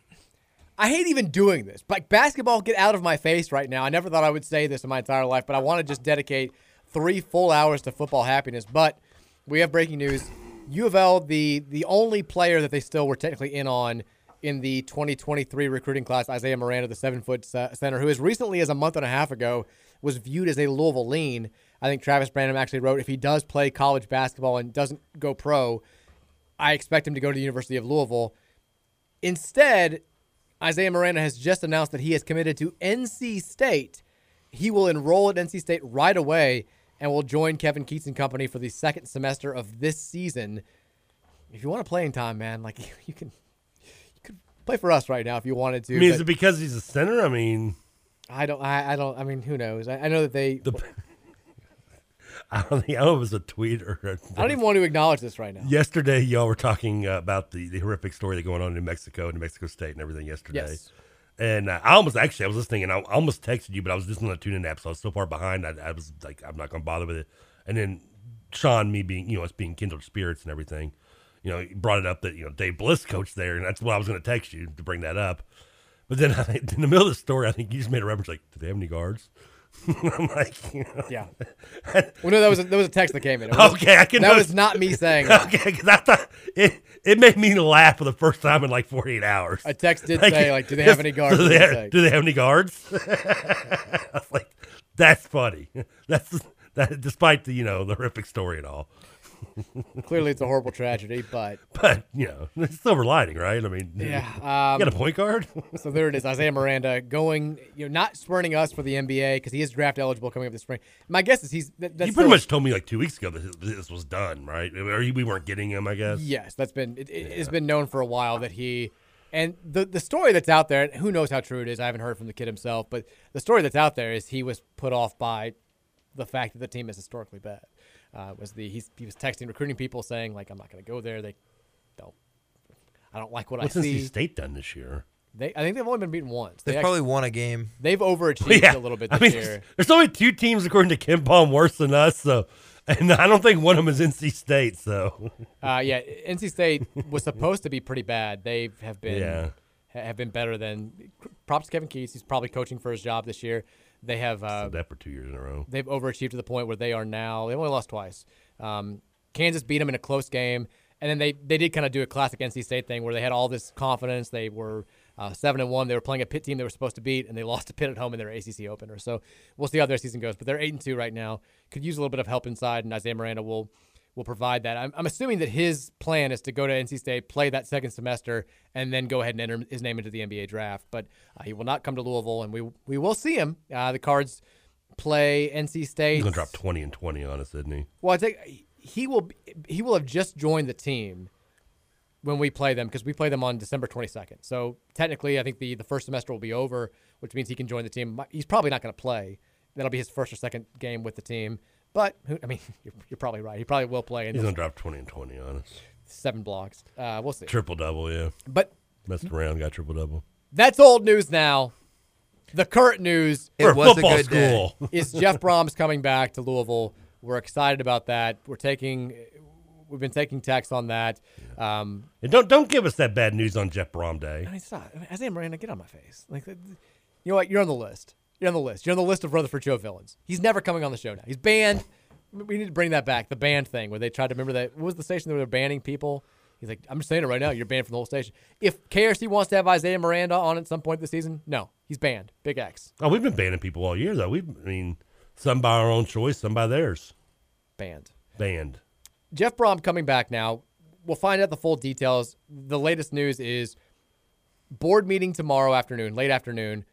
hate even doing this. Like basketball, get out of my face right now. I never thought I would say this in my entire life, but I want to just dedicate three full hours to football happiness. But we have breaking news. U of L, the the only player that they still were technically in on in the 2023 recruiting class, Isaiah Miranda, the seven foot center, who as recently as a month and a half ago was viewed as a Louisville lean. I think Travis Branham actually wrote if he does play college basketball and doesn't go pro, I expect him to go to the University of Louisville. Instead, Isaiah Miranda has just announced that he has committed to NC State. He will enroll at NC State right away and will join Kevin Keatts and company for the second semester of this season. If you want to play in time, man, like (laughs) you can, you could play for us right now if you wanted to. I mean, is it because he's a center? I mean, I don't, I, I don't, I mean, who knows? I, I know that they. (laughs) I don't think I don't know if it was a tweet or. A, I don't even want to acknowledge this right now. Yesterday, y'all were talking uh, about the, the horrific story that's going on in New Mexico, New Mexico State, and everything yesterday. Yes. And uh, I almost actually I was listening and I almost texted you, but I was just on a tune in app, so I was so far behind. I, I was like, I'm not going to bother with it. And then Sean, me being you know, us being kindled spirits and everything, you know, he brought it up that you know Dave Bliss coached there, and that's what I was going to text you to bring that up. But then (laughs) in the middle of the story, I think you just made a reference like, "Do they have any guards?" (laughs) I'm like, you know. Yeah. (laughs) Well, no, that was a, that was a text that came in. Was, okay, I can. That notice- was not me saying. that. (laughs) Okay, because I thought it it made me laugh for the first time in like 48 hours. A text did say, like, do they have any guards Do they, have, do they have any guards? I was like, that's funny. That's that. Despite the you know the horrific story and all. (laughs) Clearly, it's a horrible tragedy, but (laughs) But you know, it's silver lining, right? I mean, Yeah, you got a um, point guard. (laughs) so there it is. Isaiah Miranda going, you know, not spurning us for the NBA because he is draft eligible coming up this spring. My guess is he's. That, pretty much told me like two weeks ago that this was done, right? Or we weren't getting him, I guess. Yes, that's been. It, it has been known for a while that he. And the the story that's out there, who knows how true it is? I haven't heard from the kid himself, but the story that's out there is he was put off by the fact that the team is historically bad. Uh, was the he's, he was texting recruiting people saying like I'm not going to go there. They don't. I don't like what I see. What's NC. State done this year? They I think they've only been beaten once. They've They probably actually- won a game. They've overachieved (laughs) Yeah. a little bit I this mean, year. there's only two teams according to KenPom worse than us, so and I don't think one of them is NC State. So Uh, yeah, NC State was supposed to be pretty bad. They have been Yeah. have been better than. Props to Kevin Keatts. He's probably coaching for his job this year. They have uh, that for two years in a row. they've overachieved to the point where they are now. They only lost twice. Um, Kansas beat them in a close game, and then they they did kind of do a classic NC State thing where they had all this confidence. They were uh, seven and one. They were playing a Pitt team they were supposed to beat, and they lost to Pitt at home in their ACC opener. So we'll see how their season goes. But they're eight and two right now. Could use a little bit of help inside, and Isaiah Miranda will will provide that. I'm, I'm assuming that his plan is to go to NC State, play that second semester, and then go ahead and enter his name into the NBA draft. But uh, he will not come to Louisville, and we we will see him. Uh, the Cards play NC State. He's gonna drop twenty and twenty on us, isn't he? Well, I think he will he will have just joined the team when we play them because we play them on December 22nd. So technically, I think the the first semester will be over, which means he can join the team. He's probably not going to play. That'll be his first or second game with the team. But who, I mean, (laughs) you're, you're probably right. He probably will play. in He's gonna drop twenty and twenty on us. seven blocks. Uh, we'll see. Triple double, yeah. But messed around, got triple double. That's old news now. The current news It a was a football good day. school. (laughs) is Jeff Brohm's coming back to Louisville. We're excited about that. We're taking, we've been taking texts on that. Um, And don't don't give us that bad news on Jeff Brohm Day. I mean, stop. I mean, Isaiah Miranda, get on my face. Like, you know what? You're on the list. You're on the list. You're on the list of Rutherford Show villains. He's never coming on the show now. He's banned. We need to bring that back. The banned thing where they tried to remember that. What was the station where they're banning people? He's like, I'm just saying it right now. You're banned from the whole station. If KRC wants to have Isaiah Miranda on at some point this season, no, he's banned. Big X. Oh, we've been banning people all year though. We, I mean, some by our own choice, some by theirs. Banned. Banned. Jeff Brohm coming back now. We'll find out the full details. The latest news is board meeting tomorrow afternoon, late afternoon.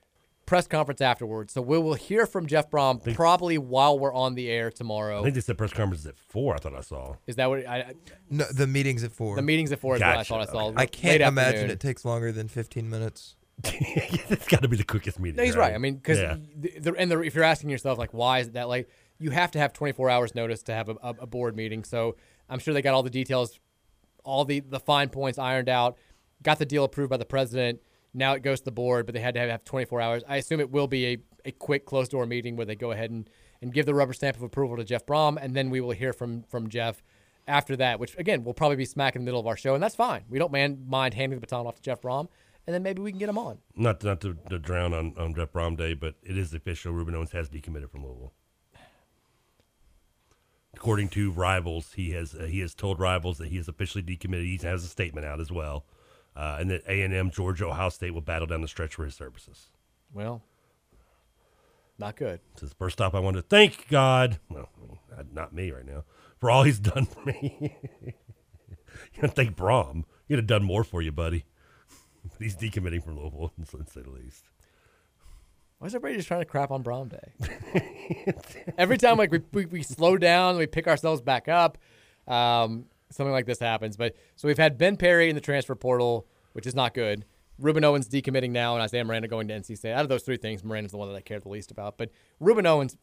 Press conference afterwards. So we will hear from Jeff Brohm probably while we're on the air tomorrow. I think they said press conference is at four. I thought I saw. Is that what I? I No, the meeting's at four. the meeting's at four is what I thought I saw. I can't imagine afternoon. it takes longer than 15 minutes. (laughs) it's got to be the quickest meeting. No, he's right. I mean, because Yeah. the, the, and the, if you're asking yourself like, why is it that late? You have to have 24 hours notice to have a, a, a board meeting. So I'm sure they got all the details, all the the fine points ironed out. Got the deal approved by the president. Now it goes to the board, but they had to have, have 24 hours. I assume it will be a, a quick closed door meeting where they go ahead and, and give the rubber stamp of approval to Jeff Brohm, and then we will hear from from Jeff after that, which again will probably be smack in the middle of our show, and that's fine. We don't man, mind handing the baton off to Jeff Brohm, and then maybe we can get him on. Not not to, to drown on, on Jeff Brohm Day, but it is official. Rueben Owens has decommitted from Louisville. According to Rivals, he has uh, he has told Rivals that he is officially decommitted. He has a statement out as well, uh, and that A and M, Georgia, Ohio State will battle down the stretch for his services. Well, not good. It's his first stop. I want to thank God. Well, not- me right now for all he's (laughs) done for me. (laughs) you don't thank Brohm. He'd have done more for you, buddy. But (laughs) he's decommitting from Louisville, to say the least. Why is everybody just trying to crap on Brohm Day? Every time like we, we, we slow down, we pick ourselves back up. Um, something like this happens. But so we've had Ben Perry in the transfer portal, which is not good. Rueben Owens decommitting now, and Isaiah Miranda going to NC State. Out of those three things, Miranda's the one that I care the least about. But Rueben Owens,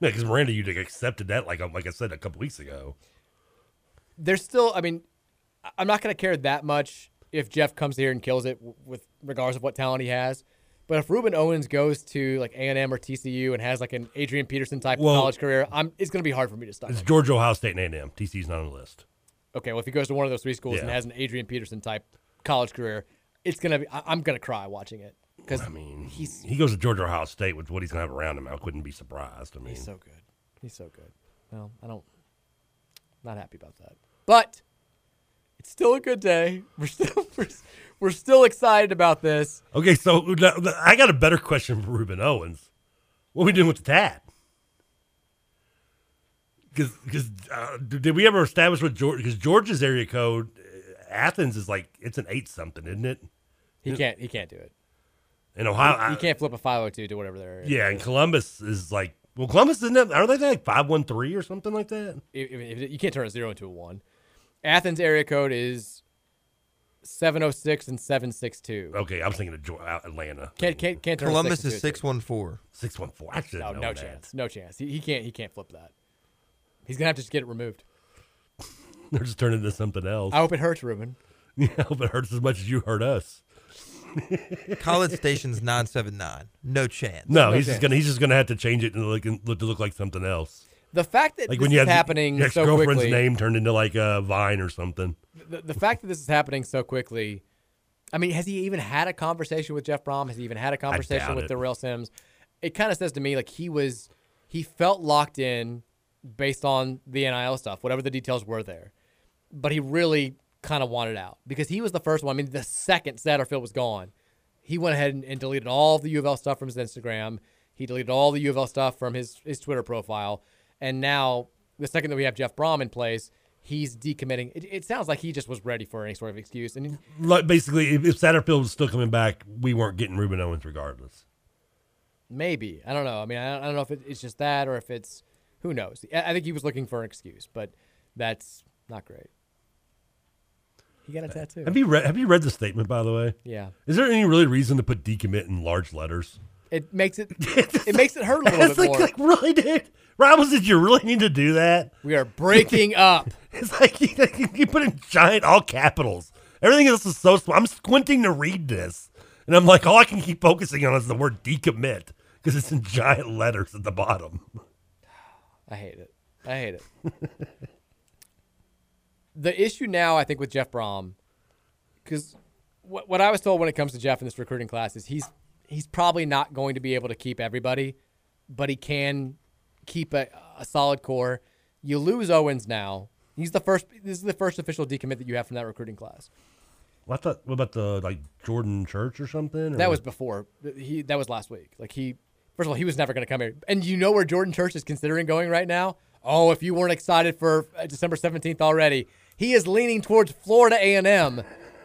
Yeah, because Miranda, you accepted that, like like I said a couple weeks ago. there's still. I mean, I'm not going to care that much if Jeff comes here and kills it with regards of what talent he has. But if Rueben Owens goes to like A and M or TCU and has like an Adrian Peterson type Well- college career, I'm it's going to be hard for me to stop. It's him. Georgia, Ohio State, and A&M. TC's not on the list. Okay, well if he goes to one of those three schools and has an Adrian Peterson type college career, it's gonna be. I- I'm gonna cry watching it because I mean, he's he goes to Georgia, Ohio State with what he's going to have around him. I couldn't be surprised. I mean, he's so good. He's so good. Well, I don't. Not happy about that, but it's still a good day. (laughs) We're still we're, we're still excited about this. Okay, so I got a better question for Rueben Owens. What are we doing with the tat? Because uh, did we ever establish what George? Because Georgia's area code, uh, Athens is like it's an eight something, isn't it? He can't. He can't do it. In Ohio, he, he can't flip a 502 to whatever they're. Yeah, and Columbus is like well, Columbus isn't it? Are they like five one three or something like that? if, if- you can't turn a zero into a one. Athens area code is 706 and 762. Okay, I was thinking of Geo- uh, Atlanta. Can't can't can't turn Columbus is into a two. 614. Six one four. I should No, have no that. chance. No chance. He, he can't he can't flip that. He's gonna have to just get it removed. (laughs) They're just turning into something else. I hope it hurts, Rueben. (laughs) Yeah, I hope it hurts as much as you hurt us. (laughs) College Station's 979. No chance. No, No he's just gonna he's just gonna have to change it and look, and look to look like something else. The fact that Like this when you is happening your so ex-girlfriend's quickly, name turned into like a vine or something. the, the fact that this is happening so quickly, I mean, has he even had a conversation with Jeff Brohm? Has he even had a conversation with it. Darrell Sims? It kind of says to me like he was, he felt locked in based on the NIL stuff, whatever the details were there, but he really kind of wanted out because he was the first one. I mean, the second Satterfield was gone, he went ahead and, and deleted all the U of L stuff from his Instagram. He deleted all the U of L stuff from his his Twitter profile, and now the second that we have Jeff Brohm in place, he's decommitting. It, it sounds like he just was ready for any sort of excuse. And Like basically, if, if Satterfield was still coming back, we weren't getting Rueben Owens regardless. maybe I don't know. I mean, I, I don't know if it, it's just that or if it's who knows. I, I think he was looking for an excuse, but that's not great. He got a tattoo. Have you read Have you read the statement by the way? Yeah. Is there any really reason to put decommit in large letters? It makes it (laughs) it makes it hurt a little It's bit like, more. like really, dude. Rivals, did you really need to do that? we are breaking (laughs) up. It's like you, you put in giant all capitals. Everything else is so small. I'm squinting to read this, and I'm like, all I can keep focusing on is the word decommit because it's in giant letters at the bottom. (sighs) I hate it. I hate it. (laughs) the issue now, I think, with Jeff Brohm, because what, what I was told when it comes to Jeff in this recruiting class is he's he's probably not going to be able to keep everybody, but he can keep a, a solid core. You lose Owens now. He's the first. This is the first official decommit that you have from that recruiting class. Well, I thought, what about the like Jordan Church or something? or- That was before. He that was last week. Like he, first of all, he was never going to come here. And you know where Jordan Church is considering going right now? Oh, if you weren't excited for uh, December seventeenth already, he is leaning towards Florida A and M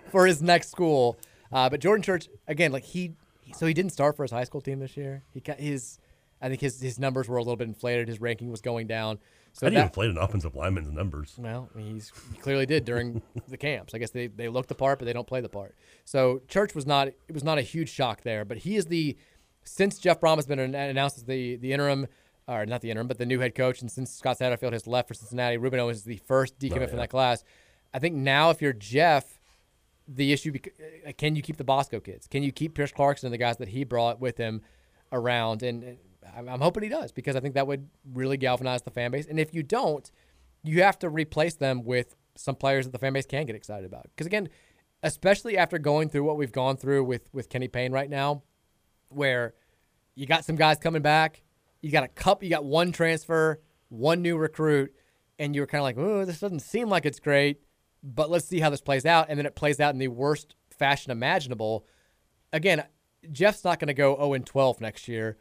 for his next school. Uh, but Jordan Church again, like he so he didn't start for his high school team this year. He got his, I think his his numbers were a little bit inflated. His ranking was going down. So I didn't that, inflate an offensive lineman's numbers. well, he's he clearly did during (laughs) the camps. I guess they, they look the part, but they don't play the part. So Church was not it was not a huge shock there, but he is the since Jeff Brohm has been announced as the the interim or not the interim, but the new head coach, and since Scott Satterfield has left for Cincinnati, Rueben Owens is the first decommit Oh, from that class. I think now if you're Jeff, the issue bec- uh, can you keep the Bosco kids? Can you keep Pierce Clarkson and the guys that he brought with him around? And I'm, hoping he does because I think that would really galvanize the fan base. And if you don't, you have to replace them with some players that the fan base can get excited about. Because again, especially after going through what we've gone through with with Kenny Payne right now, where you got some guys coming back, you got a cup, you got one transfer, one new recruit, and you're kind of like, oh, this doesn't seem like it's great, but let's see how this plays out. And then it plays out in the worst fashion imaginable. Again, Jeff's not going to go 0 and 12 next year,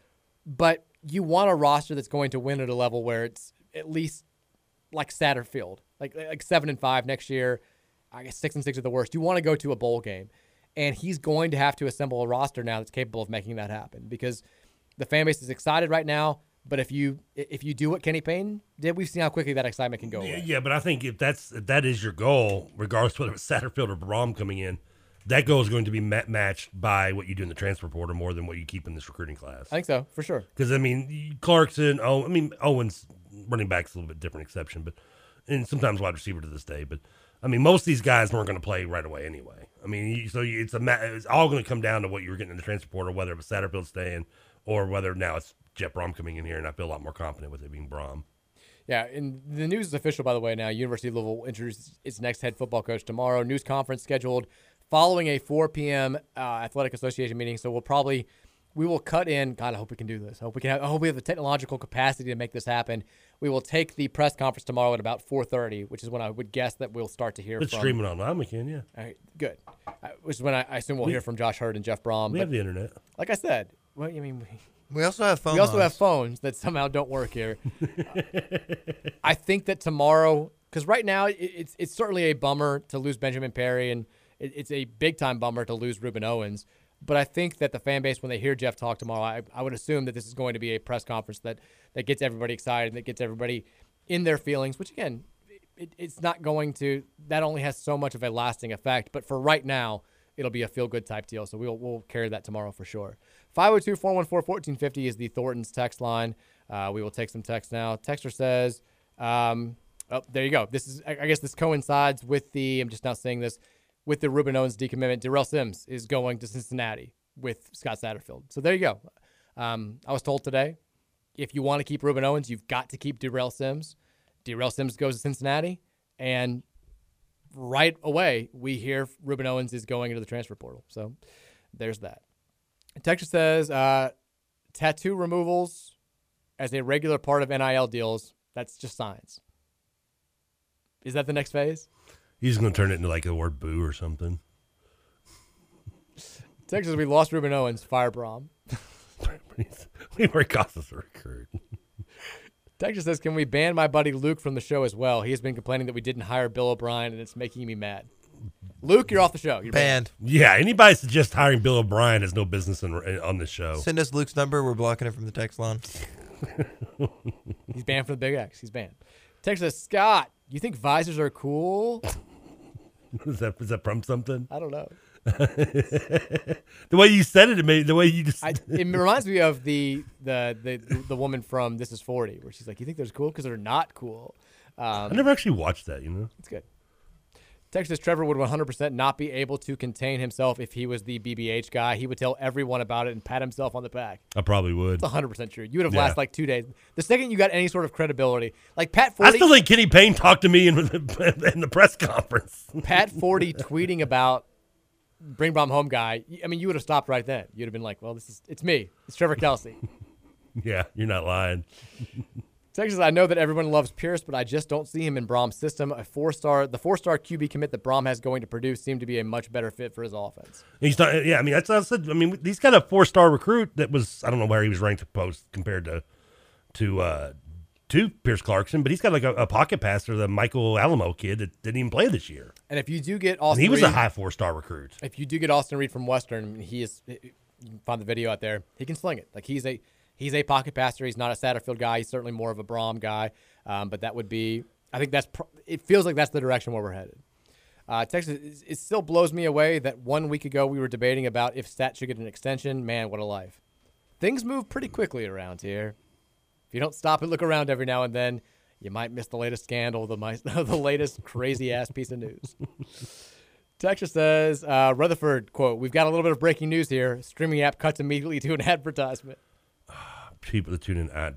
but you want a roster that's going to win at a level where it's at least like Satterfield, like like seven and five next year. I guess six and six are the worst. You want to go to a bowl game, and he's going to have to assemble a roster now that's capable of making that happen because the fan base is excited right now. But if you if you do what Kenny Payne did, we've seen how quickly that excitement can go Yeah, away. yeah, but I think if that's if that is your goal, regardless whether it's Satterfield or Brohm coming in, that goal is going to be ma- matched by what you do in the transfer portal more than what you keep in this recruiting class. I think so for sure. Because I mean, Clarkson. Oh, I mean, Owens running back's a little bit different exception, but and sometimes wide receiver to this day. But I mean, most of these guys weren't going to play right away anyway. I mean, so it's a it's all going to come down to what you were getting in the transfer portal, whether it was Satterfield staying or whether now it's Jeff Brohm coming in here, and I feel a lot more confident with it being Brohm. Yeah, and the news is official, by the way. Now, University of Louisville introduces its next head football coach tomorrow. News conference scheduled following a 4 p.m. Uh, athletic association meeting. So we'll probably we will cut in. God, I hope we can do this. I hope we can. Have, I hope we have the technological capacity to make this happen. We will take the press conference tomorrow at about 4:30, which is when I would guess that we'll start to hear It's from. streaming online, we can, yeah. All right, good. Uh, which is when I, I assume we'll We- hear from Josh Heird and Jeff Brohm. We but have the internet. Like I said, well, I mean, we, We also have phone we also have phones that somehow don't work here. (laughs) I think that tomorrow, because right now it, it's it's certainly a bummer to lose Benjamin Perry, and it, it's a big time bummer to lose Rueben Owens. But I think that the fan base, when they hear Jeff talk tomorrow, I, I would assume that this is going to be a press conference that that gets everybody excited, and that gets everybody in their feelings. Which again, it, it's not going to. That only has so much of a lasting effect. But for right now, it'll be a feel good type deal. So we'll we'll carry that tomorrow for sure. 502 414 1450 is the Thornton's text line. Uh, we will take some text now. Texter says, um, oh, there you go. This is, I guess this coincides with the, I'm just now saying this, with the Rueben Owens decommitment. Darrell Sims is going to Cincinnati with Scott Satterfield. So there you go. Um, I was told today, if you want to keep Rueben Owens, you've got to keep Darrell Sims. Darrell Sims goes to Cincinnati, and right away we hear Rueben Owens is going into the transfer portal. So there's that. Texas says uh, tattoo removals as a regular part of NIL deals. That's just science. Is that the next phase? He's going to turn it into like the word boo or something. Texas, we lost Rueben Owens. Fire Brohm. (laughs) we were a recruit. Texas says, "Can we ban my buddy Luke from the show as well? He has been complaining that we didn't hire Bill O'Brien, and it's making me mad." Luke, you're off the show. You're banned. Yeah, anybody suggest hiring Bill O'Brien has no business in, on this show. Send us Luke's number. We're blocking it from the text line. (laughs) He's banned from the Big X. He's banned. Texas says, Scott, you think visors are cool? (laughs) is that is that from something? I don't know. (laughs) the way you said it, it made the way you just. I, it reminds me of the, the the the woman from This Is Forty, where she's like, "You think they're cool because they're not cool." Um, I never actually watched that. You know, it's good. Texas Trevor would 100% not be able to contain himself if he was the BBH guy. He would tell everyone about it and pat himself on the back. I probably would. It's 100% true. You would have Yeah. lasted like two days. The second you got any sort of credibility, like Pat Forde. I still think Kenny Payne talked to me in the, (laughs) in the press conference. Pat (laughs) Forde tweeting about Bring Brohm Home guy. I mean, you would have stopped right then. You'd have been like, "Well, this is it's me. It's Trevor Kelsey." (laughs) yeah, you're not lying. Texas, I know that everyone loves Pierce, but I just don't see him in Brohm's system. A four star, the four star QB commit that Brohm has going to produce seemed to be a much better fit for his offense. He's not. Yeah, I mean that's what I mean he's got a four star recruit that was I don't know where he was ranked to post compared to to uh to Pierce Clarkson, but he's got like a, a pocket passer, the Michael Alaimo kid that didn't even play this year. And if you do get And Austin, he was a high four star recruit. If you do get Austin Reed from Western, he is you can find the video out there. He can sling it. Like he's a he's a pocket passer. He's not a Satterfield guy. He's certainly more of a Brohm guy. Um, but that would be. I think that's. Pro- it feels like that's the direction where we're headed. Uh, Texas. It still blows me away that one week ago we were debating about if Stat should get an extension. Man, what a life! Things move pretty quickly around here. If you don't stop and look around every now and then, you might miss the latest scandal, the, (laughs) the latest crazy ass piece of news. Texas says, uh, Rutherford, quote, We've got a little bit of breaking news here. Streaming app cuts immediately to an (laughs) advertisement. People that tune in, I,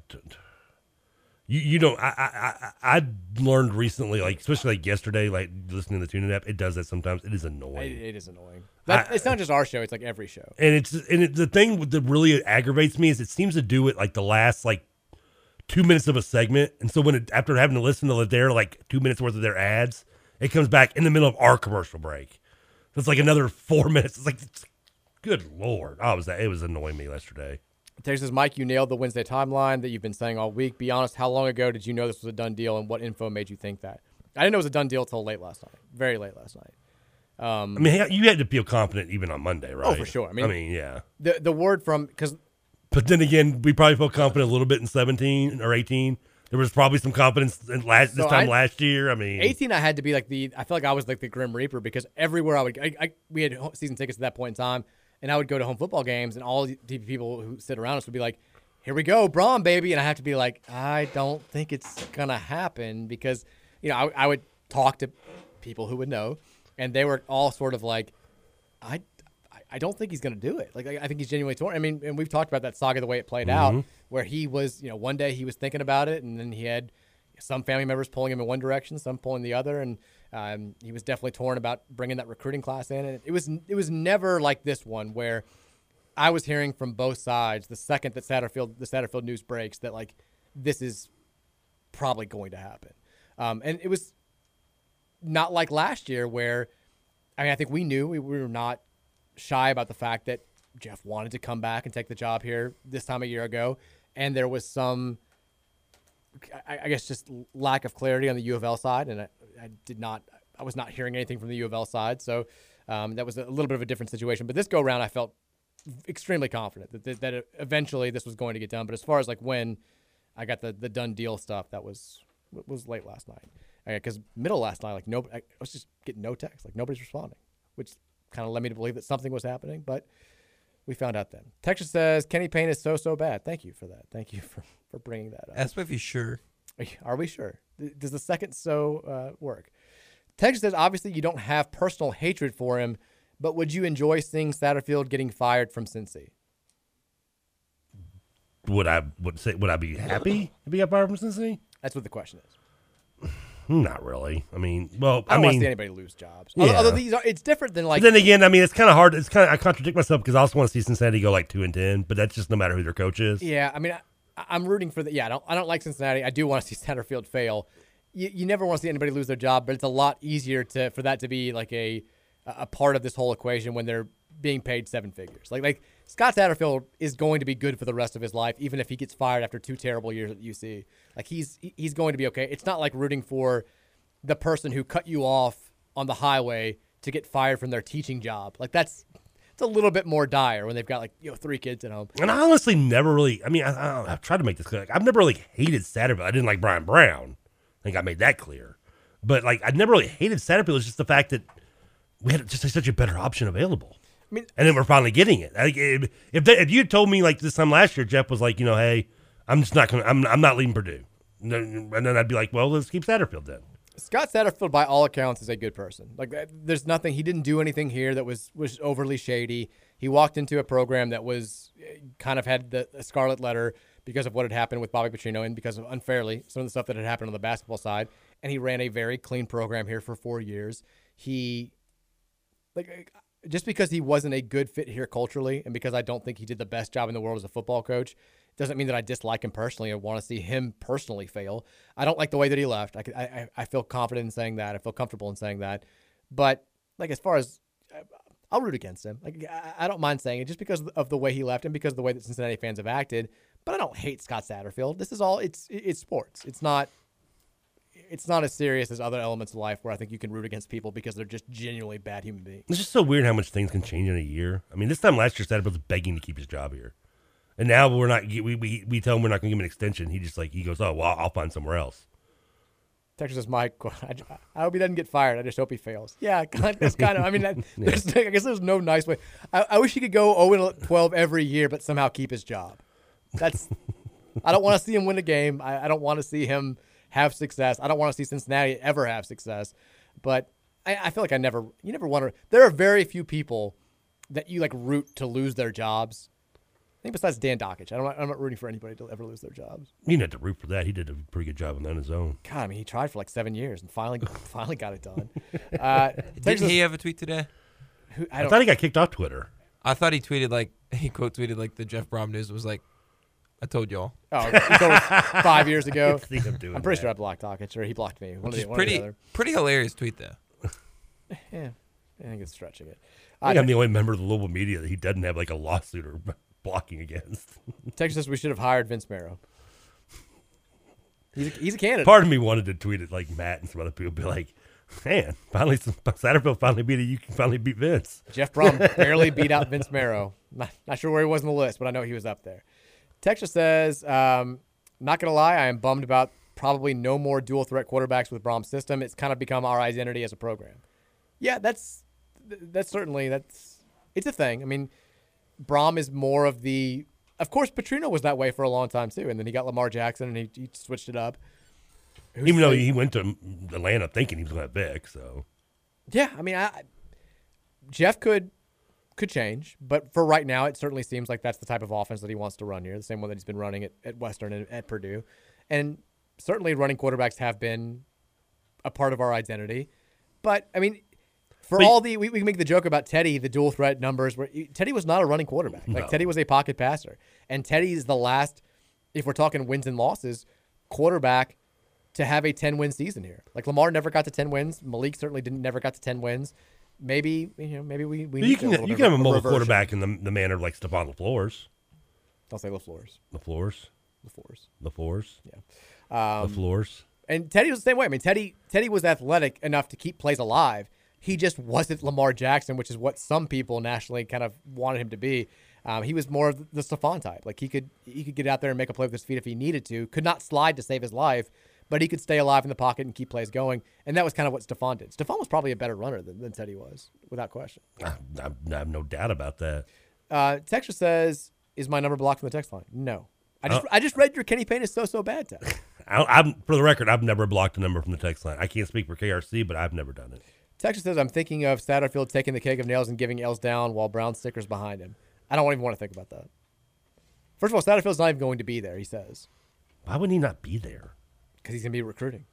you, you know, I, I, I, I learned recently, like, especially like yesterday, like listening to the tuning app, it does that sometimes. It is annoying. it, it is annoying. That, I, it's not just our show, it's like every show. And it's, and it, the thing that really aggravates me is it seems to do it like the last, like, two minutes of a segment. And so when it, after having to listen to their, like, two minutes worth of their ads, it comes back in the middle of our commercial break. So it's like another four (laughs) minutes. It's like, it's, good lord, oh, was that it was annoying me yesterday. Texas Mike, you nailed the Wednesday timeline that you've been saying all week. Be honest, how long ago did you know this was a done deal, and what info made you think that? I didn't know it was a done deal until late last night, very late last night. Um, I mean, you had to feel confident even on Monday, right? Oh, for sure. I mean, I mean, yeah. The the word from because, but then again, we probably felt confident a little bit in seventeen or eighteen. There was probably some confidence in last this time I, last year. I mean, eighteen, I had to be like the. I feel like I was like the Grim Reaper because everywhere I would, I, I we had season tickets at that point in time, and I would go to home football games, and all the people who sit around us would be like, "Here we go, Brohm, baby," and I have to be like, "I don't think it's gonna happen," because you know I, I would talk to people who would know, and they were all sort of like, "I I don't think he's going to do it. Like, I think he's genuinely torn. I mean, and we've talked about that saga the way it played mm-hmm. out, where he was, you know, one day he was thinking about it, and then he had some family members pulling him in one direction, some pulling the other, and um, he was definitely torn about bringing that recruiting class in. And it was it was never like this one where I was hearing from both sides the second that Satterfield the Satterfield news breaks that like this is probably going to happen, um, and it was not like last year where I mean I think we knew we, we were not shy about the fact that Jeff wanted to come back and take the job here this time a year ago, and there was some, I, I guess, just lack of clarity on the U of L side, and I, I, did not, I was not hearing anything from the U of L side, so um, that was a little bit of a different situation. But this go around, I felt extremely confident that, that, that eventually this was going to get done. But as far as like when I got the the done deal stuff, that was was late last night. Because middle last night, like no, I was just getting no text, like nobody's responding, which kind of led me to believe that something was happening, but we found out then. Texas says Kenny Payne is so so bad. Thank you for that. Thank you for for bringing that up. Ask if he's sure. (laughs) Are we sure? Does the second so uh, work? Texas says obviously you don't have personal hatred for him, but would you enjoy seeing Satterfield getting fired from Cincy? Would I would say would I be happy if he got fired from Cincy? That's what the question is. (sighs) Not really. I mean, well, I, I don't mean, want to see anybody lose jobs. Yeah. Although these are, it's different than like. But then again, I mean, it's kind of hard. It's kind of I contradict myself because I also want to see Cincinnati go like two and ten, but that's just no matter who their coach is. Yeah, I mean, I, am rooting for the. Yeah, I don't. I don't like Cincinnati. I do want to see Satterfield fail. You, you never want to see anybody lose their job, but it's a lot easier to for that to be like a a part of this whole equation when they're being paid seven figures. Like like Scott Satterfield is going to be good for the rest of his life, even if he gets fired after two terrible years at UC. Like he's he's going to be okay. It's not like rooting for the person who cut you off on the highway to get fired from their teaching job. Like that's it's a little bit more dire when they've got like you know three kids at home. And I honestly never really. I mean, I, have tried to make this clear. Like, I've never really hated Satterfield. I didn't like Bryan Brown. I think I made that clear. But like, I never really hated Satterfield. It's just the fact that we had just such a better option available. I mean, and then we're finally getting it. Like, if if, they, if you told me like this time last year, Jeff was like, you know, hey, I'm just not gonna, I'm I'm not leaving Purdue, and then I'd be like, well, let's keep Satterfield then. Scott Satterfield, by all accounts, is a good person. Like, there's nothing. He didn't do anything here that was was overly shady. He walked into a program that was eh, kind of had the, scarlet letter because of what had happened with Bobby Petrino and because of unfairly some of the stuff that had happened on the basketball side. And he ran a very clean program here for four years. He, like, eh, just because he wasn't a good fit here culturally, and because I don't think he did the best job in the world as a football coach, doesn't mean that I dislike him personally or want to see him personally fail. I don't like the way that he left. I, I, I feel confident in saying that. I feel comfortable in saying that. But like as far as uh, I'll root against him. Like I don't mind saying it just because of the way he left and because of the way that Cincinnati fans have acted. But I don't hate Scott Satterfield. This is all it's it's sports. It's not it's not as serious as other elements of life where I think you can root against people because they're just genuinely bad human beings. It's just so weird how much things can change in a year. I mean, this time last year, Satterfield was begging to keep his job here, and now we're not. We we, we tell him we're not going to give him an extension. He just like he goes, "Oh well, I'll find somewhere else." Texas says, Mike, I, I hope he doesn't get fired. I just hope he fails. Yeah, (laughs) that's kind of, I mean, that, (laughs) there's, I guess there's no nice way. I, I wish he could go 0 12 every year, but somehow keep his job. That's, I don't want to see him win a game. I, I don't want to see him have success. I don't want to see Cincinnati ever have success. But I, I feel like I never, you never want to, there are very few people that you like root to lose their jobs. I think besides Dan Dakich, I don't, I'm not rooting for anybody to ever lose their jobs. You didn't have to root for that. He did a pretty good job on that on his own. God, I mean, he tried for like seven years and finally, (laughs) (laughs) finally got it done. (laughs) Uh, Didn't he have a tweet today? Who, I, I, thought he got kicked off Twitter. I thought he tweeted like he quote tweeted like the Jeff Brohm news was like, "I told y'all." Oh, he told us five years ago. see him doing I'm pretty that. sure I blocked Dakich, or he blocked me. One Which is the, one pretty pretty hilarious tweet though. Yeah, I think it's stretching it. I think I'm the only member of the Louisville media that he doesn't have like a lawsuit or blocking against. (laughs) Texas says we should have hired Vince Marrow. He's a, he's a candidate. Part of me wanted to tweet it like Matt and some other people, be like, "Man, finally, some, Satterfield finally beat it. You can finally beat Vince." Jeff Brohm (laughs) barely beat out Vince Marrow. Not, not sure where he was on the list, but I know he was up there. Texas says, um, not going to lie, I am bummed about probably no more dual threat quarterbacks with Brohm's system. It's kind of become our identity as a program. Yeah, that's that's certainly that's it's a thing. I mean, Brohm is more of the. Of course, Petrino was that way for a long time too, and then he got Lamar Jackson and he, he switched it up. Who's Even though he went to Atlanta thinking he was going to have Vic, so Yeah, I mean, I, Jeff could could change, but for right now, it certainly seems like that's the type of offense that he wants to run here. The same one that he's been running at, at Western and at Purdue, and certainly running quarterbacks have been a part of our identity. But I mean, for But- all the we, we can make the joke about Teddy, the dual threat numbers. Where Teddy was not a running quarterback. Like No. Teddy was a pocket passer, and Teddy is the last, if we're talking wins and losses, quarterback to have a 10 win season here. Like Lamar never got to 10 wins. Malik certainly didn't never got to 10 wins. Maybe you know maybe we we need you can you can have a mobile reversion. quarterback in the the manner of like Stefan LaFleur's. I'll say LaFleur's. LaFleur's. LaFleur's. LaFleur's. Yeah. Um, LaFleur's. And Teddy was the same way. I mean, Teddy Teddy was athletic enough to keep plays alive. He just wasn't Lamar Jackson, which is what some people nationally kind of wanted him to be. Um, he was more of the Stefan type. Like he could he could get out there and make a play with his feet if he needed to. Could not slide to save his life, but he could stay alive in the pocket and keep plays going. And that was kind of what Stefan did. Stefan was probably a better runner than, than Teddy was, without question. I, I, I have no doubt about that. Uh, Texas says, "Is my number blocked from the text line?" No. I just Uh, I just read your Kenny Payne is so so bad text. (laughs) I, I'm for the record, I've never blocked a number from the text line. I can't speak for KRC, but I've never done it. Texas says, I'm thinking of Satterfield taking the cake of nails and giving L's down while Brown stickers behind him. I don't even want to think about that. First of all, Satterfield's not even going to be there, he says, Why would he not be there? because he's going to be recruiting.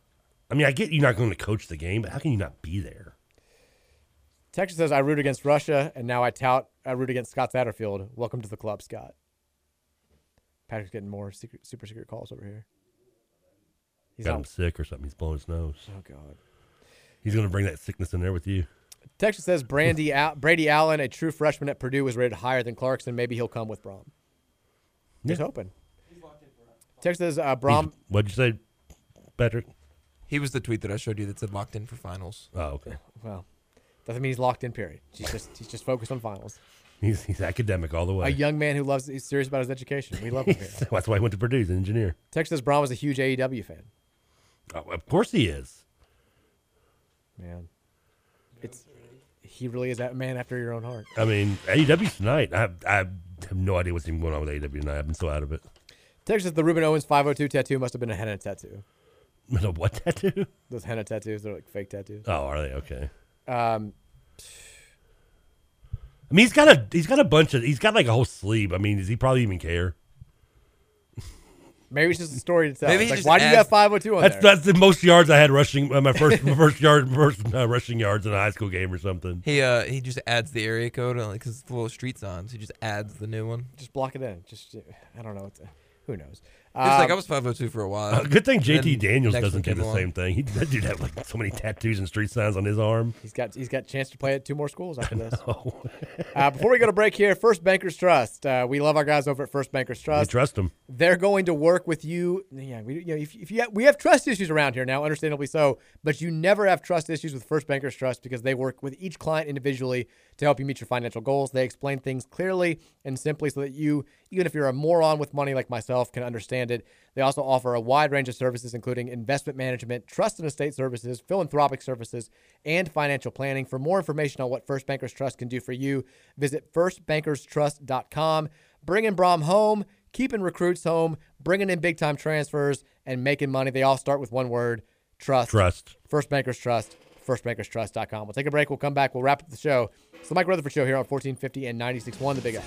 I mean, I get you're not going to coach the game, but how can you not be there? Texas says, I root against Russia, and now I tout, I root against Scott Satterfield. Welcome to the club, Scott. Patrick's getting more secret, super secret calls over here. He's Got him sick or something. He's blowing his nose. Oh, God. He's going to bring that sickness in there with you. Texas says Brandy Al- Brady Allen, a true freshman at Purdue, was rated higher than Clarkson. Maybe he'll come with Brohm. He's Yeah. hoping. Texas says uh, Brohm. What'd you say, Patrick? He was the tweet that I showed you that said locked in for finals. Oh, okay. Well, doesn't mean he's locked in. Period. He's just he's just focused on finals. He's he's academic all the way. A young man who loves he's serious about his education. We love him here. (laughs) That's why he went to Purdue. He's an engineer. Texas says Brohm was a huge AEW fan. Oh, of course he is. Man, it's he really is that man after your own heart. I mean, AEW tonight. I I have no idea what's even going on with AEW tonight. I've been so out of it. Texas the Rueben Owens 502 tattoo must have been a henna tattoo. (laughs) A what tattoo? Those henna tattoos, they're like fake tattoos. Oh, are they okay? Um, I mean, he's got a he's got a bunch of he's got like a whole sleeve. I mean, does he probably even care? Maybe it's just a story to tell. Maybe It's like, just why do you adds- have 502 on That's there? that's the most yards I had rushing. Uh, my first (laughs) my first yard first uh, rushing yards in a high school game or something. He uh he just adds the area code on because it's the little street signs. He just adds the new one. just block it in. Just I don't know. It's, who knows? It's like Um, I was 502 for a while. Uh, (laughs) good thing Then JT Daniels next doesn't do came the along. same thing. He that dude have like so many tattoos and street signs on his arm. He's got he's got a chance to play at two more schools after this. (laughs) uh, before we go to break here, First Bankers Trust. Uh, we love our guys over at First Bankers We Trust. trust him. They're going to work with you. Yeah, we, you know, if, if you have, we have trust issues around here now, understandably so, but you never have trust issues with First Bankers Trust because they work with each client individually to help you meet your financial goals. They explain things clearly and simply so that you, even if you're a moron with money like myself, can understand it. They also offer a wide range of services, including investment management, trust and estate services, philanthropic services, and financial planning. For more information on what First Bankers Trust can do for you, visit firstbankerstrust.com. Bringing Brohm home, keeping recruits home, bringing in big time transfers, and making money. They all start with one word trust. Trust. First Bankers Trust, firstbankerstrust.com. We'll take a break. We'll come back. We'll wrap up the show. It's the Mike Rutherford Show here on 1450 and 96.1 The Big X.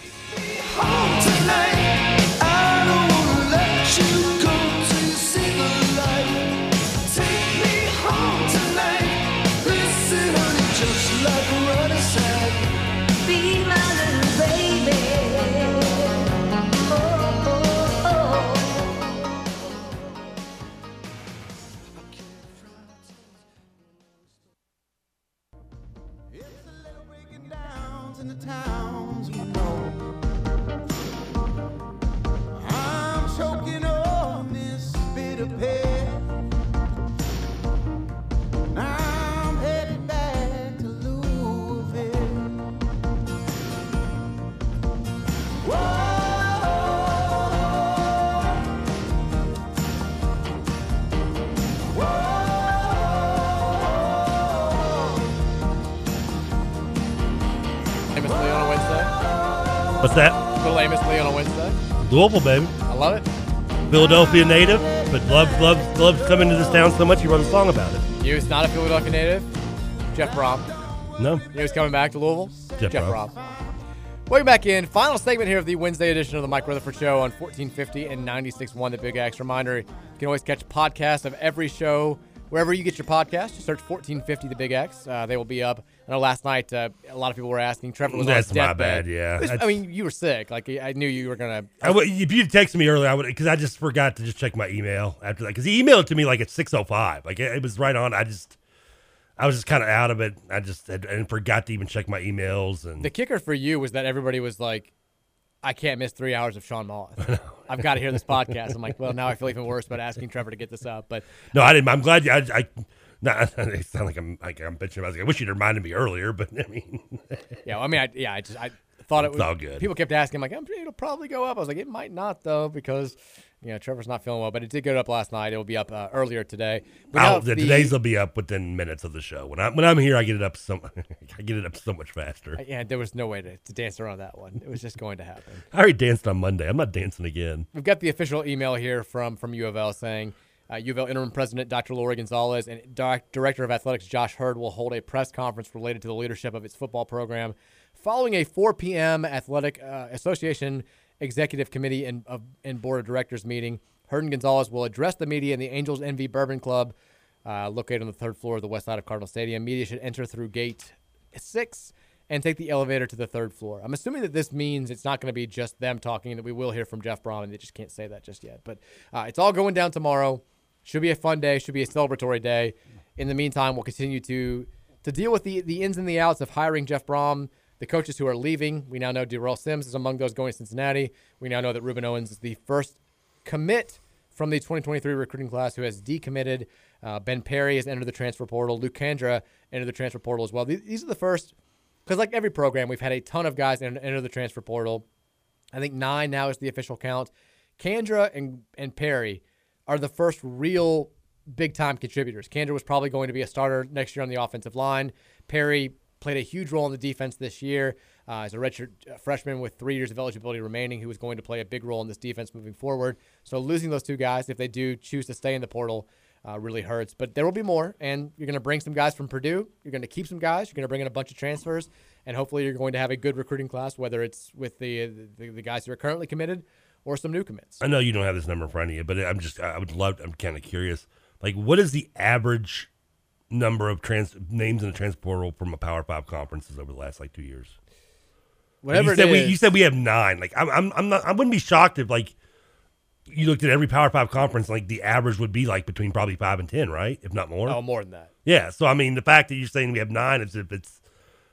What's that? Little Amos Lee on a Wednesday. Louisville, baby. I love it. Philadelphia native, but loves loves loves coming to this town so much he wrote a song about it. You was not a Philadelphia native. Jeff Brohm. No. He was coming back to Louisville. Jeff Brohm. Brohm. Welcome back in. Final segment here of the Wednesday edition of the Mike Rutherford Show on 1450 and 96.1 The Big X. Reminder, you can always catch podcasts of every show wherever you get your podcast. Just search 1450 The Big X. Uh, they will be up. I know last night uh, a lot of people were asking. Trevor was That's on my bad, yeah. Was- I mean, you were sick. Like I knew you were gonna. I would, if you'd texted me earlier, I would because I just forgot to just check my email after that because he emailed it to me like at six oh five, like it, it was right on. I just, I was just kind of out of it. I just had, and forgot to even check my emails and The kicker for you was that everybody was like, I can't miss three hours of Sean Moth. (laughs) I've got to hear this podcast. I'm like, well, now I feel even worse about asking Trevor to get this up. But no, I didn't. I'm glad you. I, I not, (laughs) it sounds like I'm like I'm bitching about. it. I wish you'd reminded me earlier, but I mean, (laughs) yeah, well, I mean, I, yeah, I just I thought it was all good. People kept asking, like, I'm, it'll probably go up. I was like, it might not though because you know Trevor's not feeling well, but it did go up last night. It will be up uh, earlier today. Now the, the- today's will be up within minutes of the show. When I'm when I'm here, I get it up so (laughs) I get it up so much faster. yeah, there was no way to, to dance around that one. It was just going to happen. (laughs) I already danced on Monday. I'm not dancing again. We've got the official email here from from U of L saying uh, U of L interim president Dr. Lori Gonzalez and Doc- director of athletics Josh Heird will hold a press conference related to the leadership of its football program following a 4 p.m. athletic uh, association executive committee and, of, and board of directors meeting. And Gonzalez will address the media in the Angel's Envy Bourbon Club, uh, located on the third floor of the west side of Cardinal Stadium. Media should enter through gate six and take the elevator to the third floor. I'm assuming that this means it's not going to be just them talking, and that we will hear from Jeff Brohm, and they just can't say that just yet. But uh, it's all going down tomorrow. Should be a fun day. Should be a celebratory day. In the meantime, we'll continue to to deal with the the ins and the outs of hiring Jeff Brohm. The coaches who are leaving, we now know Darrell Sims is among those going to Cincinnati. We now know that Rueben Owens is the first commit from the 2023 recruiting class who has decommitted. Uh, ben Perry has entered the transfer portal. Luke Kandra entered the transfer portal as well. These, these are the first, because like every program, we've had a ton of guys enter, enter the transfer portal. I think nine now is the official count. Kandra and, and Perry are the first real big time contributors. Kandra was probably going to be a starter next year on the offensive line. Perry played a huge role in the defense this year uh, as a redshirt uh, freshman with three years of eligibility remaining, who was going to play a big role in this defense moving forward. So losing those two guys, if they do choose to stay in the portal, uh, really hurts. But there will be more, and you're going to bring some guys from Purdue. You're going to keep some guys. You're going to bring in a bunch of transfers, and hopefully you're going to have a good recruiting class, whether it's with the the, the guys who are currently committed or some new commits. I know you don't have this number in front of you, but I'm just I would love. I'm kind of curious. Like, what is the average number of trans names in the trans portal from a Power Five conferences over the last like two years? Whatever you it said we, you said we have nine. Like, I'm, I'm, I'm not. I wouldn't be shocked if like you looked at every Power Five conference, like the average would be like between probably five and ten, right? If not more. Oh, more than that. Yeah. So I mean, the fact that you're saying we have nine is if it's,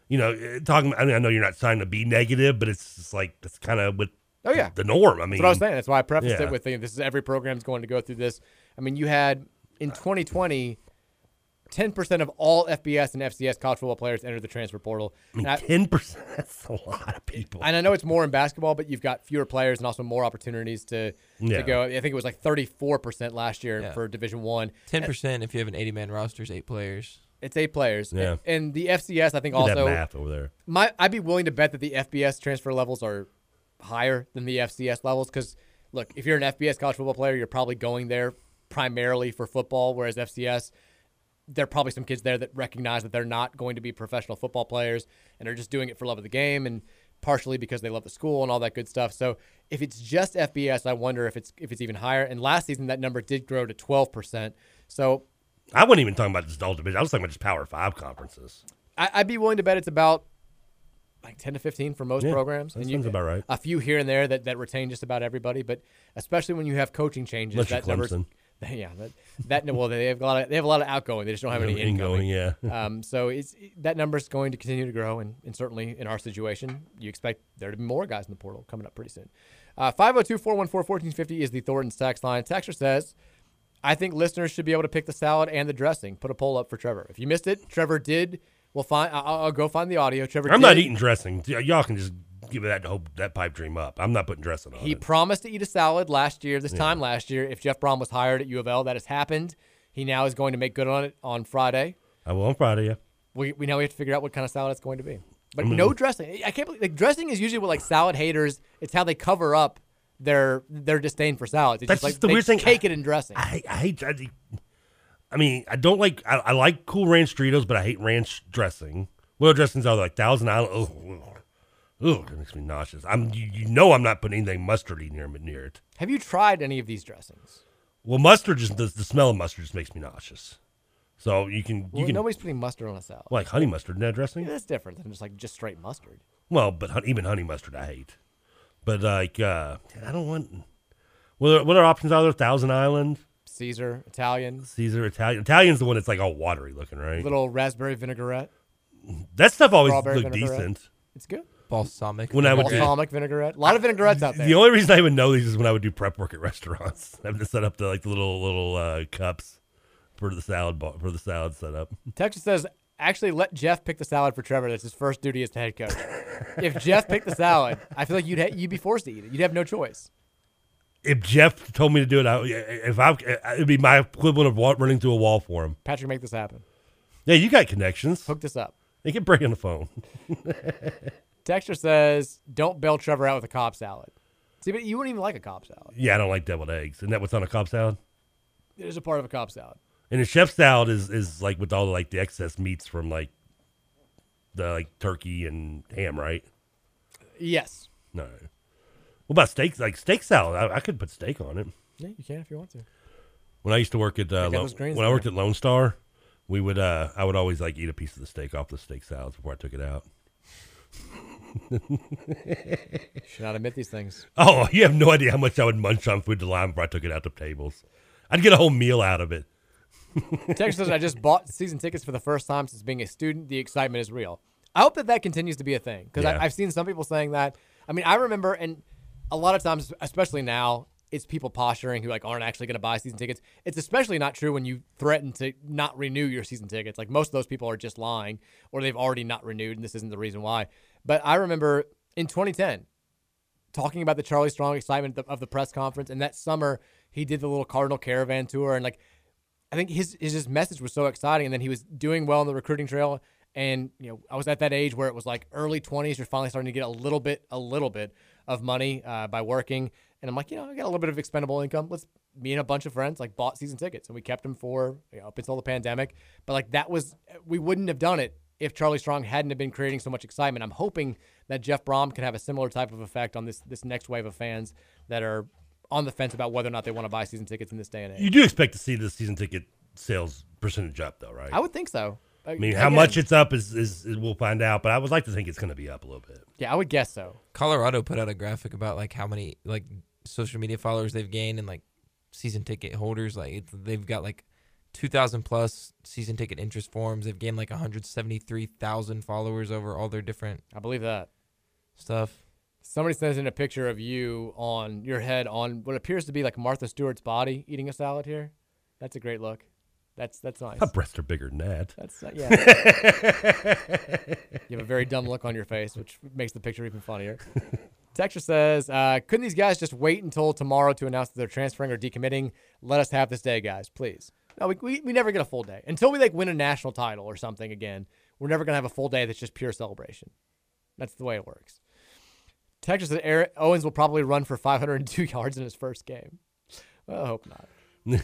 you know, eh, talking. I mean, I know you're not trying to be negative, but it's just like that's kind of what. Oh yeah, the norm. I mean, that's what I was saying. That's why I prefaced yeah. it with thinking this is every program's going to go through this. I mean, you had in 2020, 10% of all FBS and FCS college football players enter the transfer portal. I mean, I- ten percent. (laughs) That's a lot of people. And I know it's more in basketball, but you've got fewer players and also more opportunities to Yeah. to go. I think it was like 34% last year Yeah. for Division One. Ten percent if you have an eighty-man roster is eight players. It's eight players. Yeah. And, and the FCS, I think, Look at that also math over there. My, I'd be willing to bet that the FBS transfer levels are higher than the FCS levels because, look, if you're an FBS college football player, you're probably going there primarily for football, whereas FCS, there are probably some kids there that recognize that they're not going to be professional football players and are just doing it for love of the game and partially because they love the school and all that good stuff. So if it's just FBS, I wonder if it's if it's even higher. And last season that number did grow to 12%. So I wasn't even talking about just all division. I was talking about just Power Five conferences. I, I'd be willing to bet it's about like 10 to 15 for most Yeah, programs. that you- sounds about right. A few here and there that, that retain just about everybody, but especially when you have coaching changes, Unless that Clemson. (laughs) Yeah, that, that well they have a lot of they have a lot of outgoing. They just don't have any Ingoing, incoming. yeah. (laughs) um, so it's that number is going to continue to grow, and, and certainly in our situation, you expect there to be more guys in the portal coming up pretty soon. Uh, 502-414-1450 is the Thornton's tax line. Texter says, I think listeners should be able to pick the salad and the dressing. Put a poll up for Trevor. If you missed it, Trevor did. We'll find. I'll, I'll go find the audio. Trevor. I'm did. not eating dressing. Y'all can just give that hope that pipe dream up. I'm not putting dressing on He it. promised to eat a salad last year, this Yeah. time last year, if Jeff Brohm was hired at U of L. That has happened. He now is going to make good on it on Friday. I will on Friday. Yeah. We, we now we have to figure out what kind of salad it's going to be. But I mean- no dressing. I can't believe like dressing is usually what like salad haters. It's how they cover up their their disdain for salads. It's That's just like just the weird thing. Cake it in dressing. I, I hate. I, I mean, I don't like. I, I like Cool Ranch Doritos, but I hate ranch dressing. What dressings are like Thousand Island? Oh, oh oh, that makes me nauseous. I'm. You, you know, I'm not putting anything mustardy near near it. have you tried any of these dressings? Well, mustard just the, the smell of mustard just makes me nauseous. So you can you Well, can nobody's putting mustard on a salad. like honey mustard in that dressing. Yeah, that's different than just like just straight mustard. Well, but hun- even honey mustard I hate. But like, uh, I don't want. What are, what are options out there? Thousand Island, Caesar, Italian, Caesar, Italian. Italian's the one that's like all watery looking, right? little raspberry vinaigrette. That stuff always Strawberry looked vinaigrette. decent. It's good. Balsamic. When I would balsamic vinaigrette. A lot of vinaigrettes out there. The only reason I even know these is when I would do prep work at restaurants. (laughs) Having to set up the like the little little uh, cups for the salad bar, for the salad setup. Texas says, actually let Jeff pick the salad for Trevor. That's his first duty as the head coach. if Jeff picked the salad, I feel like you'd ha- you'd be forced to eat it. You'd have no choice. If Jeff told me to do it, I, if I, it'd be my equivalent of running through a wall for him. Patrick, make this happen. Yeah, you got connections. Hook this up. They can on the phone. (laughs) Texture says, don't bail Trevor out with a Cobb salad. See, but you wouldn't even like a Cobb salad. Yeah, I don't like deviled eggs. Isn't that what's on a Cobb salad? It is a part of a Cobb salad. And a chef salad is is like with all the like the excess meats from like the like turkey and ham, right? Yes. No. What about steak? Like steak salad, I, I could put steak on it. Yeah, you can if you want to. When I used to work at uh, Check out Lo- those greens when I worked at Lone Star, we would uh, I would always like eat a piece of the steak off the steak salads before I took it out. (laughs) Should not admit these things. Oh, you have no idea how much I would munch on food to line before I took it out to tables. I'd get a whole meal out of it. (laughs) Texas says, I just bought season tickets for the first time since being a student. The excitement is real. I hope that that continues to be a thing because Yeah. I've seen some people saying that. I mean, I remember, and a lot of times, especially now, it's people posturing who like aren't actually going to buy season tickets. It's especially not true when you threaten to not renew your season tickets. Like most of those people are just lying or they've already not renewed, and this isn't the reason why. But I remember in 2010 talking about the Charlie Strong excitement of the, of the press conference, and that summer he did the little Cardinal Caravan tour, and like I think his his message was so exciting, and then he was doing well on the recruiting trail. And you know, I was at that age where it was like early twenties. You're finally starting to get a little bit, a little bit of money uh, by working. And I'm like, you know, I got a little bit of expendable income. Let's me and a bunch of friends like bought season tickets, and we kept them for you know, up until the pandemic. But like that was, we wouldn't have done it if Charlie Strong hadn't have been creating so much excitement. I'm hoping that Jeff Brohm can have a similar type of effect on this this next wave of fans that are on the fence about whether or not they want to buy season tickets in this day and age. You do expect to see the season ticket sales percentage up, though, right? I would think so. I mean, how much it's up is, is, is we'll find out, but I would like to think it's going to be up a little bit. Yeah, I would guess so. Colorado put out a graphic about like how many like social media followers they've gained and like season ticket holders. Like it's, they've got like two thousand plus season ticket interest forms. They've gained like one hundred seventy three thousand followers over all their different. I believe that stuff. Somebody sends in a picture of you on your head on what appears to be like Martha Stewart's body eating a salad here. That's a great look. That's that's nice. My breasts are bigger than that. That's not, yeah. (laughs) you have a very dumb look on your face, which makes the picture even funnier. (laughs) Texture says, uh, "Couldn't these guys just wait until tomorrow to announce that they're transferring or decommitting? Let us have this day, guys, please." No, we, we, we never get a full day until we like win a national title or something again. We're never gonna have a full day that's just pure celebration. That's the way it works. Texas said Eric Owens will probably run for 502 (laughs) yards in his first game. Well, I hope not. (laughs)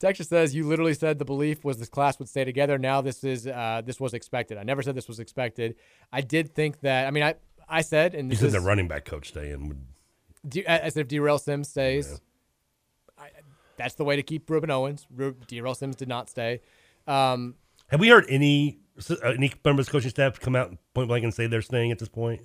Texas says you literally said the belief was this class would stay together. Now this is uh, this was expected. I never said this was expected. I did think that. I mean, I I said and You said is, the running back coach staying would. D- I I said if Darrell Sims stays, I, that's the way to keep Rueben Owens. Ru- Darrell Sims did not stay. Um, Have we heard any uh, any members of coaching staff come out point blank and say they're staying at this point?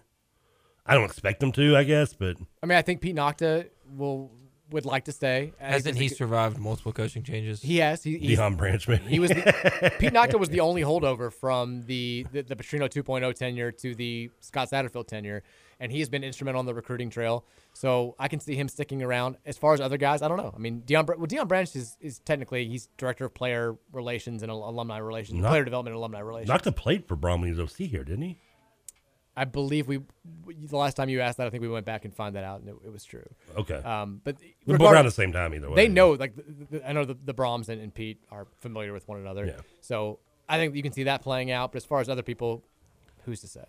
I don't expect them to, I guess, but I mean, I think Pete Nochta will would like to stay. I think Hasn't this he survived multiple coaching changes? He has. He, he's- Deion Branch, maybe. He was the, (laughs) Pete Nochta was the only holdover from the the, the Petrino 2.0 tenure to the Scott Satterfield tenure, and he has been instrumental on the recruiting trail. So I can see him sticking around. As far as other guys, I don't know. I mean, Deion, well, Deion Branch is, is technically he's director of player relations and alumni relations, Not- player development and alumni relations. Nochta plate for Bromley's OC here, didn't he? I believe we the last time you asked that, I think we went back and found that out, and it, it was true. Okay. Um, but We're both regard- around the same time either way. They know, like the, the, I know the, the Brohms and, and Pete are familiar with one another. Yeah. So I think you can see that playing out. But as far as other people, who's to say?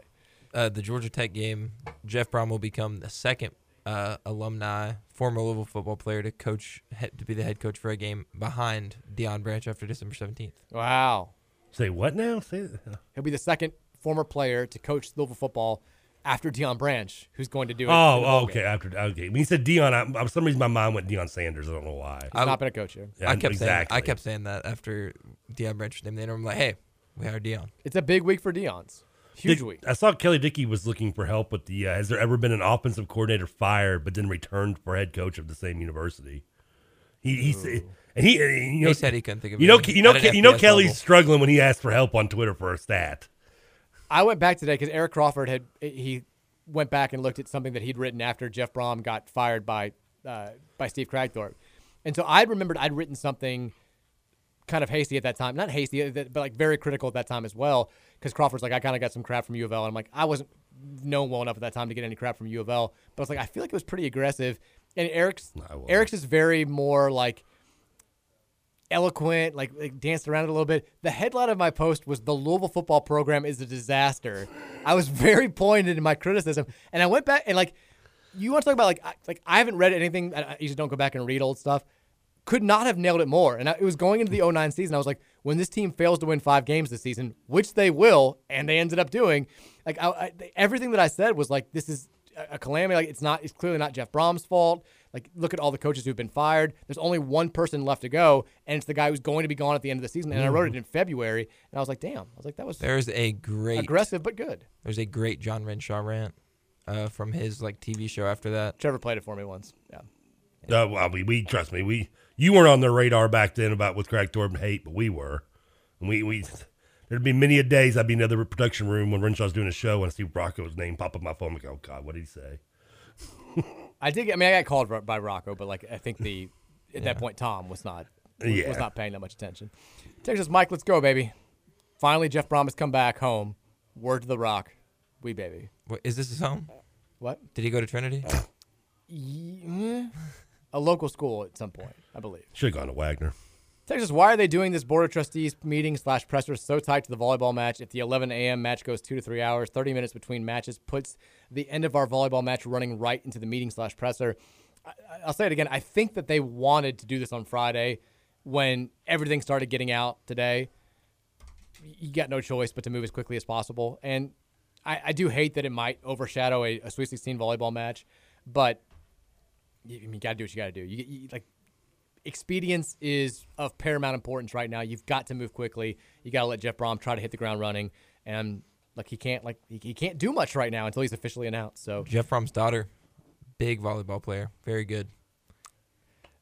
Uh, the Georgia Tech game, Jeff Brohm will become the second uh, alumni, former Louisville football player to coach to be the head coach for a game behind Deion Branch after December seventeenth. Wow. Say what now? Say He'll be the second former player to coach Louisville football after Deion Branch, who's going to do it. Oh, in the bowl okay. game. After okay, when you said Deion, I, for some reason my mind went Deion Sanders. I don't know why. He's not been a coach here. Yeah, I kept exactly. saying I kept saying that after Deion Branch was named the interim. I'm like, hey, we hired Deion. It's a big week for Deion's. Huge Did- week. I saw Kelly Dickey was looking for help with the. Uh, has there ever been an offensive coordinator fired but then returned for head coach of the same university? He he said, and he, and, you know, He said he couldn't think of You know, you know, you know, FBS Kelly's level. struggling when he asked for help on Twitter for a stat. I went back today because Eric Crawford had he went back and looked at something that he'd written after Jeff Brohm got fired by uh, by Steve Kragthorpe, and so I remembered I'd written something kind of hasty at that time, not hasty, uh, but like very critical at that time as well. Because Crawford's like, I kind of got some crap from U of L, and I'm like, I wasn't known well enough at that time to get any crap from U of L, but I was like, I feel like it was pretty aggressive. And Eric's Eric's is very more like eloquent, like, like danced around it a little bit. The headline of my post was the Louisville football program is a disaster. I was (laughs) very pointed in my criticism, and I went back and like, you want to talk about like, I, like I haven't read anything. I I usually don't go back and read old stuff. Could not have nailed it more. And I, it was going into the 09 season. I was like, when this team fails to win five games this season, which they will, and they ended up doing, like I, I, everything that I said was like, this is a- a calamity. Like it's not. It's clearly not Jeff Brohm's fault. Like look at all the coaches who've been fired. There's only one person left to go, and it's the guy who's going to be gone at the end of the season. And I wrote it in February, and I was like, damn. I was like, that was There's a great aggressive but good. There's a great John Renshaw rant uh, from his like TV show after that. Trevor played it for me once. Yeah. Uh, well, we, we trust me. We you weren't on their radar back then about with Craig Thornton hate, but we were. And we we there'd be many a days I'd be in the other production room when Renshaw's doing a show and I see Rocco's name pop up on my phone. I'm like, oh God, what did he say? (laughs) I did. Get, I mean, I got called by Rocco, but like I think the at that point Tom was not was, Yeah. was not paying that much attention. Texas Mike, let's go, baby. Finally, Jeff Brohm has come back home. Word to the Rock, we baby. What, is this his home? What? Did he go to Trinity? (laughs) Yeah. Eh. A local school at some point, I believe. Should have gone to Wagner. Texas, why are they doing this board of trustees meeting slash presser so tight to the volleyball match? If the 11 a.m. match goes two to three hours, 30 minutes between matches puts the end of our volleyball match running right into the meeting slash presser. I, I'll say it again. I think that they wanted to do this on Friday when everything started getting out today. You got no choice but to move as quickly as possible. And I, I do hate that it might overshadow a, a Sweet 16 volleyball match, but you, you got to do what you got to do. You, you like expedience is of paramount importance right now. You've got to move quickly. You got to let Jeff Brohm try to hit the ground running, and like he can't like he, he can't do much right now until he's officially announced. So Jeff Brohm's daughter big volleyball player. Very good.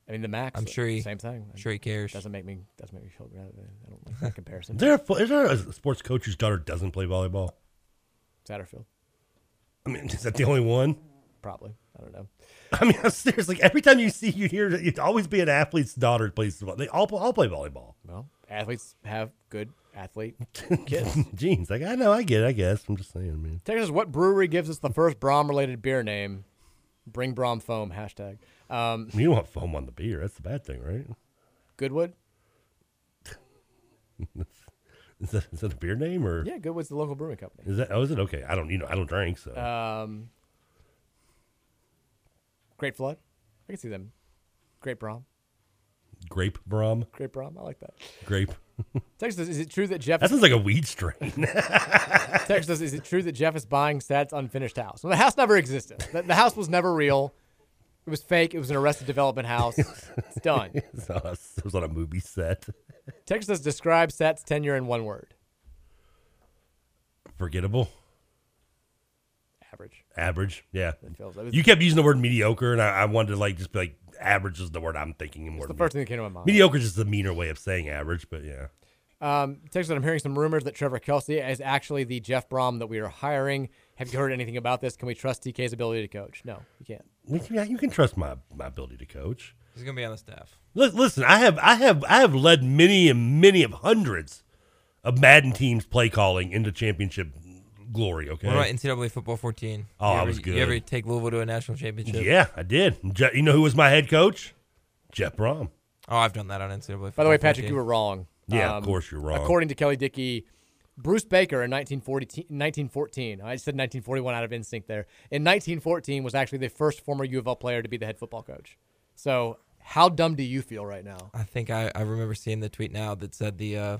I mean, the Max. I'm sure he- same thing. I'm sure he cares. Doesn't make me doesn't make me feel bad. I don't like that (laughs) comparison. Is there, a, is there a sports coach whose daughter doesn't play volleyball? Satterfield, I mean, (laughs) is that the only one? probably. I don't know. (laughs) I mean, I'm serious. Like every time you see, you hear it'd always be an athlete's daughter plays. They all all play volleyball. Well, athletes have good athlete (laughs) kids. Jeez, like I know, I get, it, I guess. I'm just saying, man. Texas, what brewery gives us the first Brohm-related beer name? Bring Brohm foam hashtag. Um, You don't want foam on the beer. That's the bad thing, right? Goodwood. (laughs) Is that, is that a beer name or? Yeah, Goodwood's the local brewing company. Is that? Oh, is it okay? I don't. You know, I don't drink, so. Um, Great Flood. I can see them. Great Brohm. Grape Brohm. Great Brohm. I like that. Grape. (laughs) Texas, is it true that Jeff? That sounds like a weed strain. (laughs) Texas, is it true that Jeff is buying Sat's unfinished house? Well, the house never existed. The, the house was never real. It was fake. It was an Arrested Development house. (laughs) It's done. it was on a movie set. Texas describes Sat's tenure in one word. Forgettable. Average. Average. Yeah. Feels- it was- You kept using the word mediocre, and I, I wanted to like just be like average is the word I'm thinking more. It's the than first thing that came to my mind. Mediocre is just the meaner way of saying average, but yeah. Um, Texas, I'm hearing some rumors that Trevor Kelsey is actually the Jeff Brohm that we are hiring. Have you heard anything about this? Can we trust TK's ability to coach? No, you can't. We can- yeah, you can trust my my ability to coach. He's gonna be on the staff. Listen, I have I have I have led many and many of hundreds of Madden teams play calling into championship glory. Okay. What about NCAA football 14? Oh, you I ever, was good. You ever take Louisville to a national championship? Yeah, I did. Je- you know who was my head coach? Jeff Brohm. Oh, I've done that on NCAA. Football By the way, Patrick, 14. you were wrong. Yeah, of course you're wrong. According to Kelly Dickey, Bruce Baker in 1940, 1914, I said 1941 out of instinct there. In 1914 was actually the first former U of L player to be the head football coach. So how dumb do you feel right now? I think I, I remember seeing the tweet now that said the uh,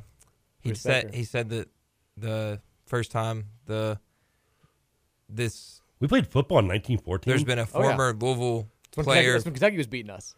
he said Baker. he said that the first time the this We played football in 1914. there's been a Oh, yeah. former Louisville That's when, Kentucky, player that's when Kentucky was beating us.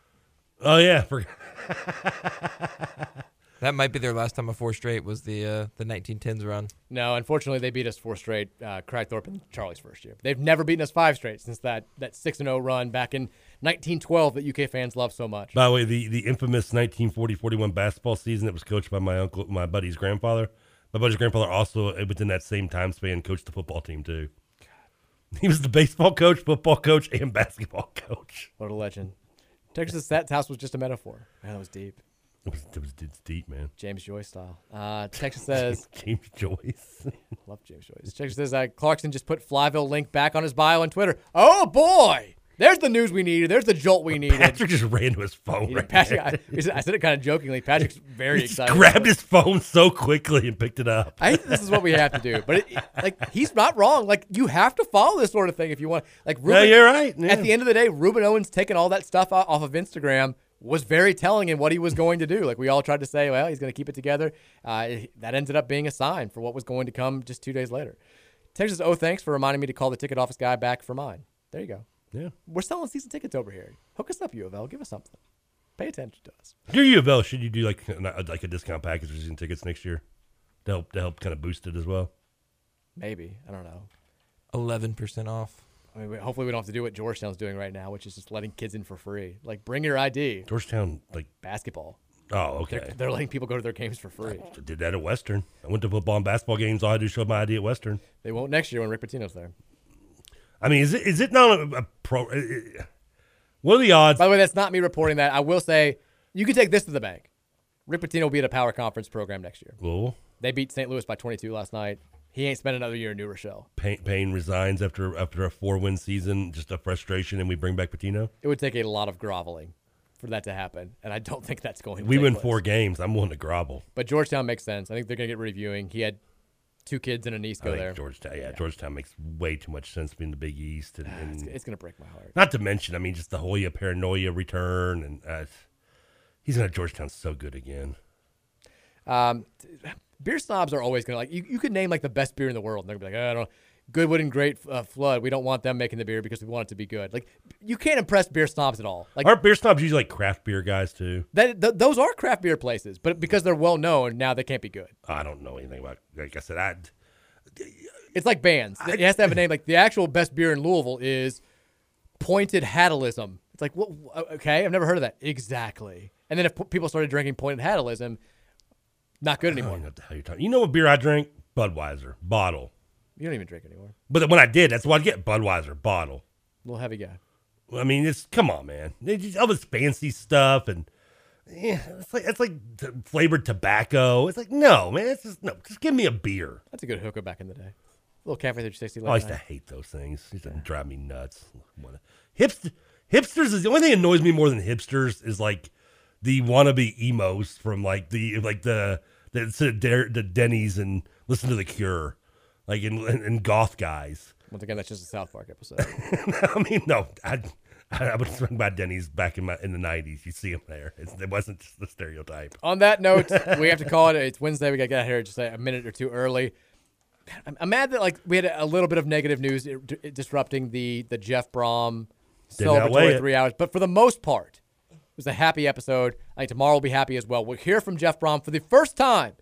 Oh yeah, for, (laughs) that might be their last time of four straight was the uh, the 1910s run. No, unfortunately, they beat us four straight. Uh, Kragthorpe and Charlie's first year. They've never beaten us five straight since that that six and zero run back in 1912 that UK fans love so much. By the way, the, the infamous 1940-41 basketball season that was coached by my uncle, my buddy's grandfather. My buddy's grandfather also, uh, within that same time span, coached the football team too. (laughs) He was the baseball coach, football coach, and basketball coach. What a legend! Texas Sat's house was just a metaphor. Man, that was deep. It was, it was it's deep, man. James Joyce style. Uh, (laughs) Texas says (laughs) James Joyce. Love James Joyce. Texas says uh, Clarkson just put Flyville link back on his bio on Twitter. Oh boy, there's the news we needed. There's the jolt we needed. Patrick just ran to his phone. Yeah, Right Patrick. I, I said it kind of jokingly. Patrick's (laughs) very He excited. grabbed his phone so quickly and picked it up. I think this is what we have to do. But it, like he's not wrong. Like you have to follow this sort of thing if you want. Like Yeah, you're right. Yeah. At the end of the day, Rueben Owens taking all that stuff off off of Instagram was very telling in what he was going to do. Like we all tried to say, well, he's going to keep it together. Uh, that ended up being a sign for what was going to come just two days later. Texas, oh, thanks for reminding me to call the ticket office guy back for mine. There you go. Yeah. We're selling season tickets over here. Hook us up, U of L. Give us something. Pay attention to us. Your U of L, should you do like a- like a discount package for season tickets next year to help to help kind of boost it as well? Maybe. I don't know. Eleven percent off. I mean, hopefully we don't have to do what Georgetown's doing right now, which is just letting kids in for free. Like, bring your ID. Georgetown, like basketball. Oh, okay. They're, they're letting people go to their games for free. I did that at Western. I went to football and basketball games. All I do is show my ID at Western. They won't next year when Rick Pitino's there. I mean, is it is it not a, a pro? What are the odds? By the way, that's not me reporting that. I will say you can take this to the bank. Rick Pitino will be at a power conference program next year. Cool. They beat St. Louis by 22 last night. He ain't spent another year in New Rochelle. Payne, Payne resigns after after a four win season, just a frustration, and we bring back Pitino. It would take a lot of groveling for that to happen, and I don't (laughs) think that's going to We win place. four games. I'm willing to grovel. But Georgetown makes sense. I think they're going to get reviewing. He had two kids and a niece I go think there. Georgetown, yeah, Georgetown makes way too much sense being the Big East, and, and it's, it's going to break my heart. Not to mention, I mean, just the Hoya paranoia return, and uh, he's gonna Georgetown so good again. Um, beer snobs are always going to like you. You could name like the best beer in the world, and they're gonna be like, "Oh, I don't. know. Goodwood and Great uh, Flood. We don't want them making the beer because we want it to be good. Like you can't impress beer snobs at all. Like Aren't beer snobs usually like craft beer guys too? that, th- those are craft beer places, but because they're well known, now they can't be good. I don't know anything about. Like I said, I It's like bands. it has to have a name. Like the actual best beer in Louisville is pointed hattalism. It's like, what? Okay, I've never heard of that. Exactly. And then if p- people started drinking pointed hattalism, not good I don't anymore. know what the hell you're talking. You know what beer I drink? Budweiser bottle. You don't even drink anymore. But when I did, that's what I get. Budweiser bottle. Little heavy guy. I mean, it's come on, man. They just all this fancy stuff and yeah, it's like it's like flavored tobacco. It's like no, man. It's just no. Just give me a beer. That's a good hookup back in the day. little cafe 360. Oh, I used to hate those things. It used to drive me nuts. What a- Hipst- hipsters is the only thing that annoys me more than hipsters is like the wannabe emos from like the like the the, the, the Denny's and listen to the Cure, like in, and goth guys. Once again, that's just a South Park episode. (laughs) I mean, no, I I, I was talking about Denny's back in my in the nineties. You see them there. It's, it wasn't just the stereotype. On that note, (laughs) we have to call it. It's Wednesday. We got to get out here just a minute or two early. I'm, I'm mad that like we had a little bit of negative news d- disrupting the the Jeff Brohm celebratory three hours, but for the most part, it was a happy episode. I think tomorrow will be happy as well. We'll hear from Jeff Brohm for the first time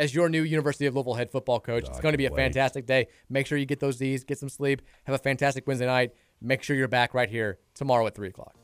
as your new University of Louisville head football coach. it's going to be a wait. fantastic day. Make sure you get those D's, get some sleep, have a fantastic Wednesday night. Make sure you're back right here tomorrow at three o'clock.